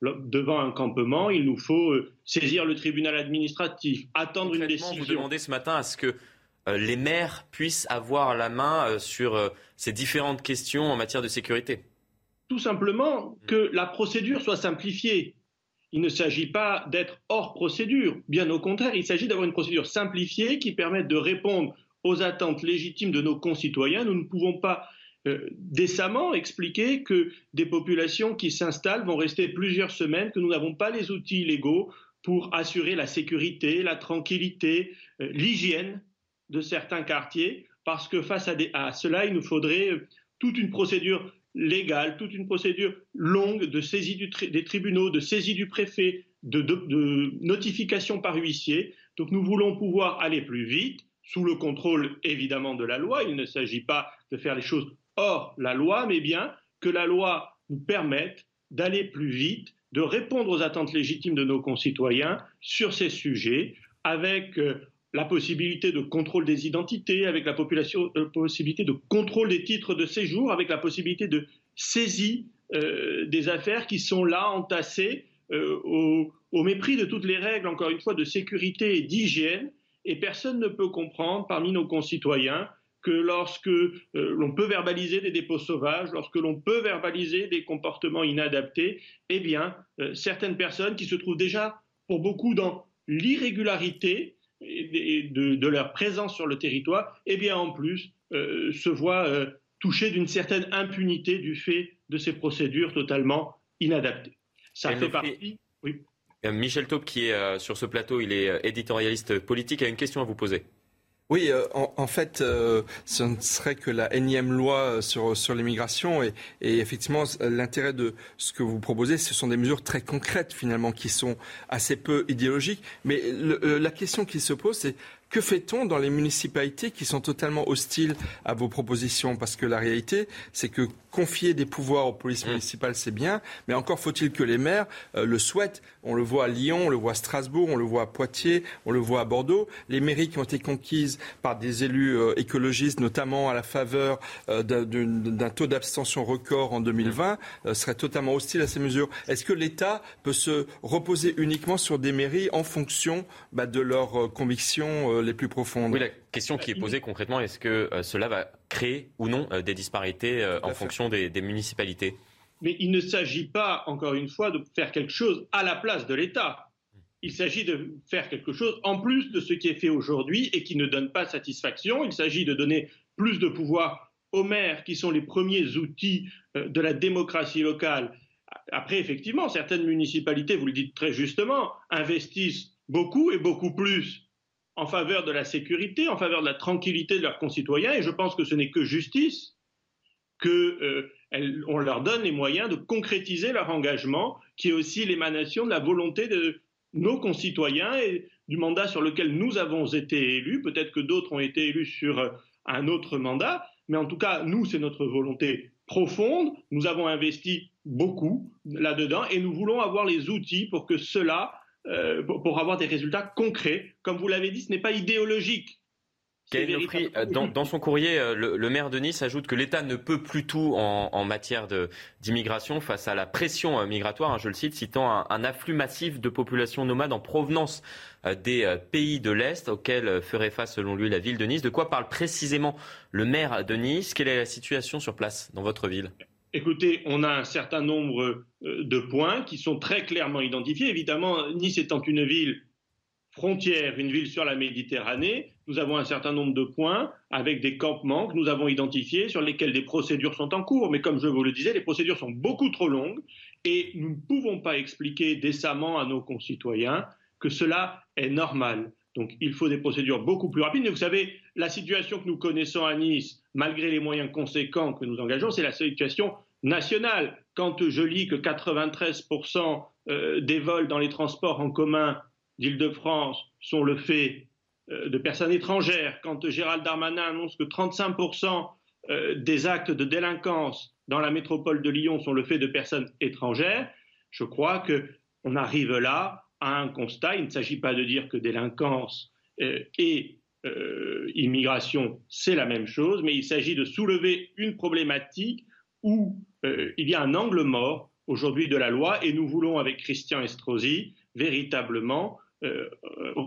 Devant un campement, il nous faut euh, saisir le tribunal administratif, attendre une décision. Vous demandez ce matin à ce que euh, les maires puissent avoir la main euh, sur ces différentes questions en matière de sécurité Tout simplement que la procédure soit simplifiée. Il ne s'agit pas d'être hors procédure, bien au contraire, il s'agit d'avoir une procédure simplifiée qui permette de répondre aux attentes légitimes de nos concitoyens. Nous ne pouvons pas euh, décemment expliqué que des populations qui s'installent vont rester plusieurs semaines, que nous n'avons pas les outils légaux pour assurer la sécurité, la tranquillité, euh, l'hygiène de certains quartiers, parce que face à, cela, il nous faudrait euh, toute une procédure légale, toute une procédure longue de saisie des tribunaux, de saisie du préfet, de notification par huissier. Donc nous voulons pouvoir aller plus vite, sous le contrôle évidemment de la loi. Il ne s'agit pas de faire les choses hors la loi, mais bien que la loi nous permette d'aller plus vite, de répondre aux attentes légitimes de nos concitoyens sur ces sujets, avec euh, la possibilité de contrôle des identités, avec la euh, possibilité de contrôle des titres de séjour, avec la possibilité de saisie euh, des affaires qui sont là entassées au, mépris de toutes les règles, encore une fois, de sécurité et d'hygiène. Et personne ne peut comprendre parmi nos concitoyens que lorsque euh, l'on peut verbaliser des dépôts sauvages, lorsque l'on peut verbaliser des comportements inadaptés, eh bien, euh, certaines personnes qui se trouvent déjà, pour beaucoup, dans l'irrégularité de, leur présence sur le territoire, eh bien, en plus, euh, se voient toucher d'une certaine impunité du fait de ces procédures totalement inadaptées. Ça fait partie. Oui. Michel Taube, qui est sur ce plateau, il est éditorialiste politique, a une question à vous poser. Oui, en, fait, ce ne serait que la énième loi sur, sur l'immigration. Et, et, effectivement, l'intérêt de ce que vous proposez, ce sont des mesures très concrètes, finalement, qui sont assez peu idéologiques. Mais la question qui se pose, c'est que fait-on dans les municipalités qui sont totalement hostiles à vos propositions? Parce que la réalité, c'est que confier des pouvoirs aux polices mmh. municipales, c'est bien, mais encore faut-il que les maires euh, le souhaitent. On le voit à Lyon, on le voit à Strasbourg, on le voit à Poitiers, on le voit à Bordeaux. Les mairies qui ont été conquises par des élus euh, écologistes, notamment à la faveur euh, d'un taux d'abstention record en 2020, seraient totalement hostiles à ces mesures. Est-ce que l'État peut se reposer uniquement sur des mairies en fonction bah, de leurs convictions les plus profondes Oui, la question qui est posée concrètement, est-ce que cela va créer ou non des disparités en fonction des, municipalités? Mais il ne s'agit pas, encore une fois, de faire quelque chose à la place de l'État. Il s'agit de faire quelque chose en plus de ce qui est fait aujourd'hui et qui ne donne pas satisfaction. Il s'agit de donner plus de pouvoir aux maires, qui sont les premiers outils euh, de la démocratie locale. Après, effectivement, certaines municipalités, vous le dites très justement, investissent beaucoup et beaucoup plus en faveur de la sécurité, en faveur de la tranquillité de leurs concitoyens, et je pense que ce n'est que justice qu'on euh, leur donne les moyens de concrétiser leur engagement, qui est aussi l'émanation de la volonté de nos concitoyens et du mandat sur lequel nous avons été élus. Peut-être que d'autres ont été élus sur euh, un autre mandat, mais en tout cas, nous, c'est notre volonté profonde. Nous avons investi beaucoup là-dedans et nous voulons avoir les outils pour que cela, euh, pour avoir des résultats concrets. Comme vous l'avez dit, ce n'est pas idéologique. Euh, [LAUGHS] dans, son courrier, euh, le, maire de Nice ajoute que l'État ne peut plus tout en, matière d'immigration face à la pression migratoire, hein, je le cite, citant un, afflux massif de populations nomades en provenance des pays de l'Est auxquels ferait face selon lui la ville de Nice. De quoi parle précisément le maire de Nice? Quelle est la situation sur place dans votre ville? Écoutez, on a un certain nombre de points qui sont très clairement identifiés. Évidemment, Nice étant une ville frontière, une ville sur la Méditerranée, nous avons un certain nombre de points avec des campements que nous avons identifiés sur lesquels des procédures sont en cours. Mais comme je vous le disais, les procédures sont beaucoup trop longues et nous ne pouvons pas expliquer décemment à nos concitoyens que cela est normal. Donc il faut des procédures beaucoup plus rapides. Mais vous savez, la situation que nous connaissons à Nice, malgré les moyens conséquents que nous engageons, c'est la situation nationale. Quand je lis que 93% euh, des vols dans les transports en commun d'Île-de-France sont le fait euh, de personnes étrangères, quand Gérald Darmanin annonce que 35% euh, des actes de délinquance dans la métropole de Lyon sont le fait de personnes étrangères, je crois qu'on arrive là à un constat. Il ne s'agit pas de dire que délinquance euh, immigration, c'est la même chose, mais il s'agit de soulever une problématique où il y a un angle mort aujourd'hui de la loi et nous voulons, avec Christian Estrosi, véritablement euh,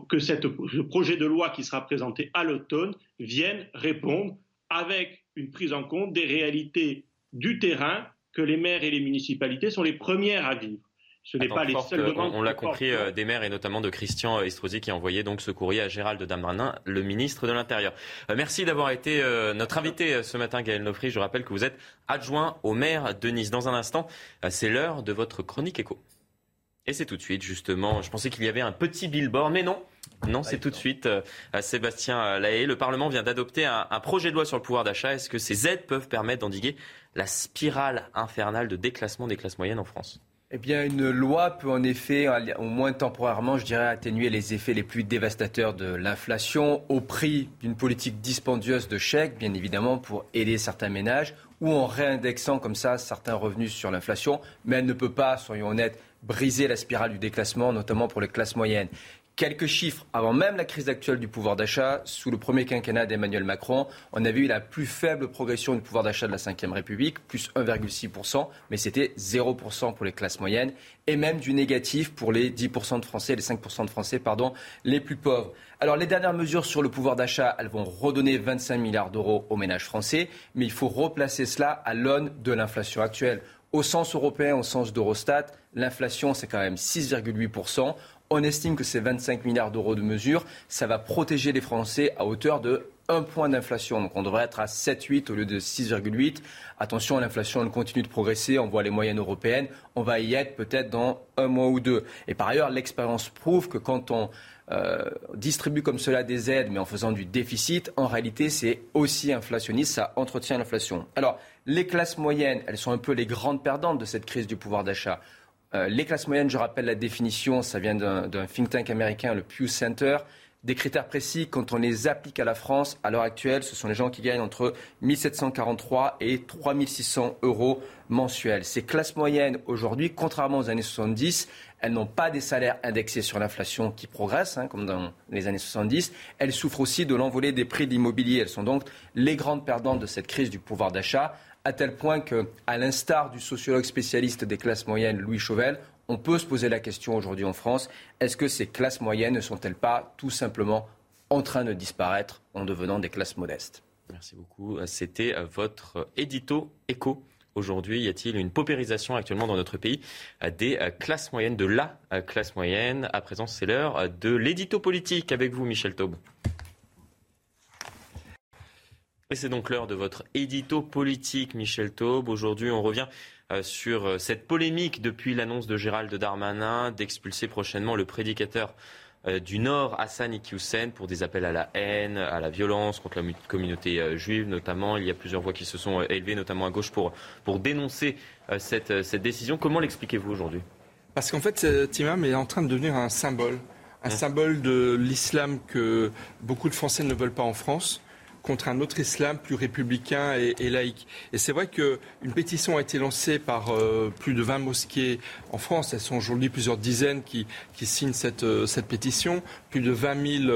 que ce projet de loi qui sera présenté à l'automne vienne répondre avec une prise en compte des réalités du terrain que les maires et les municipalités sont les premières à vivre. Ce n'est pas les seuls On, l'a compris euh, des maires et notamment de Christian Estrosi qui a envoyé donc ce courrier à Gérald Darmanin, le ministre de l'Intérieur. Euh, merci d'avoir été notre invité ce matin, Gaël Nofri. Je rappelle que vous êtes adjoint au maire de Nice. Dans un instant, c'est l'heure de votre chronique écho. Et c'est tout de suite, justement. Je pensais qu'il y avait un petit billboard, mais non. Non, c'est tout de suite. Euh, Sébastien Lahaye, le Parlement vient d'adopter un, projet de loi sur le pouvoir d'achat. Est-ce que ces aides peuvent permettre d'endiguer la spirale infernale de déclassement des classes moyennes en France? Eh bien, une loi peut en effet, au moins temporairement, je dirais, atténuer les effets les plus dévastateurs de l'inflation au prix d'une politique dispendieuse de chèques, bien évidemment, pour aider certains ménages, ou en réindexant comme ça certains revenus sur l'inflation. Mais elle ne peut pas, soyons honnêtes, briser la spirale du déclassement, notamment pour les classes moyennes. Quelques chiffres avant même la crise actuelle du pouvoir d'achat, sous le premier quinquennat d'Emmanuel Macron, on avait eu la plus faible progression du pouvoir d'achat de la Ve République, plus 1,6%, mais c'était 0% pour les classes moyennes, et même du négatif pour les 10% de Français, les 5% de Français, pardon, les plus pauvres. Alors les dernières mesures sur le pouvoir d'achat, elles vont redonner 25 milliards d'euros aux ménages français, mais il faut replacer cela à l'aune de l'inflation actuelle. Au sens européen, au sens d'Eurostat, l'inflation, c'est quand même 6,8%. On estime que ces 25 milliards d'euros de mesures, ça va protéger les Français à hauteur de un point d'inflation. Donc on devrait être à 7,8 au lieu de 6,8. Attention, l'inflation continue de progresser. On voit les moyennes européennes. On va y être peut-être dans un mois ou deux. Et par ailleurs, l'expérience prouve que quand on euh, distribue comme cela des aides, mais en faisant du déficit, en réalité, c'est aussi inflationniste, ça entretient l'inflation. Alors, les classes moyennes, elles sont un peu les grandes perdantes de cette crise du pouvoir d'achat. Euh, les classes moyennes, je rappelle la définition, ça vient d'un think tank américain, le Pew Center. Des critères précis, quand on les applique à la France, à l'heure actuelle, ce sont les gens qui gagnent entre 1743 et 3600 euros mensuels. Ces classes moyennes, aujourd'hui, contrairement aux années 70, elles n'ont pas des salaires indexés sur l'inflation qui progressent, hein, comme dans les années 70. Elles souffrent aussi de l'envolée des prix de l'immobilier. Elles sont donc les grandes perdantes de cette crise du pouvoir d'achat, à tel point que, à l'instar du sociologue spécialiste des classes moyennes, Louis Chauvel, on peut se poser la question aujourd'hui en France, est-ce que ces classes moyennes ne sont-elles pas tout simplement en train de disparaître en devenant des classes modestes? Merci beaucoup. C'était votre édito écho aujourd'hui Y a-t-il une paupérisation actuellement dans notre pays des classes moyennes, de la classe moyenne? À présent, c'est l'heure de l'édito politique avec vous, Michel Taube. Et c'est donc l'heure de votre édito politique, Michel Taube. Aujourd'hui, on revient euh, sur euh, cette polémique depuis l'annonce de Gérald Darmanin d'expulser prochainement le prédicateur euh, du Nord, Hassan Iqiyoussen, pour des appels à la haine, à la violence contre la communauté juive notamment. Il y a plusieurs voix qui se sont élevées, notamment à gauche, pour, pour dénoncer cette, cette décision. Comment l'expliquez-vous aujourd'hui? Parce qu'en fait, cet imam est en train de devenir un symbole. Un mmh. symbole de l'islam que beaucoup de Français ne veulent pas en France contre un autre islam plus républicain et, laïque. Et c'est vrai qu'une pétition a été lancée par euh, plus de 20 mosquées en France. Elles sont aujourd'hui plusieurs dizaines qui, signent cette, euh, cette, pétition. Plus de 20 000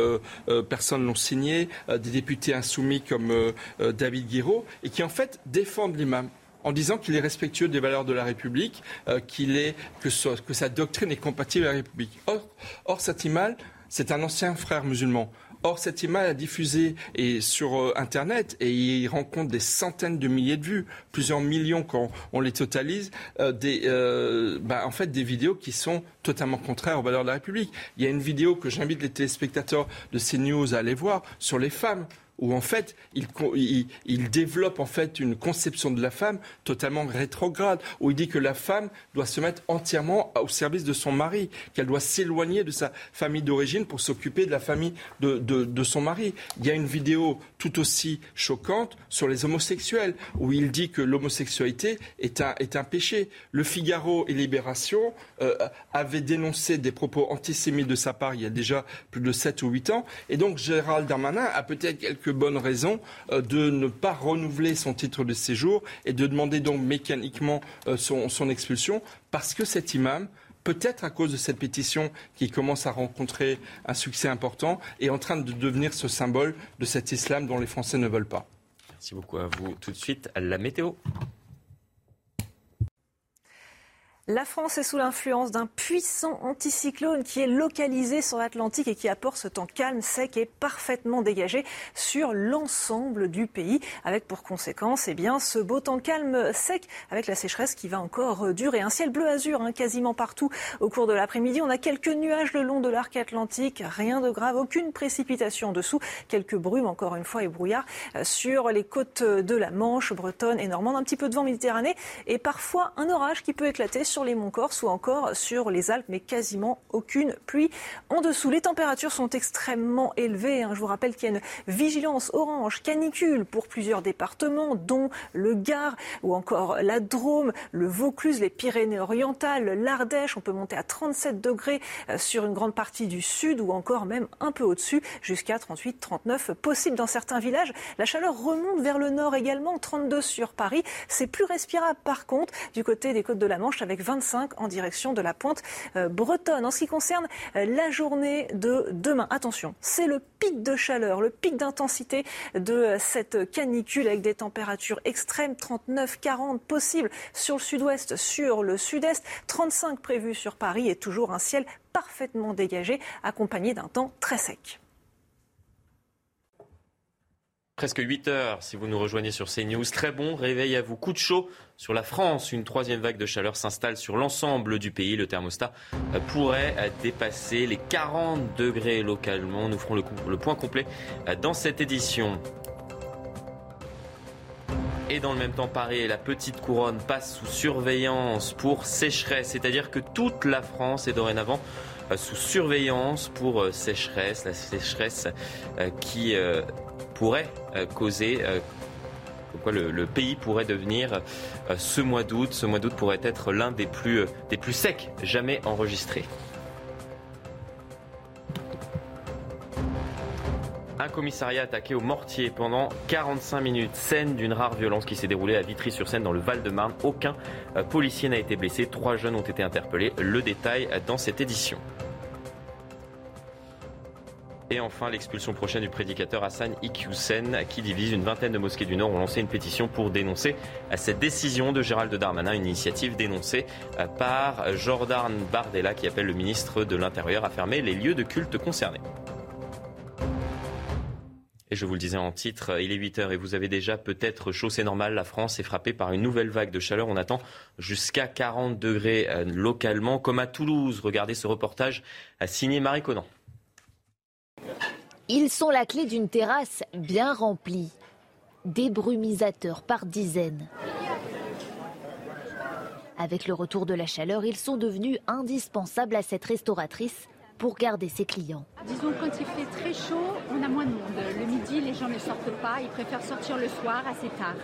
euh, personnes l'ont signée, des députés insoumis comme David Guiraud, et qui en fait défendent l'imam en disant qu'il est respectueux des valeurs de la République, qu'il est, que, que, sa doctrine est compatible avec la République. Or, or cet imam, c'est un ancien frère musulman. Or, cette image a diffusé et sur euh, Internet et il rencontre des centaines de milliers de vues, plusieurs millions quand on les totalise, euh, des, euh, bah, en fait des vidéos qui sont totalement contraires aux valeurs de la République. Il y a une vidéo que j'invite les téléspectateurs de CNews à aller voir sur les femmes où en fait il, développe en fait une conception de la femme totalement rétrograde, où il dit que la femme doit se mettre entièrement au service de son mari, qu'elle doit s'éloigner de sa famille d'origine pour s'occuper de la famille de, de, son mari. Il y a une vidéo tout aussi choquante sur les homosexuels, où il dit que l'homosexualité est un, est un péché. Le Figaro et Libération euh, avaient dénoncé des propos antisémites de sa part il y a déjà plus de 7 ou 8 ans, et donc Gérald Darmanin a peut-être quelques bonnes raisons euh, de ne pas renouveler son titre de séjour et de demander donc mécaniquement euh, son, expulsion parce que cet imam peut-être à cause de cette pétition qui commence à rencontrer un succès important, est en train de devenir ce symbole de cet islam dont les Français ne veulent pas. Merci beaucoup à vous. Tout de suite, la météo. La France est sous l'influence d'un puissant anticyclone qui est localisé sur l'Atlantique et qui apporte ce temps calme, sec et parfaitement dégagé sur l'ensemble du pays, avec pour conséquence eh bien, ce beau temps calme, sec, avec la sécheresse qui va encore durer. Un ciel bleu azur hein, quasiment partout au cours de l'après-midi. On a quelques nuages le long de l'arc atlantique, rien de grave, aucune précipitation dessous, quelques brumes encore une fois et brouillards euh, sur les côtes de la Manche, Bretonne et Normande, un petit peu de vent Méditerranée et parfois un orage qui peut éclater sur les monts Corse ou encore sur les Alpes, mais quasiment aucune pluie en dessous. Les températures sont extrêmement élevées. Hein. Je vous rappelle qu'il y a une vigilance orange canicule pour plusieurs départements, dont le Gard ou encore la Drôme, le Vaucluse, les Pyrénées-Orientales, l'Ardèche. On peut monter à 37 degrés euh, sur une grande partie du sud ou encore même un peu au-dessus, jusqu'à 38-39 possible dans certains villages. La chaleur remonte vers le nord également, 32 sur Paris. C'est plus respirable par contre du côté des côtes de la Manche avec 25 en direction de la pointe euh, bretonne. En ce qui concerne euh, la journée de demain, attention, c'est le pic de chaleur, le pic d'intensité de euh, cette canicule avec des températures extrêmes, 39-40 possibles sur le sud-ouest, sur le sud-est, 35 prévus sur Paris et toujours un ciel parfaitement dégagé accompagné d'un temps très sec. Presque 8 heures si vous nous rejoignez sur CNews. Très bon réveil à vous. Coup de chaud sur la France. Une troisième vague de chaleur s'installe sur l'ensemble du pays. Le thermostat pourrait dépasser les 40 degrés localement. Nous ferons le, point complet dans cette édition. Et dans le même temps, Paris et la petite couronne passent sous surveillance pour sécheresse, c'est-à-dire que toute la France est dorénavant euh, sous surveillance pour euh, sécheresse, la sécheresse euh, qui pourrait causer le, pays pourrait devenir ce mois d'août. Ce mois d'août pourrait être l'un des plus, des plus secs jamais enregistrés. Un commissariat attaqué au mortier pendant 45 minutes. Scène d'une rare violence qui s'est déroulée à Vitry-sur-Seine dans le Val-de-Marne. Aucun policier n'a été blessé. Trois jeunes ont été interpellés. Le détail dans cette édition. Et enfin, l'expulsion prochaine du prédicateur Hassan Iqiyoussen, qui divise une vingtaine de mosquées du Nord, ont lancé une pétition pour dénoncer cette décision de Gérald Darmanin, une initiative dénoncée par Jordan Bardella, qui appelle le ministre de l'Intérieur à fermer les lieux de culte concernés. Et je vous le disais en titre, il est 8 heures et vous avez déjà peut-être chaud, normal. La France est frappée par une nouvelle vague de chaleur. On attend jusqu'à 40 degrés euh, localement, comme à Toulouse. Regardez ce reportage signé Marie Conan. Ils sont la clé d'une terrasse bien remplie. Des brumisateurs par dizaines. Avec le retour de la chaleur, ils sont devenus indispensables à cette restauratrice pour garder ses clients. Disons quand il fait très chaud, on a moins de monde. Le midi, les gens ne sortent pas, ils préfèrent sortir le soir assez tard.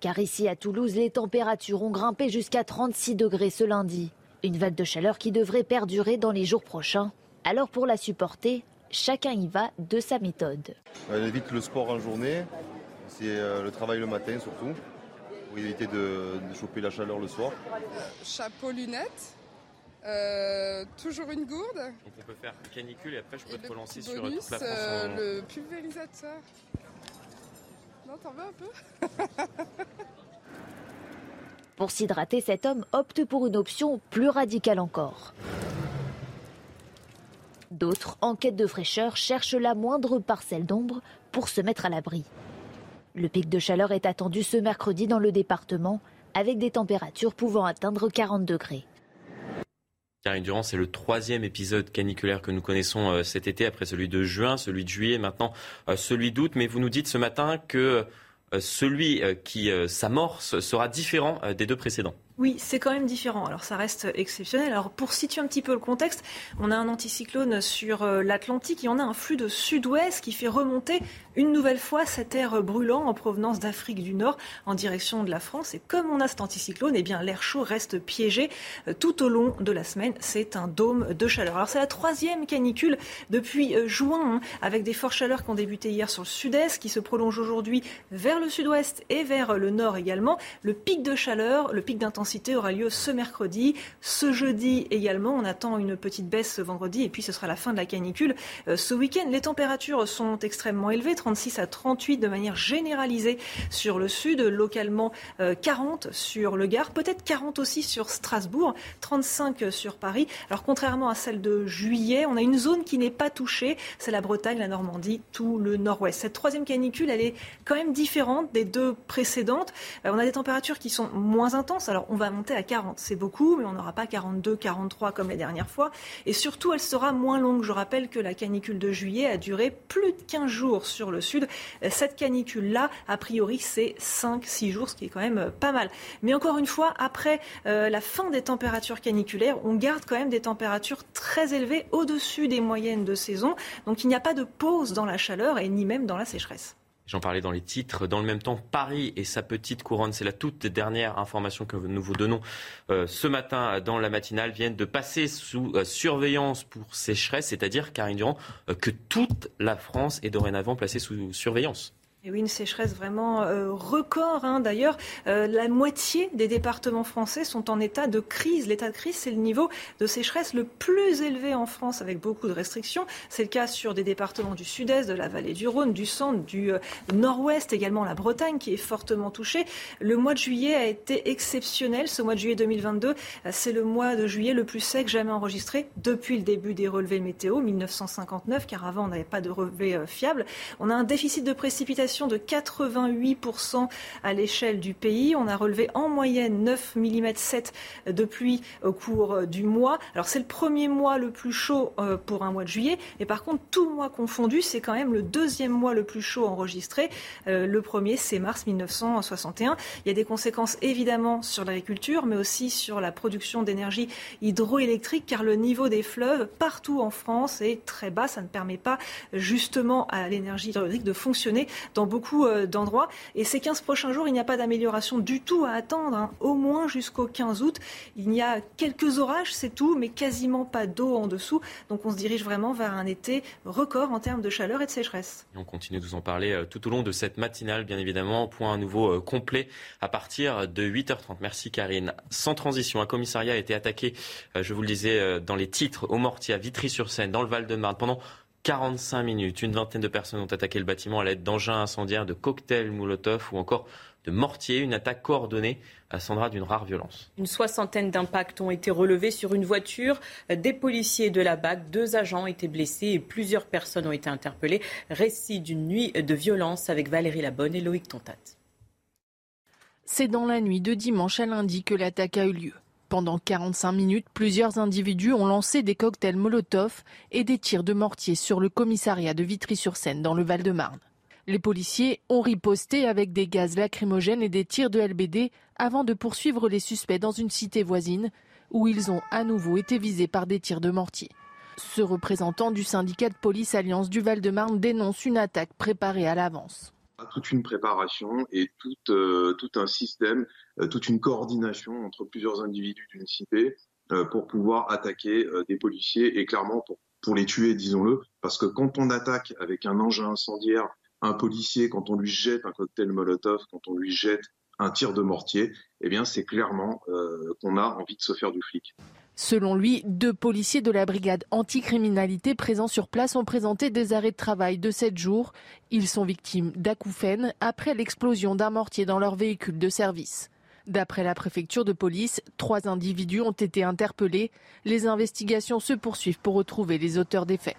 Car ici à Toulouse, les températures ont grimpé jusqu'à 36 degrés ce lundi. Une vague de chaleur qui devrait perdurer dans les jours prochains. Alors pour la supporter, Chacun y va de sa méthode. Elle évite le sport en journée, c'est euh, le travail le matin surtout, pour éviter de, choper la chaleur le soir. Chapeau, lunettes, euh, toujours une gourde. Donc on peut faire canicule et après je peux te relancer sur toute la France. Euh, le pulvérisateur. Non, t'en veux un peu Pour s'hydrater, cet homme opte pour une option plus radicale encore. D'autres, en quête de fraîcheur, cherchent la moindre parcelle d'ombre pour se mettre à l'abri. Le pic de chaleur est attendu ce mercredi dans le département, avec des températures pouvant atteindre 40 degrés. Karine Durand, c'est le troisième épisode caniculaire que nous connaissons euh, cet été, après celui de juin, celui de juillet, maintenant euh, celui d'août. Mais vous nous dites ce matin que euh, celui qui s'amorce sera différent des deux précédents. Oui, c'est quand même différent. Alors ça reste exceptionnel. Alors pour situer un petit peu le contexte, on a un anticyclone sur euh, l'Atlantique et on a un flux de sud-ouest qui fait remonter une nouvelle fois cet air brûlant en provenance d'Afrique du Nord en direction de la France. Et comme on a cet anticyclone, eh bien l'air chaud reste piégé euh, tout au long de la semaine. C'est un dôme de chaleur. Alors c'est la troisième canicule depuis euh, juin, hein, avec des fortes chaleurs qui ont débuté hier sur le sud-est, qui se prolongent aujourd'hui vers le sud-ouest et vers le nord également. Le pic de chaleur, le pic d'intensité aura lieu ce mercredi. Ce jeudi également, on attend une petite baisse ce vendredi et puis ce sera la fin de la canicule. Euh, ce week-end, les températures sont extrêmement élevées, 36 à 38 de manière généralisée sur le sud, localement 40 euh, sur le Gard, peut-être 40 aussi sur Strasbourg, 35 sur Paris. Alors contrairement à celle de juillet, on a une zone qui n'est pas touchée, c'est la Bretagne, la Normandie, tout le nord-ouest. Cette troisième canicule, elle est quand même différente des deux précédentes. Euh, on a des températures qui sont moins intenses. Va monter à 40. C'est beaucoup, mais on n'aura pas 42, 43 comme les dernières fois. Et surtout, elle sera moins longue. Je rappelle que la canicule de juillet a duré plus de 15 jours sur le sud. Cette canicule-là, a priori, c'est 5-6 jours, ce qui est quand même pas mal. Mais encore une fois, après euh, la fin des températures caniculaires, on garde quand même des températures très élevées au-dessus des moyennes de saison. Donc il n'y a pas de pause dans la chaleur et ni même dans la sécheresse. J'en parlais dans les titres. Dans le même temps, Paris et sa petite couronne, c'est la toute dernière information que nous vous donnons euh, ce matin dans la matinale, viennent de passer sous euh, surveillance pour sécheresse, c'est-à-dire, Karine Durand, euh, que toute la France est dorénavant placée sous surveillance. Oui, une sécheresse vraiment euh, record. Hein. D'ailleurs, euh, la moitié des départements français sont en état de crise. L'état de crise, c'est le niveau de sécheresse le plus élevé en France, avec beaucoup de restrictions. C'est le cas sur des départements du sud-est, de la vallée du Rhône, du centre, du euh, nord-ouest, également la Bretagne, qui est fortement touchée. Le mois de juillet a été exceptionnel. Ce mois de juillet 2022, c'est le mois de juillet le plus sec jamais enregistré depuis le début des relevés météo, 1959, car avant, on n'avait pas de relevés fiables. On a un déficit de précipitation de 88% à l'échelle du pays. On a relevé en moyenne 9 mm 7 de pluie au cours du mois. Alors c'est le premier mois le plus chaud euh, pour un mois de juillet, et par contre tout mois confondu, c'est quand même le deuxième mois le plus chaud enregistré. Euh, le premier, c'est mars 1961. Il y a des conséquences évidemment sur l'agriculture, mais aussi sur la production d'énergie hydroélectrique, car le niveau des fleuves partout en France est très bas. Ça ne permet pas justement à l'énergie hydroélectrique de fonctionner dans beaucoup euh, d'endroits. Et ces 15 prochains jours, il n'y a pas d'amélioration du tout à attendre, hein. au moins jusqu'au 15 août. Il y a quelques orages, c'est tout, mais quasiment pas d'eau en dessous. Donc on se dirige vraiment vers un été record en termes de chaleur et de sécheresse. on continue de vous en parler euh, tout au long de cette matinale, bien évidemment. Point à nouveau euh, complet à partir de 8h30. Merci Karine. Sans transition, un commissariat a été attaqué, je vous le disais dans les titres, au Mortier, à Vitry-sur-Seine, dans le Val-de-Marne, pendant 45 minutes. Une vingtaine de personnes ont attaqué le bâtiment à l'aide d'engins incendiaires, de cocktails Molotov ou encore de mortiers. Une attaque coordonnée à Sandra d'une rare violence. Une soixantaine d'impacts ont été relevés sur une voiture. Des policiers de la BAC, deux agents ont été blessés et plusieurs personnes ont été interpellées. Récit d'une nuit de violence avec Valérie Labonne et Loïc Tontat. C'est dans la nuit de dimanche à lundi que l'attaque a eu lieu. Pendant 45 minutes, plusieurs individus ont lancé des cocktails Molotov et des tirs de mortier sur le commissariat de Vitry-sur-Seine dans le Val-de-Marne. Les policiers ont riposté avec des gaz lacrymogènes et des tirs de LBD avant de poursuivre les suspects dans une cité voisine où ils ont à nouveau été visés par des tirs de mortier. Ce représentant du syndicat de police Alliance du Val-de-Marne dénonce une attaque préparée à l'avance toute une préparation et tout, euh, tout un système, euh, toute une coordination entre plusieurs individus d'une cité euh, pour pouvoir attaquer des policiers et clairement pour, pour les tuer, disons-le, parce que quand on attaque avec un engin incendiaire un policier, quand on lui jette un cocktail Molotov, quand on lui jette un tir de mortier, eh bien c'est clairement qu'on a envie de se faire du flic. Selon lui, deux policiers de la brigade anticriminalité présents sur place ont présenté des arrêts de travail de 7 jours. Ils sont victimes d'acouphènes après l'explosion d'un mortier dans leur véhicule de service. D'après la préfecture de police, trois individus ont été interpellés. Les investigations se poursuivent pour retrouver les auteurs des faits.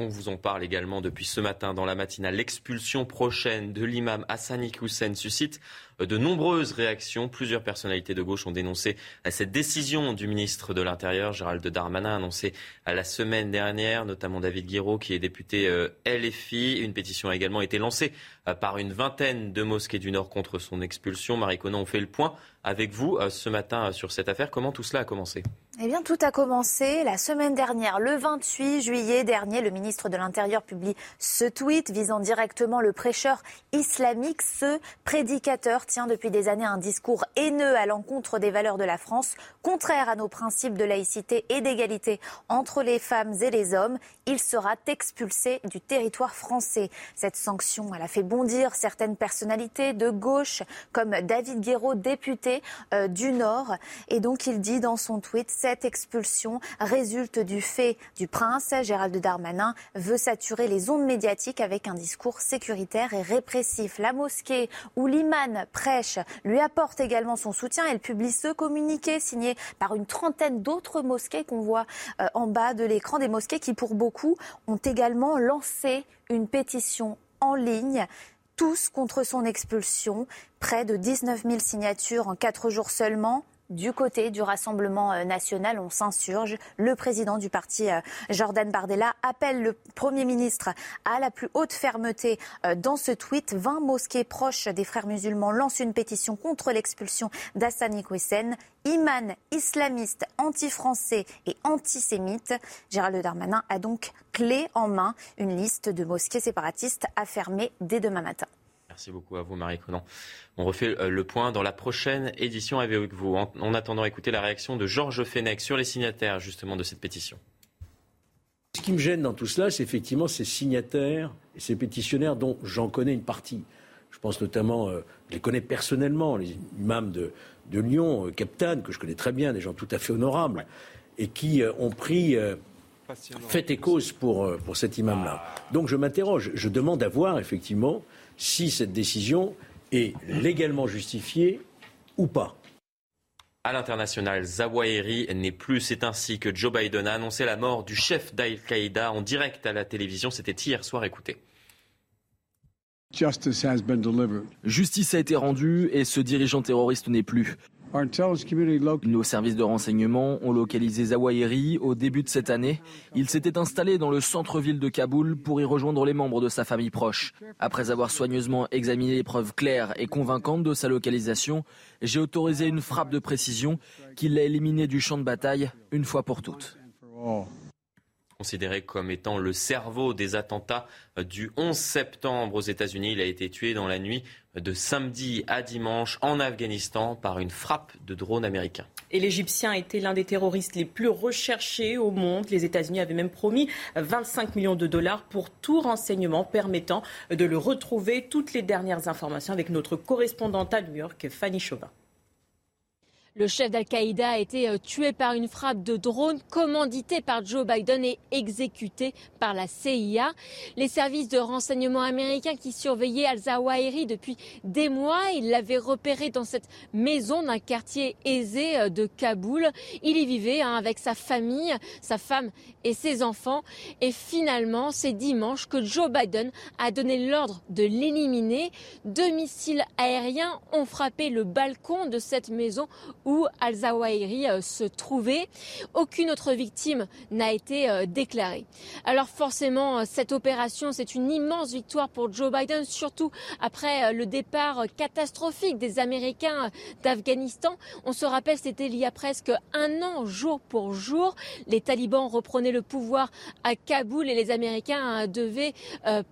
On vous en parle également depuis ce matin dans la matinale. L'expulsion prochaine de l'imam Hassani Hussein suscite de nombreuses réactions. Plusieurs personnalités de gauche ont dénoncé cette décision du ministre de l'Intérieur, Gérald Darmanin, annoncée la semaine dernière, notamment David Guiraud, qui est député euh, LFI. Une pétition a également été lancée euh, par une vingtaine de mosquées du Nord contre son expulsion. Marie Conan, on fait le point avec vous euh, ce matin sur cette affaire. Comment tout cela a commencé? Eh bien, tout a commencé la semaine dernière, le 28 juillet dernier. Le ministre de l'Intérieur publie ce tweet visant directement le prêcheur islamique. Ce prédicateur tient depuis des années un discours haineux à l'encontre des valeurs de la France, contraire à nos principes de laïcité et d'égalité entre les femmes et les hommes. Il sera expulsé du territoire français. Cette sanction, elle a fait bondir certaines personnalités de gauche, comme David Guéraud, député euh, du Nord. Et donc, il dit dans son tweet, cette expulsion résulte du fait du prince. Gérald Darmanin veut saturer les ondes médiatiques avec un discours sécuritaire et répressif. La mosquée où l'imam prêche lui apporte également son soutien. Elle publie ce communiqué signé par une trentaine d'autres mosquées qu'on voit euh, en bas de l'écran. Des mosquées qui, pour beaucoup, ont également lancé une pétition en ligne tous contre son expulsion. Près de 19 000 signatures en quatre jours seulement du côté du Rassemblement euh, national, on s'insurge. Le président du parti, euh, Jordan Bardella, appelle le Premier ministre à la plus haute fermeté euh, dans ce tweet. 20 mosquées proches des frères musulmans lancent une pétition contre l'expulsion d'Assani Kouessen, imam islamiste, anti-français et antisémite. Gérald Darmanin a donc clé en main une liste de mosquées séparatistes à fermer dès demain matin. Merci beaucoup à vous, Marie Conan. On refait euh, le point dans la prochaine édition avec vous. En, attendant, écoutez la réaction de Georges Fenech sur les signataires justement de cette pétition. Ce qui me gêne dans tout cela, c'est effectivement ces signataires et ces pétitionnaires dont j'en connais une partie. Je pense notamment, euh, je les connais personnellement, les imams de, Lyon, euh, Captain, que je connais très bien, des gens tout à fait honorables, et qui ont pris fait et cause pour, pour cet imam-là. Donc je m'interroge, je demande à voir effectivement si cette décision est légalement justifiée ou pas. À l'international, Zawahiri n'est plus. C'est ainsi que Joe Biden a annoncé la mort du chef d'Al-Qaïda en direct à la télévision. C'était hier soir. Écoutez. Justice a été rendue et ce dirigeant terroriste n'est plus. Nos services de renseignement ont localisé Zawahiri au début de cette année. Il s'était installé dans le centre-ville de Kaboul pour y rejoindre les membres de sa famille proche. Après avoir soigneusement examiné les preuves claires et convaincantes de sa localisation, j'ai autorisé une frappe de précision qui l'a éliminé du champ de bataille une fois pour toutes considéré comme étant le cerveau des attentats du 11 septembre aux États-Unis. Il a été tué dans la nuit de samedi à dimanche en Afghanistan par une frappe de drone américain. Et l'Égyptien était l'un des terroristes les plus recherchés au monde. Les États-Unis avaient même promis 25 millions de dollars pour tout renseignement permettant de le retrouver. Toutes les dernières informations avec notre correspondante à New York, Fanny Chauvin. Le chef d'Al-Qaïda a été euh, tué par une frappe de drone commanditée par Joe Biden et exécuté par la CIA. Les services de renseignement américains qui surveillaient Al-Zawahiri depuis des mois, ils l'avaient repéré dans cette maison d'un quartier aisé euh, de Kaboul. Il y vivait hein, avec sa famille, sa femme et ses enfants. Et finalement, c'est dimanche que Joe Biden a donné l'ordre de l'éliminer. Deux missiles aériens ont frappé le balcon de cette maison où Al-Zawahiri euh, se trouvait. Aucune autre victime n'a été euh, déclarée. Alors forcément, euh, cette opération, c'est une immense victoire pour Joe Biden, surtout après le départ catastrophique des Américains d'Afghanistan. On se rappelle, c'était il y a presque un an, jour pour jour. Les talibans reprenaient le pouvoir à Kaboul et les Américains devaient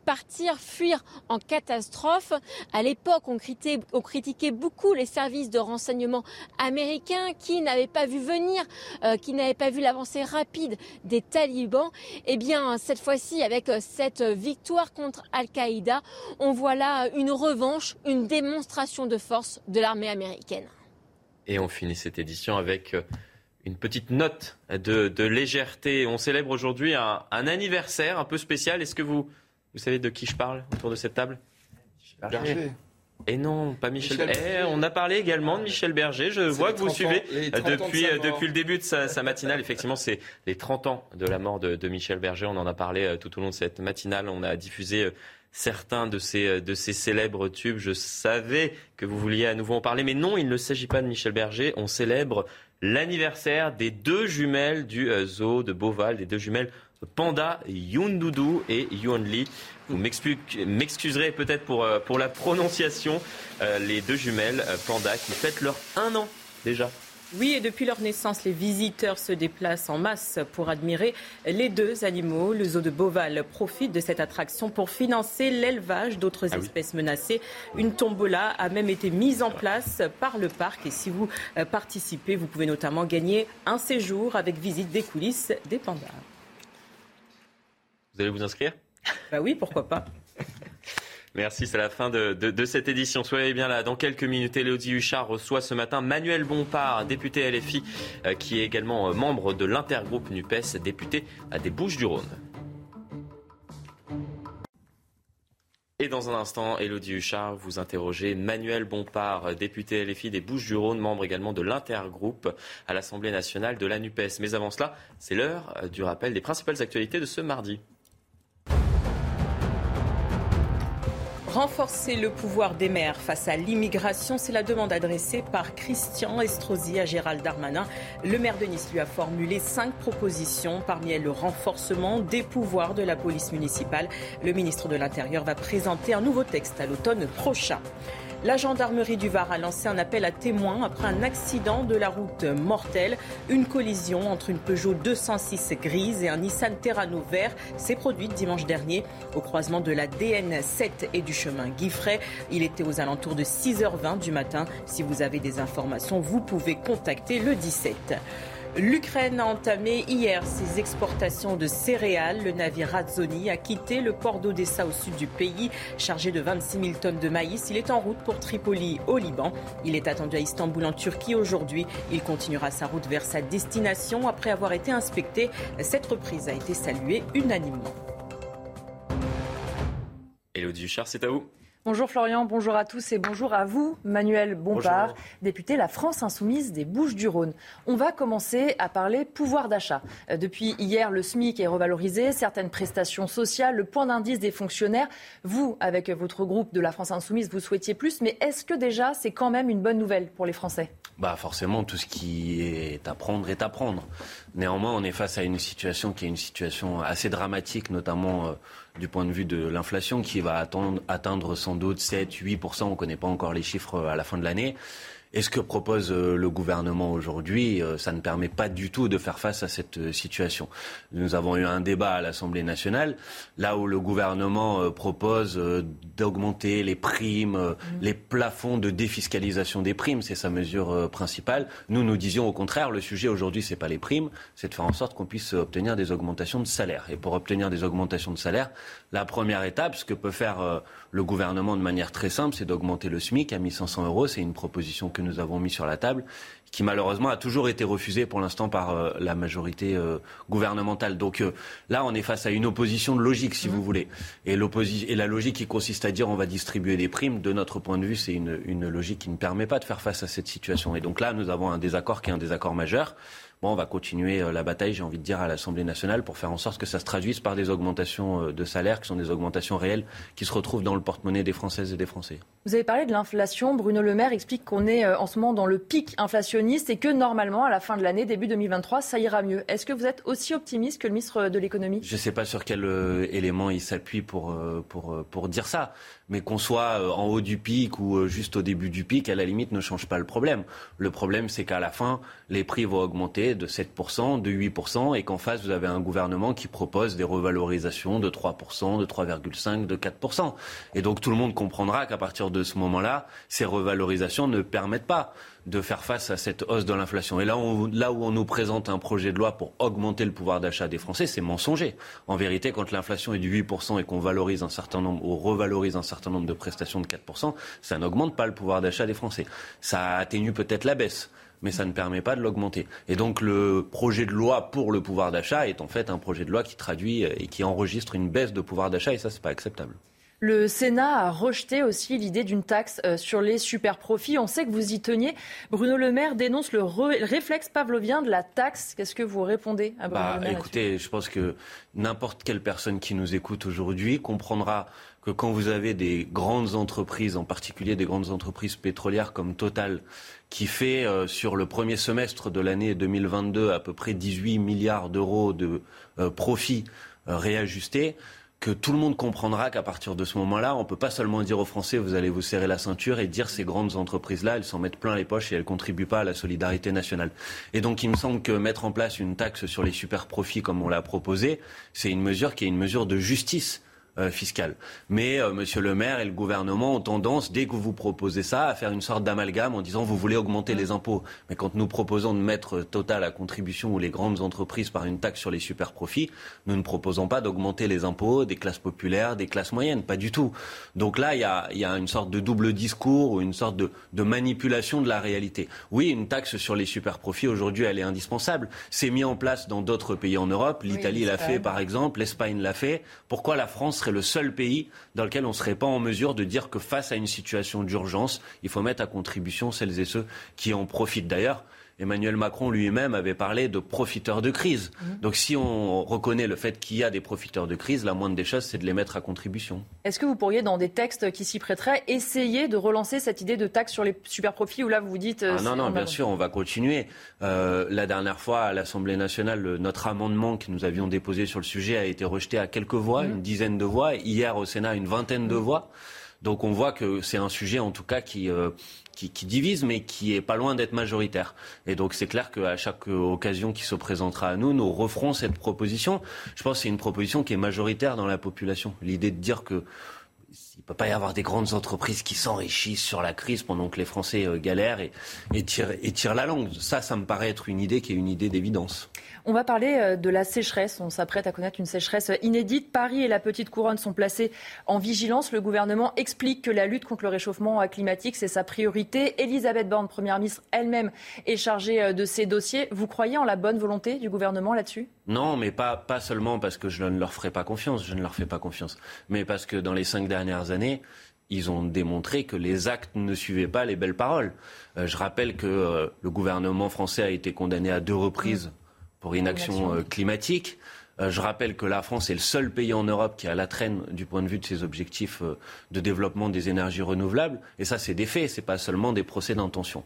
partir, fuir en catastrophe. À l'époque, on, on critiquait beaucoup les services de renseignement américains qui n'avaient pas vu venir, euh, qui n'avaient pas vu l'avancée rapide des talibans, eh bien cette fois-ci avec euh, cette victoire contre Al-Qaïda, on voit là une revanche, une démonstration de force de l'armée américaine. Et on finit cette édition avec euh, une petite note de, légèreté. On célèbre aujourd'hui un, anniversaire un peu spécial. Est-ce que vous, vous savez de qui je parle autour de cette table? Et non, pas Michel. Berger. Eh, on a parlé également de Michel Berger. Je vois que vous suivez depuis, euh, depuis le début de sa, matinale. Effectivement, c'est les 30 ans de la mort de, Michel Berger. On en a parlé euh, tout au long de cette matinale. On a diffusé euh, certains de ces, de ces célèbres tubes. Je savais que vous vouliez à nouveau en parler, mais non, il ne s'agit pas de Michel Berger. On célèbre l'anniversaire des deux jumelles du zoo de Beauval, des deux jumelles Panda, Yundudu et Yuanli. Vous m'excuserez peut-être pour, euh, pour la prononciation. Euh, les deux jumelles euh, Panda qui fêtent leur un an déjà. Oui, et depuis leur naissance, les visiteurs se déplacent en masse pour admirer les deux animaux. Le zoo de Beauval profite de cette attraction pour financer l'élevage d'autres ah espèces menacées. Une tombola a même été mise en place par le parc. Et si vous participez, vous pouvez notamment gagner un séjour avec visite des coulisses des pandas. Vous allez vous inscrire? Bah oui, pourquoi pas. Merci, c'est la fin de, cette édition. Soyez bien là. Dans quelques minutes, Elodie Huchard reçoit ce matin Manuel Bompard, député LFI, euh, qui est également euh, membre de l'intergroupe NUPES, député à des Bouches-du-Rhône. Et dans un instant, Elodie Huchard, vous interrogez Manuel Bompard, député LFI des Bouches-du-Rhône, membre également de l'intergroupe à l'Assemblée nationale de la NUPES. Mais avant cela, c'est l'heure euh, du rappel des principales actualités de ce mardi. Renforcer le pouvoir des maires face à l'immigration, c'est la demande adressée par Christian Estrosi à Gérald Darmanin. Le maire de Nice lui a formulé cinq propositions, parmi elles le renforcement des pouvoirs de la police municipale. Le ministre de l'Intérieur va présenter un nouveau texte à l'automne prochain. La gendarmerie du Var a lancé un appel à témoins après un accident de la route mortelle. Une collision entre une Peugeot 206 grise et un Nissan Terrano vert s'est produite dimanche dernier au croisement de la DN7 et du chemin Guiffray. Il était aux alentours de 6h20 du matin. Si vous avez des informations, vous pouvez contacter le 17. L'Ukraine a entamé hier ses exportations de céréales. Le navire Razzoni a quitté le port d'Odessa au sud du pays, chargé de 26 000 tonnes de maïs. Il est en route pour Tripoli au Liban. Il est attendu à Istanbul en Turquie aujourd'hui. Il continuera sa route vers sa destination après avoir été inspecté. Cette reprise a été saluée unanimement. Elodie Huchard, c'est à vous. Bonjour Florian, bonjour à tous et bonjour à vous, Manuel Bompard, député La France Insoumise des Bouches-du-Rhône. On va commencer à parler pouvoir d'achat. Euh, depuis hier, le SMIC est revalorisé, certaines prestations sociales, le point d'indice des fonctionnaires. Vous, avec votre groupe de La France Insoumise, vous souhaitiez plus, mais est-ce que déjà c'est quand même une bonne nouvelle pour les Français? Bah forcément, tout ce qui est à prendre est à prendre. Néanmoins, on est face à une situation qui est une situation assez dramatique, notamment. Du point de vue de l'inflation qui va attendre, atteindre sans doute 7, 8%, on ne connaît pas encore les chiffres à la fin de l'année. Et ce que propose euh, le gouvernement aujourd'hui, euh, ça ne permet pas du tout de faire face à cette euh, situation. Nous avons eu un débat à l'Assemblée nationale, là où le gouvernement propose d'augmenter les primes, mmh. les plafonds de défiscalisation des primes, c'est sa mesure principale. Nous, nous disions au contraire, le sujet aujourd'hui, ce n'est pas les primes, c'est de faire en sorte qu'on puisse obtenir des augmentations de salaire. Et pour obtenir des augmentations de salaire, la première étape, ce que peut faire le gouvernement de manière très simple, c'est d'augmenter le SMIC à 1500 euros. C'est une proposition que nous avons mise sur la table, qui malheureusement a toujours été refusée pour l'instant par euh, la majorité euh, gouvernementale. Donc euh, là, on est face à une opposition de logique, si vous mmh. voulez. Et, et, la logique qui consiste à dire on va distribuer des primes, de notre point de vue, c'est une, une logique qui ne permet pas de faire face à cette situation. Et donc là, nous avons un désaccord qui est un désaccord majeur. Bon, on va continuer euh, la bataille, j'ai envie de dire, à l'Assemblée nationale pour faire en sorte que ça se traduise par des augmentations euh, de salaire qui sont des augmentations réelles qui se retrouvent dans le porte-monnaie des Françaises et des Français. Vous avez parlé de l'inflation. Bruno Le Maire explique qu'on est euh, en ce moment dans le pic inflationniste et que normalement, à la fin de l'année, début 2023, ça ira mieux. Est-ce que vous êtes aussi optimiste que le ministre de l'économie? Je ne sais pas sur quel élément il s'appuie pour, pour, pour dire ça mais qu'on soit euh, en haut du pic ou euh, juste au début du pic, à la limite, ne change pas le problème. Le problème, c'est qu'à la fin, les prix vont augmenter de 7%, de 8%, et qu'en face, vous avez un gouvernement qui propose des revalorisations de 3%, de 3,5%, de 4%. Et donc tout le monde comprendra qu'à partir de ce moment-là, ces revalorisations ne permettent pas de faire face à cette hausse de l'inflation. Et là, où on nous présente un projet de loi pour augmenter le pouvoir d'achat des Français, c'est mensonger. En vérité, quand l'inflation est de 8% et qu'on valorise un certain nombre ou revalorise un certain nombre de prestations de 4%, ça n'augmente pas le pouvoir d'achat des Français. Ça atténue peut-être la baisse mais ça ne permet pas de l'augmenter. Et donc le projet de loi pour le pouvoir d'achat est en fait un projet de loi qui traduit et qui enregistre une baisse de pouvoir d'achat et ça c'est pas acceptable. Le Sénat a rejeté aussi l'idée d'une taxe euh, sur les super profits. On sait que vous y teniez. Bruno Le Maire dénonce le, réflexe pavlovien de la taxe. Qu'est-ce que vous répondez à Bruno bah, Le Maire Écoutez, je pense que n'importe quelle personne qui nous écoute aujourd'hui comprendra que quand vous avez des grandes entreprises, en particulier des grandes entreprises pétrolières comme Total, qui fait euh, sur le premier semestre de l'année 2022 à peu près 18 milliards d'euros de euh, profits réajustés, que tout le monde comprendra qu'à partir de ce moment-là, on ne peut pas seulement dire aux Français vous allez vous serrer la ceinture et dire ces grandes entreprises-là, elles s'en mettent plein les poches et elles ne contribuent pas à la solidarité nationale. Et donc il me semble que mettre en place une taxe sur les super profits comme on l'a proposé, c'est une mesure qui est une mesure de justice euh, fiscale. Mais euh, Monsieur le maire et le gouvernement ont tendance, dès que vous proposez ça, à faire une sorte d'amalgame en disant vous voulez augmenter les impôts. Mais quand nous proposons de mettre Total à contribution ou les grandes entreprises par une taxe sur les super profits, nous ne proposons pas d'augmenter les impôts des classes populaires, des classes moyennes, pas du tout. Donc là, il y a, y a, une sorte de double discours ou une sorte de, de manipulation de la réalité. Oui, une taxe sur les super profits aujourd'hui, elle est indispensable. C'est mis en place dans d'autres pays en Europe. L'Italie l'a fait, par exemple. L'Espagne l'a fait. Pourquoi la France serait le seul pays dans lequel on ne serait pas en mesure de dire que face à une situation d'urgence, il faut mettre à contribution celles et ceux qui en profitent. D'ailleurs, Emmanuel Macron lui-même avait parlé de profiteurs de crise. Mmh. Donc si on reconnaît le fait qu'il y a des profiteurs de crise, la moindre des choses, c'est de les mettre à contribution. Est-ce que vous pourriez, dans des textes qui s'y prêteraient, essayer de relancer cette idée de taxe sur les super profits où là vous vous dites... Euh, ah non, non, bien sûr, on va continuer. Euh, la dernière fois, à l'Assemblée nationale, notre amendement que nous avions déposé sur le sujet a été rejeté à quelques voix, mmh. une dizaine de voix. Hier, au Sénat, une vingtaine de mmh. voix. Donc on voit que c'est un sujet, en tout cas, qui... Euh, qui, divise, mais qui est pas loin d'être majoritaire. Et donc c'est clair qu'à chaque occasion qui se présentera à nous, nous referons cette proposition. Je pense que c'est une proposition qui est majoritaire dans la population. L'idée de dire que il peut pas y avoir des grandes entreprises qui s'enrichissent sur la crise pendant que les Français euh, galèrent et, et, tirent, et tirent la langue. Ça, ça me paraît être une idée qui est une idée d'évidence. On va parler euh, de la sécheresse. On s'apprête à connaître une sécheresse inédite. Paris et la Petite Couronne sont placés en vigilance. Le gouvernement explique que la lutte contre le réchauffement climatique, c'est sa priorité. Elisabeth Borne, Première ministre elle-même, est chargée euh, de ces dossiers. Vous croyez en la bonne volonté du gouvernement là-dessus? Non, mais pas, seulement parce que je ne leur ferai pas confiance. Je ne leur fais pas confiance. Mais parce que dans les cinq dernières années, ils ont démontré que les actes ne suivaient pas les belles paroles. Euh, je rappelle que le gouvernement français a été condamné à deux reprises pour inaction euh, climatique. je rappelle que la France est le seul pays en Europe qui a la traîne du point de vue de ses objectifs de développement des énergies renouvelables. Et ça, c'est des faits, c'est pas seulement des procès d'intention.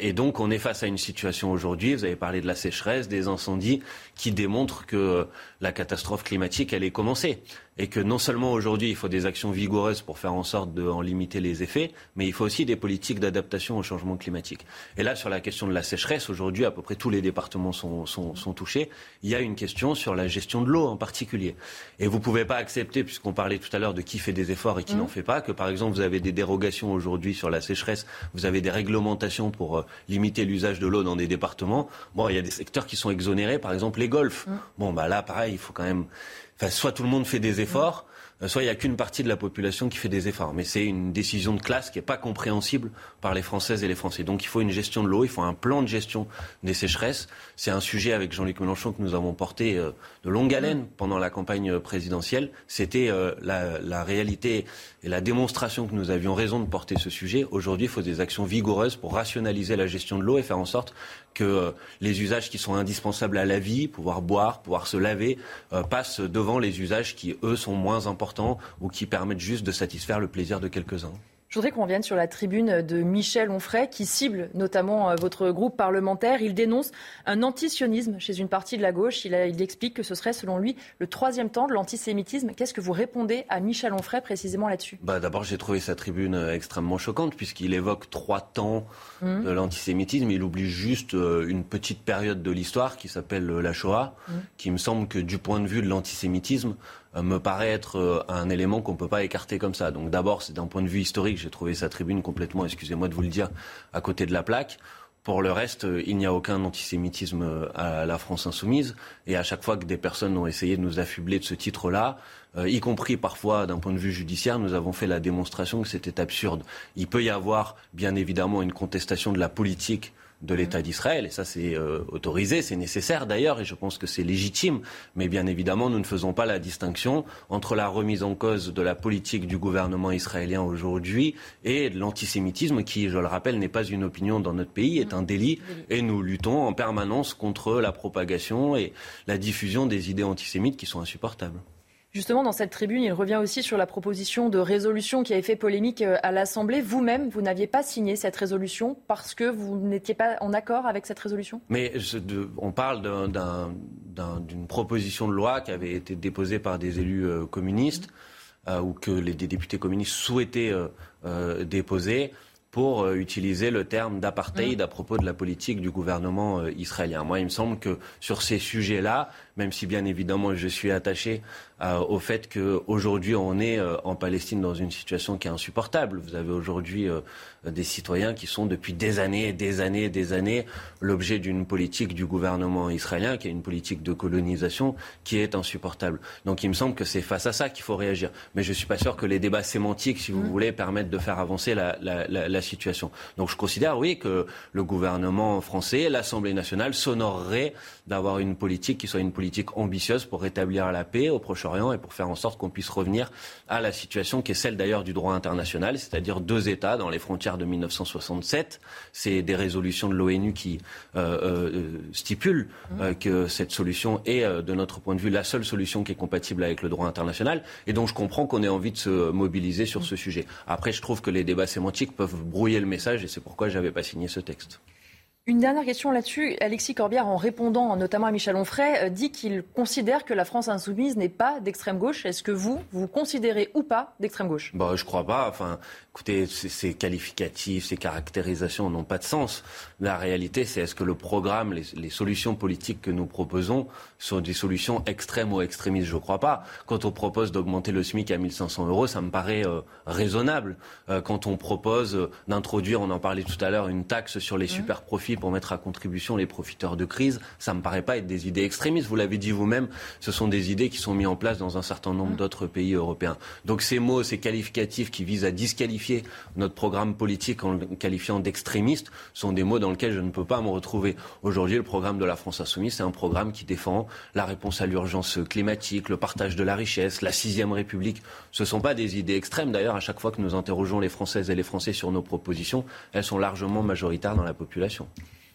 et donc, on est face à une situation aujourd'hui, vous avez parlé de la sécheresse, des incendies, qui démontrent que la catastrophe climatique, elle est commencée et que non seulement aujourd'hui il faut des actions vigoureuses pour faire en sorte d'en limiter les effets, mais il faut aussi des politiques d'adaptation au changement climatique. Et là, sur la question de la sécheresse, aujourd'hui à peu près tous les départements sont, sont, sont, touchés. Il y a une question sur la gestion de l'eau en particulier. Et vous ne pouvez pas accepter, puisqu'on parlait tout à l'heure de qui fait des efforts et qui n'en mmh. fait pas, que par exemple vous avez des dérogations aujourd'hui sur la sécheresse, vous avez des réglementations pour euh, limiter l'usage de l'eau dans des départements. Bon, il y a des secteurs qui sont exonérés, par exemple les golfs. Mmh. Bon, bah là, pareil, il faut quand même soit tout le monde fait des efforts, euh, soit il n'y a qu'une partie de la population qui fait des efforts. Mais c'est une décision de classe qui n'est pas compréhensible par les Françaises et les Français. Donc il faut une gestion de l'eau, il faut un plan de gestion des sécheresses. C'est un sujet avec Jean-Luc Mélenchon que nous avons porté euh, de longue haleine pendant la campagne présidentielle. C'était euh, la, la, réalité et la démonstration que nous avions raison de porter ce sujet. Aujourd'hui, il faut des actions vigoureuses pour rationaliser la gestion de l'eau et faire en sorte que les usages qui sont indispensables à la vie, pouvoir boire, pouvoir se laver, passent devant les usages qui, eux, sont moins importants ou qui permettent juste de satisfaire le plaisir de quelques-uns. Je voudrais qu'on revienne sur la tribune de Michel Onfray qui cible notamment euh, votre groupe parlementaire. Il dénonce un antisionisme chez une partie de la gauche. Il, explique que ce serait selon lui le troisième temps de l'antisémitisme. Qu'est-ce que vous répondez à Michel Onfray précisément là-dessus? Bah, D'abord, j'ai trouvé sa tribune euh, extrêmement choquante puisqu'il évoque trois temps mmh. de l'antisémitisme. Il oublie juste euh, une petite période de l'histoire qui s'appelle la Shoah, mmh. qui me semble que du point de vue de l'antisémitisme, me paraît être euh, un élément qu'on ne peut pas écarter comme ça. Donc d'abord, c'est d'un point de vue historique, j'ai trouvé sa tribune complètement, excusez-moi de vous le dire, à côté de la plaque. Pour le reste, euh, il n'y a aucun antisémitisme à la France insoumise. Et à chaque fois que des personnes ont essayé de nous affubler de ce titre-là, y compris parfois d'un point de vue judiciaire, nous avons fait la démonstration que c'était absurde. Il peut y avoir, bien évidemment, une contestation de la politique de l'État d'Israël. Et ça, c'est euh, autorisé, c'est nécessaire d'ailleurs, et je pense que c'est légitime. Mais bien évidemment, nous ne faisons pas la distinction entre la remise en cause de la politique du gouvernement israélien aujourd'hui et l'antisémitisme, qui, je le rappelle, n'est pas une opinion dans notre pays, est un délit. Et nous luttons en permanence contre la propagation et la diffusion des idées antisémites qui sont insupportables. Justement, dans cette tribune, il revient aussi sur la proposition de résolution qui avait fait polémique euh, à l'Assemblée. Vous-même, vous, n'aviez pas signé cette résolution parce que vous n'étiez pas en accord avec cette résolution? Mais on parle d'une proposition de loi qui avait été déposée par des élus euh, communistes euh, ou que les, des députés communistes souhaitaient déposer pour utiliser le terme d'apartheid mmh. à propos de la politique du gouvernement israélien. Moi, il me semble que sur ces sujets-là, même si bien évidemment je suis attaché euh, au fait qu'aujourd'hui on est euh, en Palestine dans une situation qui est insupportable. Vous avez aujourd'hui euh, des citoyens qui sont depuis des années et des années et des années l'objet d'une politique du gouvernement israélien qui est une politique de colonisation qui est insupportable. Donc il me semble que c'est face à ça qu'il faut réagir. Mais je ne suis pas sûr que les débats sémantiques, si vous mmh. voulez, permettent de faire avancer la, la, la, la situation. Donc je considère, oui, que le gouvernement français, l'Assemblée nationale s'honorerait d'avoir une politique qui soit une politique politique ambitieuse pour rétablir la paix au Proche-Orient et pour faire en sorte qu'on puisse revenir à la situation qui est celle d'ailleurs du droit international, c'est-à-dire deux États dans les frontières de 1967. C'est des résolutions de l'ONU qui euh, euh, stipulent euh, que cette solution est, de notre point de vue, la seule solution qui est compatible avec le droit international. Et donc je comprends qu'on ait envie de se mobiliser sur ce sujet. Après, je trouve que les débats sémantiques peuvent brouiller le message et c'est pourquoi je n'avais pas signé ce texte. Une dernière question là-dessus. Alexis Corbière, en répondant notamment à Michel Onfray, euh, dit qu'il considère que la France insoumise n'est pas d'extrême gauche. Est-ce que vous, vous considérez ou pas d'extrême gauche? Bah, Je crois pas. Enfin, écoutez, ces qualificatifs, ces caractérisations n'ont pas de sens. La réalité, c'est est-ce que le programme, les, solutions politiques que nous proposons sont des solutions extrêmes ou extrémistes? Je ne crois pas. Quand on propose d'augmenter le SMIC à 1500 euros, ça me paraît euh, raisonnable. Euh, quand on propose d'introduire, on en parlait tout à l'heure, une taxe sur les mmh. super profits pour mettre à contribution les profiteurs de crise, ça me paraît pas être des idées extrémistes. Vous l'avez dit vous-même, ce sont des idées qui sont mises en place dans un certain nombre d'autres pays européens. Donc ces mots, ces qualificatifs qui visent à disqualifier notre programme politique en le qualifiant d'extrémiste sont des mots dans lesquels je ne peux pas me retrouver. Aujourd'hui, le programme de la France Insoumise, c'est un programme qui défend la réponse à l'urgence climatique, le partage de la richesse, la sixième République. Ce ne sont pas des idées extrêmes. D'ailleurs, à chaque fois que nous interrogeons les Françaises et les Français sur nos propositions, elles sont largement majoritaires dans la population.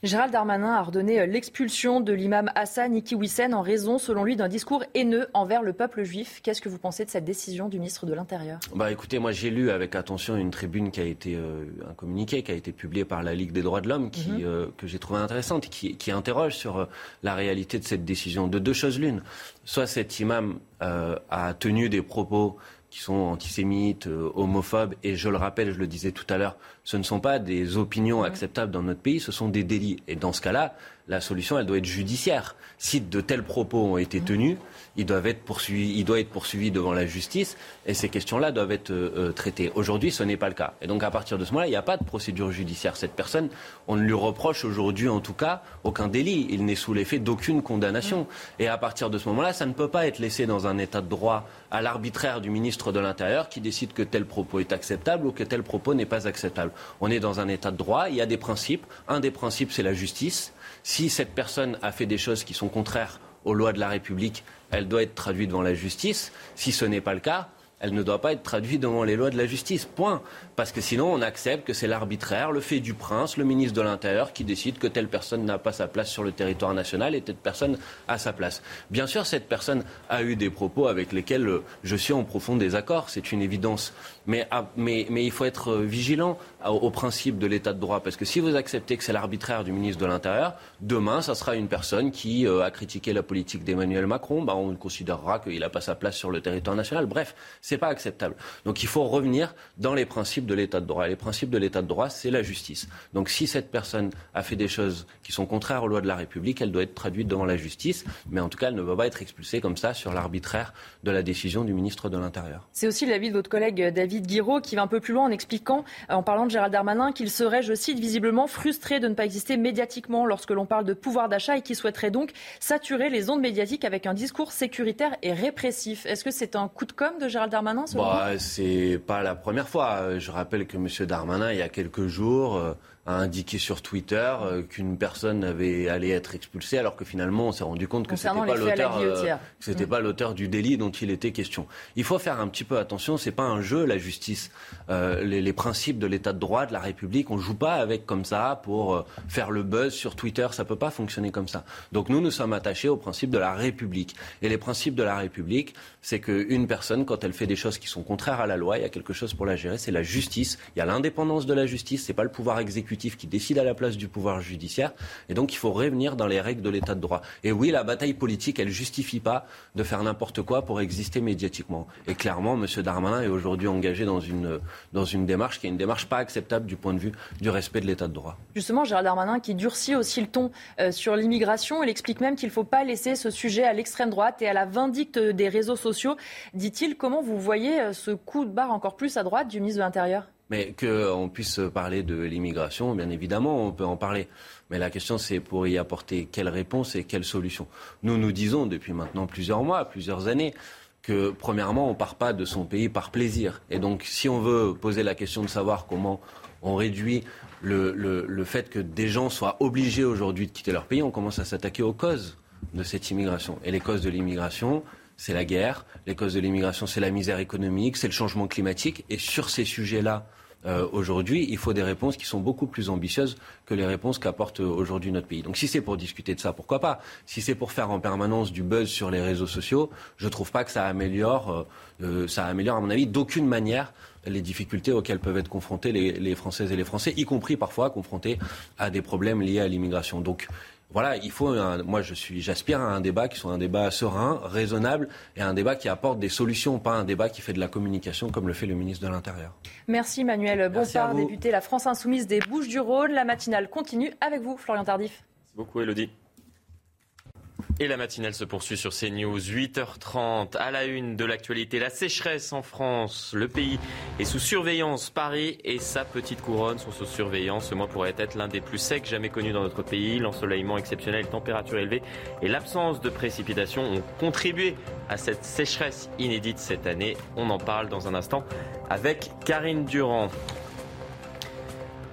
Gérald Darmanin a ordonné euh, l'expulsion de l'imam Hassan Ikiwissen en raison, selon lui, d'un discours haineux envers le peuple juif. Qu'est-ce que vous pensez de cette décision du ministre de l'Intérieur? Bah écoutez, moi j'ai lu avec attention une tribune qui a été euh, un communiqué qui a été publié par la Ligue des droits de l'homme, qui mhm. euh, que j'ai trouvé intéressante, qui, qui interroge sur la réalité de cette décision. De deux choses l'une, soit cet imam a tenu des propos qui sont antisémites, homophobes, et je le rappelle, je le disais tout à l'heure, ce ne sont pas des opinions acceptables dans notre pays, ce sont des délits. Et dans ce cas-là, la solution, elle doit être judiciaire. Si de tels propos ont été tenus, ils doivent être poursuivis, il doit être poursuivi devant la justice et ces questions-là doivent être euh, euh, traitées. Aujourd'hui, ce n'est pas le cas. Et donc, à partir de ce moment-là, il n'y a pas de procédure judiciaire. Cette personne, on ne lui reproche aujourd'hui, en tout cas, aucun délit. Il n'est sous l'effet d'aucune condamnation. Et à partir de ce moment-là, ça ne peut pas être laissé dans un état de droit à l'arbitraire du ministre de l'Intérieur qui décide que tel propos est acceptable ou que tel propos n'est pas acceptable. On est dans un état de droit, il y a des principes. Un des principes, c'est la justice. Si cette personne a fait des choses qui sont contraires aux lois de la République, elle doit être traduite devant la justice. Si ce n'est pas le cas, elle ne doit pas être traduite devant les lois de la justice. Point. Parce que sinon, on accepte que c'est l'arbitraire, le fait du prince, le ministre de l'Intérieur, qui décide que telle personne n'a pas sa place sur le territoire national et telle personne a sa place. Bien sûr, cette personne a eu des propos avec lesquels euh, je suis en profond désaccord, c'est une évidence. Mais, ah, il faut être euh, vigilant au, principe de l'état de droit. Parce que si vous acceptez que c'est l'arbitraire du ministre de l'Intérieur, demain, ça sera une personne qui euh, a critiqué la politique d'Emmanuel Macron. Bah, on considérera qu'il n'a pas sa place sur le territoire national. Bref, c'est pas acceptable. Donc il faut revenir dans les principes de l'état de droit. Et les principes de l'état de droit, c'est la justice. Donc si cette personne a fait des choses qui sont contraires aux lois de la République, elle doit être traduite devant la justice. Mais en tout cas, elle ne va pas être expulsée comme ça sur l'arbitraire de la décision du ministre de l'Intérieur. C'est aussi l'avis de votre collègue David Guiraud qui va un peu plus loin en expliquant, en parlant de Gérald Darmanin, qu'il serait, je cite, visiblement frustré de ne pas exister médiatiquement lorsque l'on parle de pouvoir d'achat et qui souhaiterait donc saturer les ondes médiatiques avec un discours sécuritaire et répressif. Est-ce que c'est un coup de com' de Gérald Darmanin bah, C'est pas la première fois. Je rappelle que M. Darmanin, il y a quelques jours, euh, a indiqué sur Twitter euh, qu'une personne avait allé être expulsée, alors que finalement on s'est rendu compte que c'était pas l'auteur, euh, c'était mm. pas l'auteur du délit dont il était question. Il faut faire un petit peu attention. C'est pas un jeu la justice. Euh, les, les, principes de l'État de droit, de la République, on joue pas avec comme ça pour faire le buzz sur Twitter. Ça peut pas fonctionner comme ça. Donc nous, nous sommes attachés aux principes de la République. Et les principes de la République, c'est qu'une personne, quand elle fait des choses qui sont contraires à la loi, il y a quelque chose pour la gérer. C'est la justice. Il y a l'indépendance de la justice. C'est pas le pouvoir exécutif qui décide à la place du pouvoir judiciaire. Et donc, il faut revenir dans les règles de l'état de droit. Et oui, la bataille politique, elle justifie pas de faire n'importe quoi pour exister médiatiquement. Et clairement, M. Darmanin est aujourd'hui engagé dans une, dans une démarche qui est une démarche pas acceptable du point de vue du respect de l'état de droit. Justement, Gérald Darmanin qui durcit aussi le ton euh, sur l'immigration, il explique même qu'il ne faut pas laisser ce sujet à l'extrême droite et à la vindicte des réseaux sociaux. Dit-il, comment vous voyez euh, ce coup de barre encore plus à droite du ministre de l'Intérieur? Mais qu'on puisse parler de l'immigration, bien évidemment, on peut en parler. Mais la question, c'est pour y apporter quelle réponse et quelle solution. Nous nous disons depuis maintenant plusieurs mois, plusieurs années, que premièrement, on ne part pas de son pays par plaisir. Et donc, si on veut poser la question de savoir comment on réduit le, le fait que des gens soient obligés aujourd'hui de quitter leur pays, on commence à s'attaquer aux causes de cette immigration. Et les causes de l'immigration, c'est la guerre. Les causes de l'immigration, c'est la misère économique, c'est le changement climatique. Et sur ces sujets-là, euh, aujourd'hui, il faut des réponses qui sont beaucoup plus ambitieuses que les réponses qu'apporte euh, aujourd'hui notre pays. Donc si c'est pour discuter de ça, pourquoi pas? Si c'est pour faire en permanence du buzz sur les réseaux sociaux, je ne trouve pas que ça améliore, euh, ça améliore à mon avis d'aucune manière les difficultés auxquelles peuvent être confrontés les, les, Françaises et les Français, y compris parfois confrontés à des problèmes liés à l'immigration. Donc voilà, il faut. moi, je suis, j'aspire à un débat qui soit un débat serein, raisonnable, et un débat qui apporte des solutions, pas un débat qui fait de la communication comme le fait le ministre de l'Intérieur. Merci Manuel Bompard, député La France Insoumise des Bouches du Rhône. La matinale continue avec vous, Florian Tardif. Merci beaucoup, Elodie. Et la matinale se poursuit sur CNews, 8h30, à la une de l'actualité. La sécheresse en France, le pays est sous surveillance. Paris et sa petite couronne sont sous surveillance. Ce mois pourrait être l'un des plus secs jamais connus dans notre pays. L'ensoleillement exceptionnel, température élevée et l'absence de précipitations ont contribué à cette sécheresse inédite cette année. On en parle dans un instant avec Karine Durand.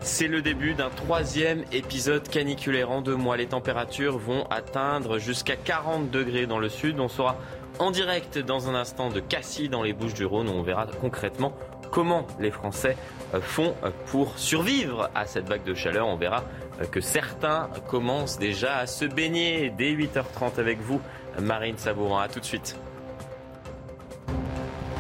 C'est le début d'un troisième épisode caniculaire en deux mois. Les températures vont atteindre jusqu'à 40 degrés dans le sud. On sera en direct dans un instant de Cassis dans les Bouches du Rhône où on verra concrètement comment les Français euh, font pour survivre à cette vague de chaleur. On verra euh, que certains commencent déjà à se baigner dès 8h30 avec vous. Marine Sabourin, à tout de suite.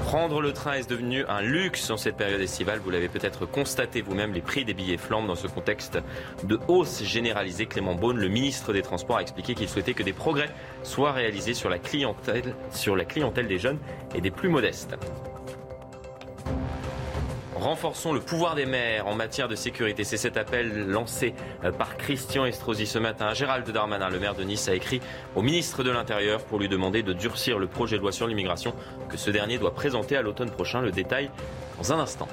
Prendre le train est devenu un luxe en cette période estivale. Vous l'avez peut-être constaté vous-même, les prix des billets flambent dans ce contexte de hausse généralisée. Clément Beaune, le ministre des Transports, a expliqué qu'il souhaitait que des progrès soient réalisés sur la clientèle, sur la clientèle des jeunes et des plus modestes. Renforçons le pouvoir des maires en matière de sécurité. C'est cet appel lancé euh, par Christian Estrosi ce matin. Gérald Darmanin, le maire de Nice, a écrit au ministre de l'Intérieur pour lui demander de durcir le projet de loi sur l'immigration que ce dernier doit présenter à l'automne prochain. Le détail dans un instant.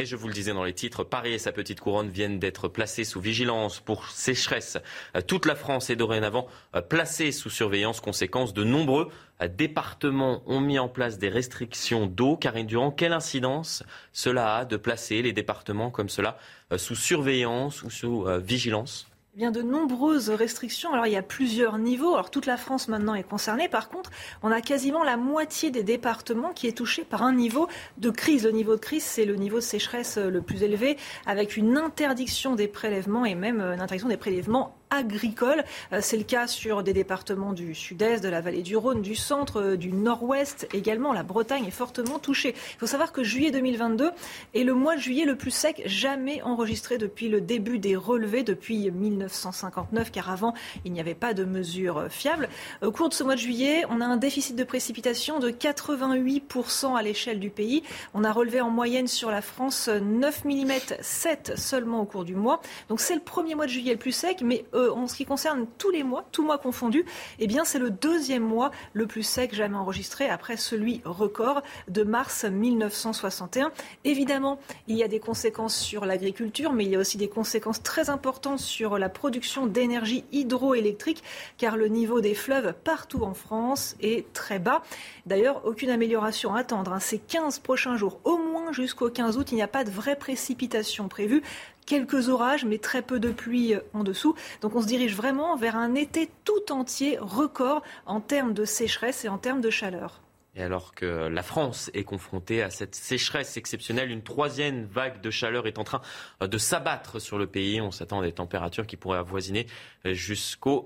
Et je vous le disais dans les titres, Paris et sa petite couronne viennent d'être placés sous vigilance pour sécheresse. Euh, toute la France est dorénavant euh, placée sous surveillance. Conséquence, de nombreux départements ont mis en place des restrictions d'eau. Karine Durand, quelle incidence cela a de placer les départements comme cela sous surveillance ou sous vigilance? Eh bien, de nombreuses restrictions. Il y a plusieurs niveaux. Alors, toute la France maintenant est concernée. Par contre, on a quasiment la moitié des départements qui est touché par un niveau de crise. Le niveau de crise, c'est le niveau de sécheresse le plus élevé, avec une interdiction des prélèvements et même une interdiction des prélèvements agricole. Euh, c'est le cas sur des départements du sud-est, de la vallée du Rhône, du centre, euh, du nord-ouest également. La Bretagne est fortement touchée. Il faut savoir que juillet 2022 est le mois de juillet le plus sec jamais enregistré depuis le début des relevés, depuis 1959, car avant, il n'y avait pas de mesures fiables. Au cours de ce mois de juillet, on a un déficit de précipitation de 88% à l'échelle du pays. On a relevé en moyenne sur la France 9 mm, 7 seulement au cours du mois. Donc c'est le premier mois de juillet le plus sec, mais euh, en ce qui concerne tous les mois, tous mois confondus, eh bien c'est le deuxième mois le plus sec jamais enregistré après celui record de mars 1961. Évidemment, il y a des conséquences sur l'agriculture, mais il y a aussi des conséquences très importantes sur la production d'énergie hydroélectrique, car le niveau des fleuves partout en France est très bas. D'ailleurs, aucune amélioration à attendre. Hein. Ces 15 prochains jours, au moins jusqu'au 15 août, il n'y a pas de vraie précipitation prévue quelques orages, mais très peu de pluie euh, en dessous. Donc on se dirige vraiment vers un été tout entier record en termes de sécheresse et en termes de chaleur. Et alors que la France est confrontée à cette sécheresse exceptionnelle, une troisième vague de chaleur est en train euh, de s'abattre sur le pays. On s'attend à des températures qui pourraient avoisiner euh, jusqu'au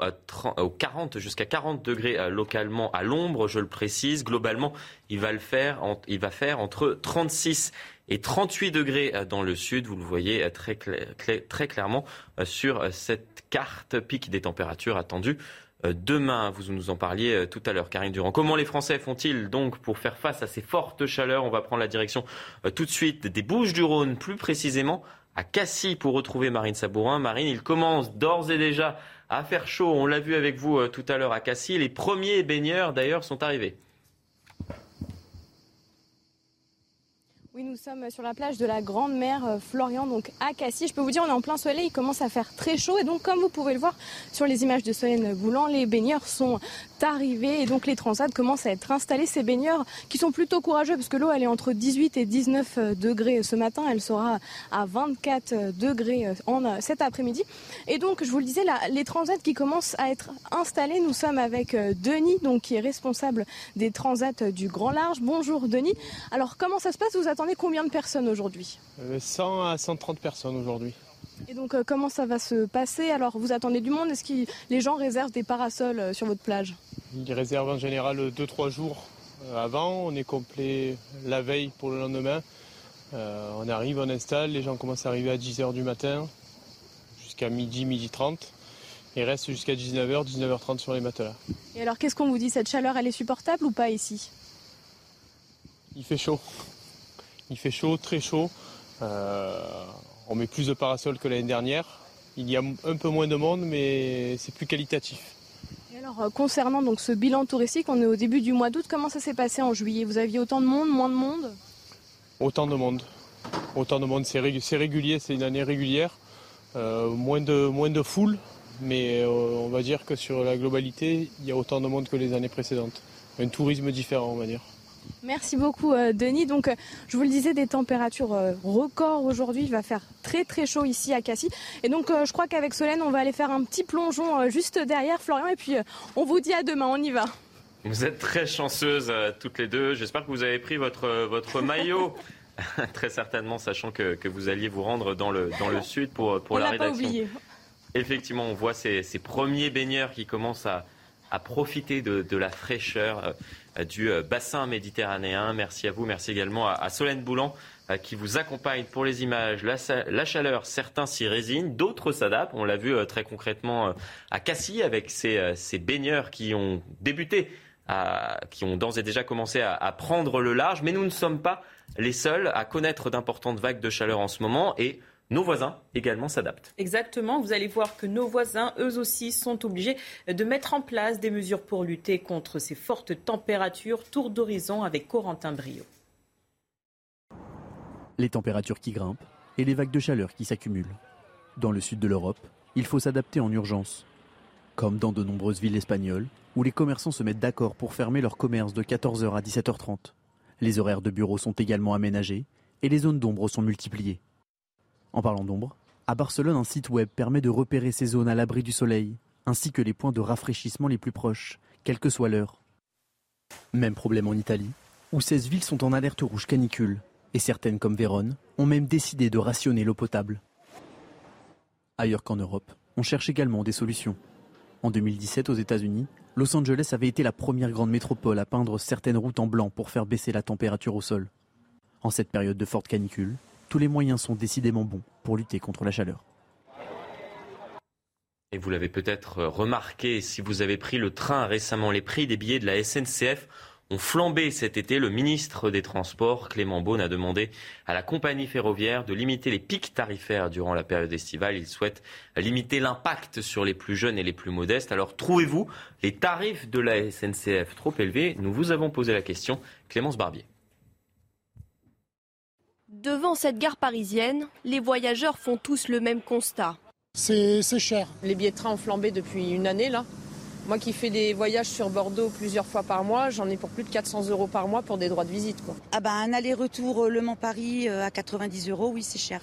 40, jusqu'à 40 degrés localement à l'ombre, je le précise. Globalement, il va, le faire, il va faire entre 36 et 38 degrés euh, dans le sud. Vous le voyez euh, très, clairement euh, sur cette carte. Pic des températures attendues demain. Vous nous en parliez tout à l'heure, Karine Durand. Comment les Français font-ils donc pour faire face à ces fortes chaleurs? On va prendre la direction tout de suite des Bouches du Rhône, plus précisément à Cassis pour retrouver Marine Sabourin. Marine, il commence d'ores et déjà à faire chaud. On l'a vu avec vous tout à l'heure à Cassis. Les premiers baigneurs d'ailleurs sont arrivés. Oui, nous sommes sur la plage de la Grande Mer euh, Florian, donc à Cassis. Je peux vous dire, on est en plein soleil, il commence à faire très chaud. Et donc, comme vous pouvez le voir sur les images de Solène Boulan, les baigneurs sont arrivés et donc les transats commencent à être installés. Ces baigneurs qui sont plutôt courageux parce que l'eau, elle est entre 18 et 19 euh, degrés ce matin. Elle sera à 24 euh, degrés en cet après-midi. Et donc, je vous le disais, là, les transats qui commencent à être installés, nous sommes avec Denis, donc qui est responsable des transats du Grand Large. Bonjour Denis. Alors, comment ça se passe? Vous attendez combien de personnes aujourd'hui? 100 euh, à 130 personnes aujourd'hui. Et donc euh, comment ça va se passer? Alors vous attendez du monde? Est-ce que les gens réservent des parasols euh, sur votre plage? Ils réservent en général 2-3 jours avant. On est complet la veille pour le lendemain. on arrive, on installe, les gens commencent à arriver à 10h du matin jusqu'à midi, midi 30 et restent jusqu'à 19h, 19h30 sur les matelas. Et alors qu'est-ce qu'on vous dit? Cette chaleur, elle est supportable ou pas ici? Il fait chaud. Il fait chaud, très chaud. Euh, on met plus de parasols que l'année dernière. Il y a un peu moins de monde, mais c'est plus qualitatif. Alors, euh, concernant donc ce bilan touristique, on est au début du mois d'août. Comment ça s'est passé en juillet? Vous aviez autant de monde, moins de monde? Autant de monde. Autant de monde, c'est régulier, c'est une année régulière. Euh, moins, de, moins foule, mais euh, on va dire que sur la globalité, il y a autant de monde que les années précédentes. Un tourisme différent, on va dire. Merci beaucoup euh, Denis. Donc je vous le disais, des températures records aujourd'hui. Il va faire très très chaud ici à Cassis. Et donc je crois qu'avec Solène, on va aller faire un petit plongeon juste derrière Florian. Et puis on vous dit à demain, on y va. Vous êtes très chanceuses toutes les deux. J'espère que vous avez pris votre, votre maillot. [LAUGHS] très certainement, sachant que, que, vous alliez vous rendre dans le, dans le sud pour, pour la rédaction. Pas oublié. Effectivement, on voit ces, ces, premiers baigneurs qui commencent à, à profiter de, de, la fraîcheur euh, du euh, bassin méditerranéen. Merci à vous, merci également à, Solène Boulan euh, qui vous accompagne pour les images. La, chaleur, certains s'y résignent, d'autres s'adaptent. On l'a vu très concrètement à Cassis avec ces, baigneurs qui ont débuté, qui ont d'ores et déjà commencé à, à prendre le large. Mais nous ne sommes pas les seuls à connaître d'importantes vagues de chaleur en ce moment et nos voisins également s'adaptent. Exactement, vous allez voir que nos voisins, eux aussi, sont obligés de mettre en place des mesures pour lutter contre ces fortes températures. Tour d'horizon avec Corentin Brio. Les températures qui grimpent et les vagues de chaleur qui s'accumulent. Dans le sud de l'Europe, il faut s'adapter en urgence. Comme dans de nombreuses villes espagnoles, où les commerçants se mettent d'accord pour fermer leur commerce de 14h à 17h30. Les horaires de bureau sont également aménagés et les zones d'ombre sont multipliées. En parlant d'ombre, à Barcelone, un site web permet de repérer ces zones à l'abri du soleil, ainsi que les points de rafraîchissement les plus proches, quelle que soit l'heure. Même problème en Italie, où 16 villes sont en alerte rouge canicule, et certaines comme Vérone ont même décidé de rationner l'eau potable. Ailleurs qu'en Europe, on cherche également des solutions. En 2017, aux États-Unis, Los Angeles avait été la première grande métropole à peindre certaines routes en blanc pour faire baisser la température au sol. En cette période de forte canicule, tous les moyens sont décidément bons pour lutter contre la chaleur. Et vous l'avez peut-être remarqué si vous avez pris le train récemment, les prix des billets de la SNCF ont flambé cet été. Le ministre des Transports, Clément Beaune, a demandé à la compagnie ferroviaire de limiter les pics tarifaires durant la période estivale. Il souhaite limiter l'impact sur les plus jeunes et les plus modestes. Alors, trouvez-vous les tarifs de la SNCF trop élevés? Nous vous avons posé la question. Clémence Barbier. Devant cette gare parisienne, les voyageurs font tous le même constat. C'est cher. Les billets de train ont flambé depuis une année là. Moi qui fais des voyages sur Bordeaux plusieurs fois par mois, j'en ai pour plus de 400 euros par mois pour des droits de visite. Quoi. Ah bah un aller-retour euh, Le Mans-Paris euh, à 90 euros, oui c'est cher.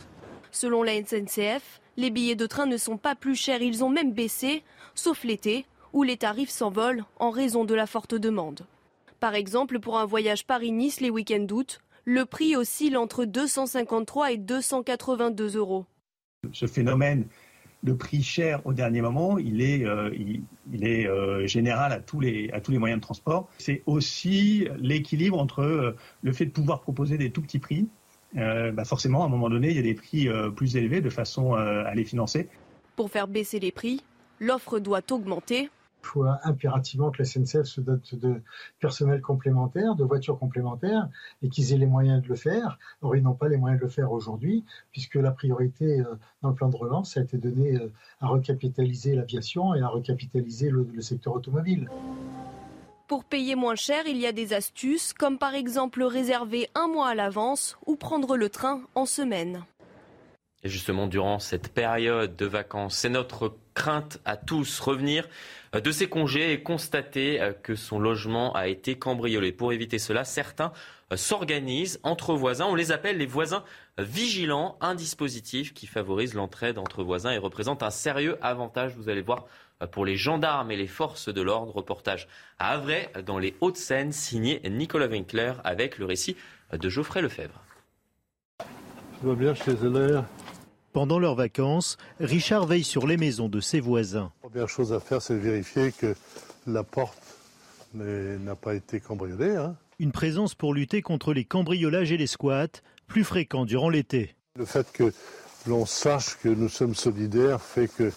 Selon la SNCF, les billets de train ne sont pas plus chers, ils ont même baissé, sauf l'été, où les tarifs s'envolent en raison de la forte demande. Par exemple, pour un voyage Paris-Nice les week-ends d'août, le prix oscille entre 253 et 282 euros. Ce phénomène le prix cher au dernier moment, il est, euh, il, est euh, général à tous, les, à tous les moyens de transport. C'est aussi l'équilibre entre euh, le fait de pouvoir proposer des tout petits prix. Bah forcément, à un moment donné, il y a des prix plus élevés de façon à les financer. Pour faire baisser les prix, l'offre doit augmenter il faut impérativement que la SNCF se dote de personnel complémentaire, de voitures complémentaires, et qu'ils aient les moyens de le faire. Or, ils n'ont pas les moyens de le faire aujourd'hui, puisque la priorité euh, dans le plan de relance a été donnée euh, à recapitaliser l'aviation et à recapitaliser le, le secteur automobile. Pour payer moins cher, il y a des astuces, comme par exemple réserver un mois à l'avance ou prendre le train en semaine. Et justement, durant cette période de vacances, c'est notre crainte à tous revenir euh, de ses congés et constater euh, que son logement a été cambriolé. Pour éviter cela, certains euh, s'organisent entre voisins. On les appelle les voisins vigilants, un dispositif qui favorise l'entraide entre voisins et représente un sérieux avantage, vous allez voir, pour les gendarmes et les forces de l'ordre. Reportage à Avray, dans les Hauts-de-Seine, signé Nicolas Winkler, avec le récit de Geoffrey Lefebvre. Pendant leurs vacances, Richard veille sur les maisons de ses voisins. La première chose à faire, c'est de vérifier que la porte n'a pas été cambriolée. Hein. Une présence pour lutter contre les cambriolages et les squats, plus fréquents durant l'été. Le fait que l'on sache que nous sommes solidaires fait que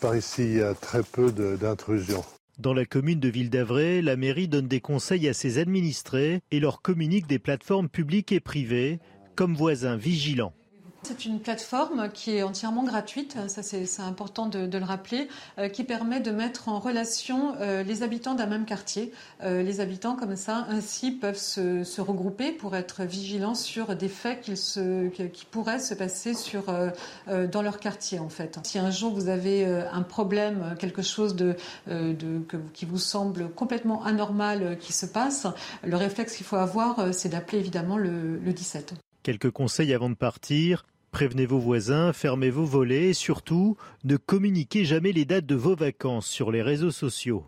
par ici, il y a très peu d'intrusions. Dans la commune de Ville d'Avray, la mairie donne des conseils à ses administrés et leur communique des plateformes publiques et privées comme voisins vigilants C'est une plateforme qui est entièrement gratuite, ça c'est important de, le rappeler, euh, qui permet de mettre en relation euh, les habitants d'un même quartier. Euh, les habitants comme ça ainsi peuvent se, regrouper pour être vigilants sur des faits qui pourraient se passer sur, dans leur quartier en fait. Si un jour vous avez un problème, quelque chose qui vous semble complètement anormal qui se passe, le réflexe qu'il faut avoir c'est d'appeler évidemment le 17. Quelques conseils avant de partir. Prévenez vos voisins, fermez vos volets et surtout, ne communiquez jamais les dates de vos vacances sur les réseaux sociaux.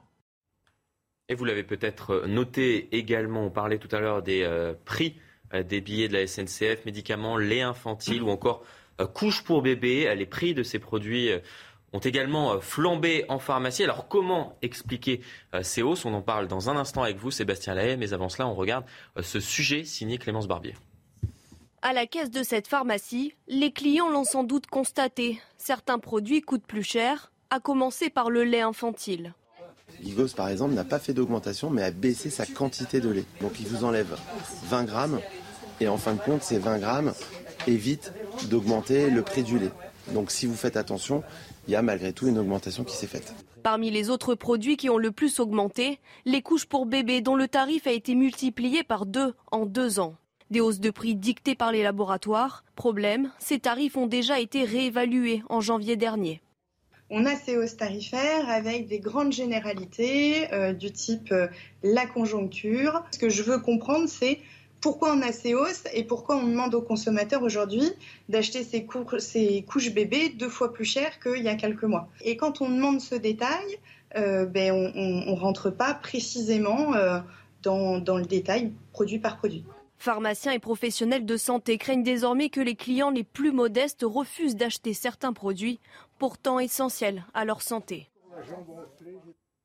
Et vous l'avez peut-être noté également, on parlait tout à l'heure des euh, prix euh, des billets de la SNCF, médicaments, lait infantile ou encore euh, couches pour bébé. Les prix de ces produits ont également flambé en pharmacie. Alors comment expliquer ces hausses? On en parle dans un instant avec vous, Sébastien Lahaye, mais avant cela, on regarde ce sujet signé Clémence Barbier. À la caisse de cette pharmacie, les clients l'ont sans doute constaté. Certains produits coûtent plus cher, à commencer par le lait infantile. Ligos, par exemple, n'a pas fait d'augmentation, mais a baissé sa quantité de lait. Donc il vous enlève 20 grammes, et en fin de compte, ces 20 grammes évitent d'augmenter le prix du lait. Donc si vous faites attention, il y a malgré tout une augmentation qui s'est faite. Parmi les autres produits qui ont le plus augmenté, les couches pour bébés dont le tarif a été multiplié par deux en deux ans. Des hausses de prix dictées par les laboratoires. Problème, ces tarifs ont déjà été réévalués en janvier dernier. On a ces hausses tarifaires avec des grandes généralités euh, du type euh, la conjoncture. Ce que je veux comprendre, c'est pourquoi on a ces hausses et pourquoi on demande aux consommateurs aujourd'hui d'acheter ces, couches bébés deux fois plus cher qu'il y a quelques mois. Et quand on demande ce détail, euh, ben on ne rentre pas précisément dans le détail produit par produit. Pharmaciens et professionnels de santé craignent désormais que les clients les plus modestes refusent d'acheter certains produits, pourtant essentiels à leur santé.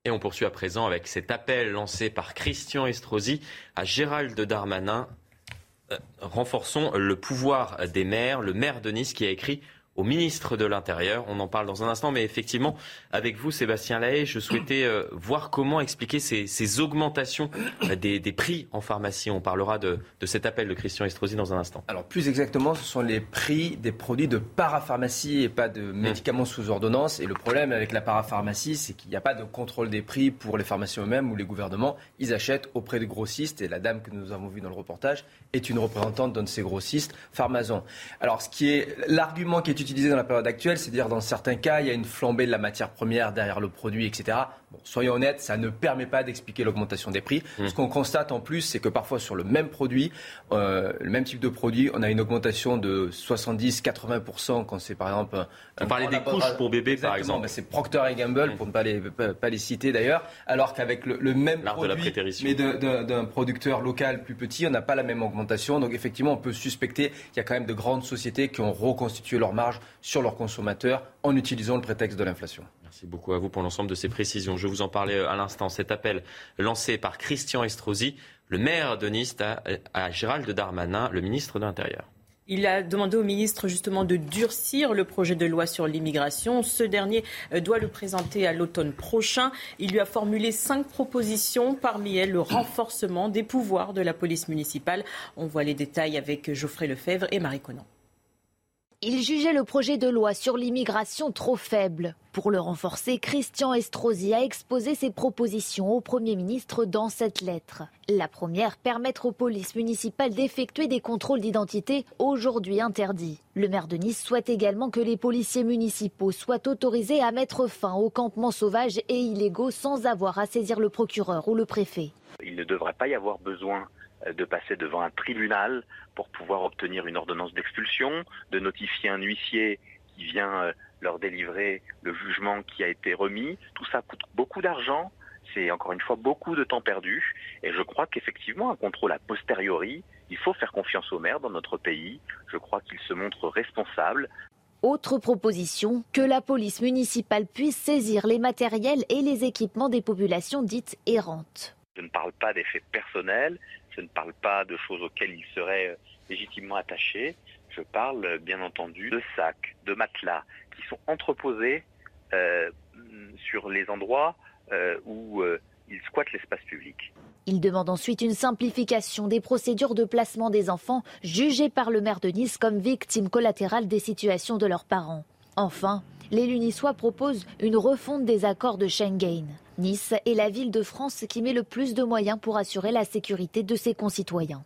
Et on poursuit à présent avec cet appel lancé par Christian Estrosi à Gérald Darmanin. Euh, renforçons le pouvoir des maires. Le maire de Nice qui a écrit au ministre de l'Intérieur. On en parle dans un instant, mais effectivement, avec vous, Sébastien Lahaye, je souhaitais euh, voir comment expliquer ces, augmentations euh, des, prix en pharmacie. On parlera de, cet appel de Christian Estrosi dans un instant. Alors, plus exactement, ce sont les prix des produits de parapharmacie et pas de mmh. médicaments sous ordonnance. Et le problème avec la parapharmacie, c'est qu'il n'y a pas de contrôle des prix pour les pharmaciens eux-mêmes ou les gouvernements. Ils achètent auprès des grossistes. Et la dame que nous avons vue dans le reportage est une représentante d'un de ces grossistes, Pharmazon. Alors, ce qui est l'argument qui est utilisé dans la période actuelle, c'est-à-dire dans certains cas, il y a une flambée de la matière première derrière le produit, etc. soyons honnêtes, ça ne permet pas d'expliquer l'augmentation des prix. Mmh. Ce qu'on constate en plus, c'est que parfois sur le même produit, euh, le même type de produit, on a une augmentation de 70-80% quand c'est par exemple... Un, on parlait des couches pour bébés, par exemple. Ben, c'est Procter Gamble, mmh. pour ne pas les, pas, les citer d'ailleurs, alors qu'avec le, même produit, mais d'un producteur local plus petit, on n'a pas la même augmentation. Donc effectivement, on peut suspecter qu'il y a quand même de grandes sociétés qui ont reconstitué leur marge sur leurs consommateurs en utilisant le prétexte de l'inflation. Merci beaucoup à vous pour l'ensemble de ces précisions. Je vous en parlais euh, à l'instant. Cet appel lancé par Christian Estrosi, le maire de Nice, à, Gérald Darmanin, le ministre de l'Intérieur. Il a demandé au ministre justement de durcir le projet de loi sur l'immigration. Ce dernier euh, doit le présenter à l'automne prochain. Il lui a formulé cinq propositions, parmi elles le renforcement des pouvoirs de la police municipale. On voit les détails avec Geoffrey Lefebvre et Marie Conan. Il jugeait le projet de loi sur l'immigration trop faible. Pour le renforcer, Christian Estrosi a exposé ses propositions au Premier ministre dans cette lettre. La première, permettre aux polices municipales d'effectuer des contrôles d'identité aujourd'hui interdits. Le maire de Nice souhaite également que les policiers municipaux soient autorisés à mettre fin aux campements sauvages et illégaux sans avoir à saisir le procureur ou le préfet. Il ne devrait pas y avoir besoin de passer devant un tribunal pour pouvoir obtenir une ordonnance d'expulsion, de notifier un huissier qui vient euh, leur délivrer le jugement qui a été remis. Tout ça coûte beaucoup d'argent, c'est encore une fois beaucoup de temps perdu, et je crois qu'effectivement un contrôle a posteriori, il faut faire confiance aux maires dans notre pays, je crois qu'ils se montrent responsables. Autre proposition, que la police municipale puisse saisir les matériels et les équipements des populations dites errantes. Je ne parle pas d'effets personnels, je ne parle pas de choses auxquelles ils seraient euh, légitimement attachés. Je parle euh, bien entendu de sacs, de matelas qui sont entreposés euh, sur les endroits où ils squattent l'espace public. Il demande ensuite une simplification des procédures de placement des enfants jugés par le maire de Nice comme victimes collatérales des situations de leurs parents. Enfin, l'élu niçois propose une refonte des accords de Schengen. Nice est la ville de France qui met le plus de moyens pour assurer la sécurité de ses concitoyens.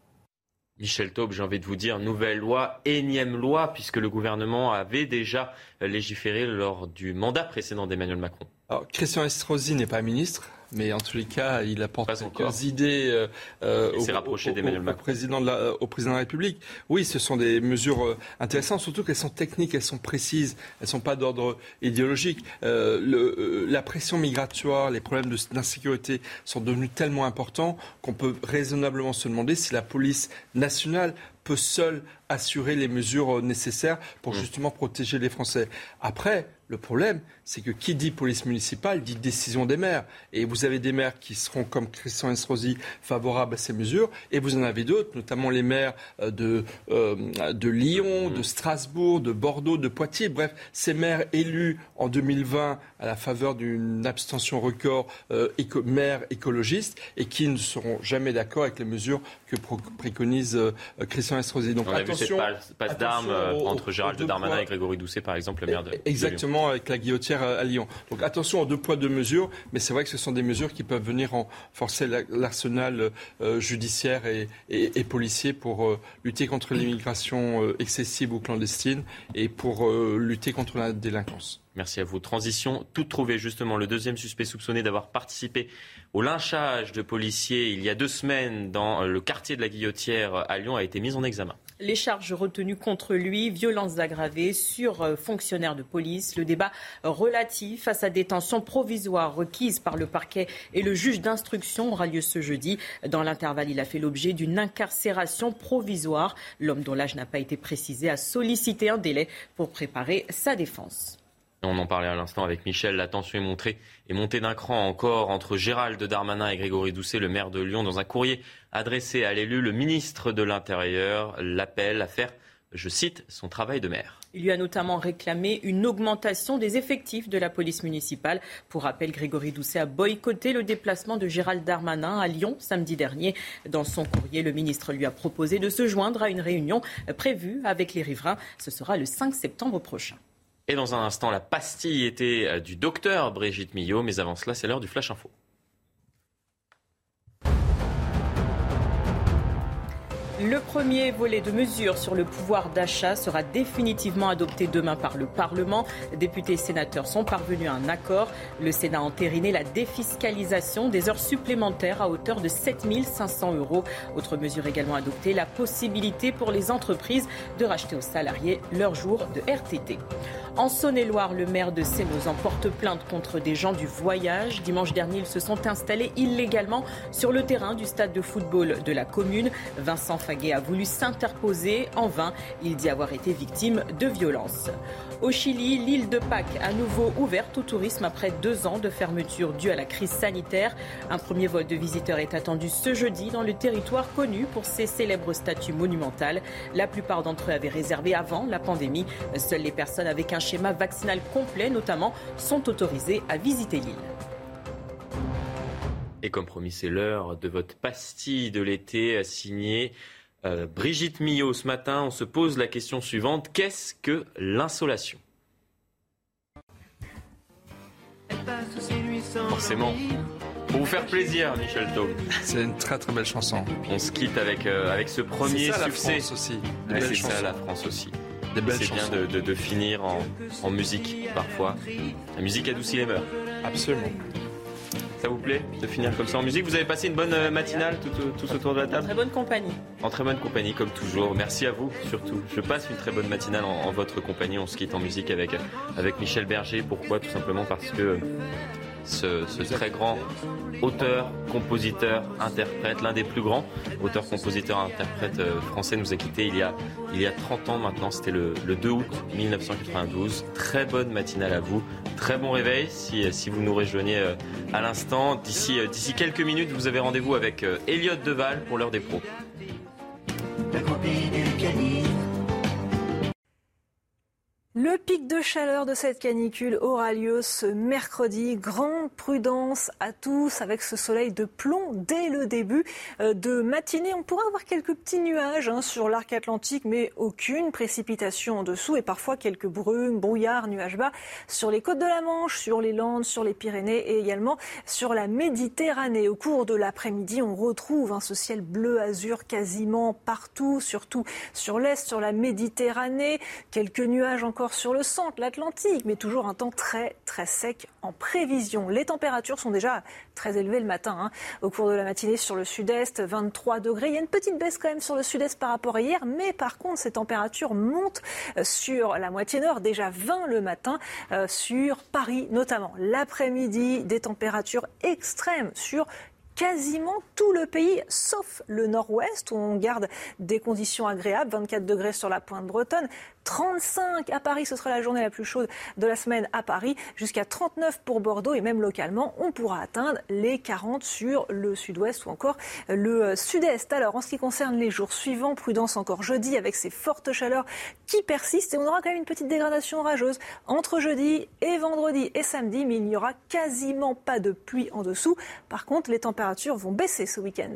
Michel Taube, j'ai envie de vous dire, nouvelle loi, énième loi, puisque le gouvernement avait déjà légiféré lors du mandat précédent d'Emmanuel Macron. Alors, Christian Estrosi n'est pas ministre, mais en tous les cas, il apporte quelques idées euh, euh au, président de la, euh, au président de la République. Oui, ce sont des mesures intéressantes, surtout qu'elles sont techniques, elles sont précises, elles ne sont pas d'ordre idéologique. Euh, le, la pression migratoire, les problèmes d'insécurité sont devenus tellement importants qu'on peut raisonnablement se demander si la police nationale peut seule assurer les mesures nécessaires pour mmh. justement protéger les Français. Après, le problème, c'est que qui dit police municipale dit décision des maires. Et vous avez des maires qui seront, comme Christian Estrosi, favorables à ces mesures. Et vous en avez d'autres, notamment les maires euh, de, euh, de Lyon, de Strasbourg, de Bordeaux, de Poitiers. Bref, ces maires élus en 2020 à la faveur d'une abstention record euh, éco maires écologistes et qui ne seront jamais d'accord avec les mesures que préconise Christian Estrosi. Donc attention, cette passe, d'armes entre Gérald Darmanin et Grégory Doucet, par exemple, le maire de Exactement avec la guillotière à, Lyon. Donc attention aux deux poids, deux mesures, mais c'est vrai que ce sont des mesures qui peuvent venir renforcer l'arsenal euh, judiciaire et, et, policier pour euh, lutter contre l'immigration euh, excessive ou clandestine et pour lutter contre la délinquance. Merci à vous. Transition toute trouvée, justement. Le deuxième suspect soupçonné d'avoir participé au lynchage de policiers il y a deux semaines dans le quartier de la Guillotière à Lyon a été mis en examen. Les charges retenues contre lui, violences aggravées sur euh, fonctionnaires de police, le débat relatif à sa détention provisoire requise par le parquet et le juge d'instruction aura lieu ce jeudi. Dans l'intervalle, il a fait l'objet d'une incarcération provisoire. L'homme dont l'âge n'a pas été précisé a sollicité un délai pour préparer sa défense. On en parlait à l'instant avec Michel. La tension est, montrée, est montée d'un cran encore entre Gérald Darmanin et Grégory Doucet, le maire de Lyon. Dans un courrier adressé à l'élu, le ministre de l'Intérieur l'appelle à faire, je cite, son travail de maire. Il lui a notamment réclamé une augmentation des effectifs de la police municipale. Pour rappel, Grégory Doucet a boycotté le déplacement de Gérald Darmanin à Lyon samedi dernier. Dans son courrier, le ministre lui a proposé de se joindre à une réunion prévue avec les riverains. Ce sera le 5 septembre prochain. Et dans un instant, la pastille était euh, du docteur Brigitte Millot. Mais avant cela, c'est l'heure du Flash Info. Le premier volet de mesures sur le pouvoir d'achat sera définitivement adopté demain par le Parlement. Députés et sénateurs sont parvenus à un accord. Le Sénat a entériné la défiscalisation des heures supplémentaires à hauteur de 7 500 euros. Autre mesure également adoptée, la possibilité pour les entreprises de racheter aux salariés leurs jours de RTT. En Saône-et-Loire, le maire de Sénoz en porte plainte contre des gens du voyage. Dimanche dernier, ils se sont installés illégalement sur le terrain du stade de football de la commune. Vincent Faguet a voulu s'interposer. En vain, il dit avoir été victime de violences. Au Chili, l'île de Pâques à nouveau ouverte au tourisme après deux ans de fermeture due à la crise sanitaire. Un premier vol de visiteurs est attendu ce jeudi dans le territoire connu pour ses célèbres statues monumentales. La plupart d'entre eux avaient réservé avant la pandémie. Seules les personnes avec un schéma vaccinal complet, notamment, sont autorisées à visiter l'île. Et comme promis, c'est l'heure de votre pastille de l'été signée euh, Brigitte Millot, ce matin, on se pose la question suivante. Qu'est-ce que l'insolation? Forcément. Pour vous faire plaisir, Michel Taub. C'est une très très belle chanson. On se quitte avec, euh, avec ce premier ça, succès. France aussi. c'est ça la France aussi. C'est bien de, de, finir en, en musique parfois. La musique adoucit les mœurs. Absolument. Ça vous plaît de finir comme ça en musique? Vous avez passé une bonne euh, matinale tous autour de la table? En très bonne compagnie. En très bonne compagnie, comme toujours. Merci à vous, surtout. Je passe une très bonne matinale en, votre compagnie. On se quitte en musique avec, avec Michel Berger. Pourquoi? Tout simplement parce que ce, très grand auteur, compositeur, interprète, l'un des plus grands auteurs, compositeurs, interprètes euh, français nous a quittés il y a, il y a 30 ans maintenant, c'était le, 2 août 1992. Très bonne matinale à vous, très bon réveil si, vous nous rejoignez euh, à l'instant. D'ici, euh, d'ici quelques minutes, vous avez rendez-vous avec Elliot Deval pour l'heure des pros. Le pic de chaleur de cette canicule aura lieu ce mercredi. Grande prudence à tous avec ce soleil de plomb dès le début euh, de matinée. On pourra avoir quelques petits nuages hein, sur l'arc atlantique, mais aucune précipitation en dessous et parfois quelques brumes, brouillards, nuages bas sur les côtes de la Manche, sur les Landes, sur les Pyrénées et également sur la Méditerranée. Au cours de l'après-midi, on retrouve hein, ce ciel bleu azur quasiment partout, surtout sur l'est, sur la Méditerranée. Quelques nuages encore sur le centre, l'Atlantique, mais toujours un temps très très sec en prévision. Les températures sont déjà très élevées le matin. Hein. Au cours de la matinée sur le sud-est, 23 degrés. Il y a une petite baisse quand même sur le sud-est par rapport à hier, mais par contre ces températures montent euh, sur la moitié nord, déjà 20 le matin, euh, sur Paris notamment. L'après-midi, des températures extrêmes sur quasiment tout le pays, sauf le nord-ouest, où on garde des conditions agréables, 24 degrés sur la pointe bretonne, 35 à Paris, ce sera la journée la plus chaude de la semaine à Paris, jusqu'à 39 pour Bordeaux et même localement, on pourra atteindre les 40 sur le sud-ouest ou encore le sud-est. Alors en ce qui concerne les jours suivants, prudence encore jeudi avec ces fortes chaleurs qui persistent et on aura quand même une petite dégradation orageuse entre jeudi et vendredi et samedi, mais il n'y aura quasiment pas de pluie en dessous. Par contre, les températures vont baisser ce week-end.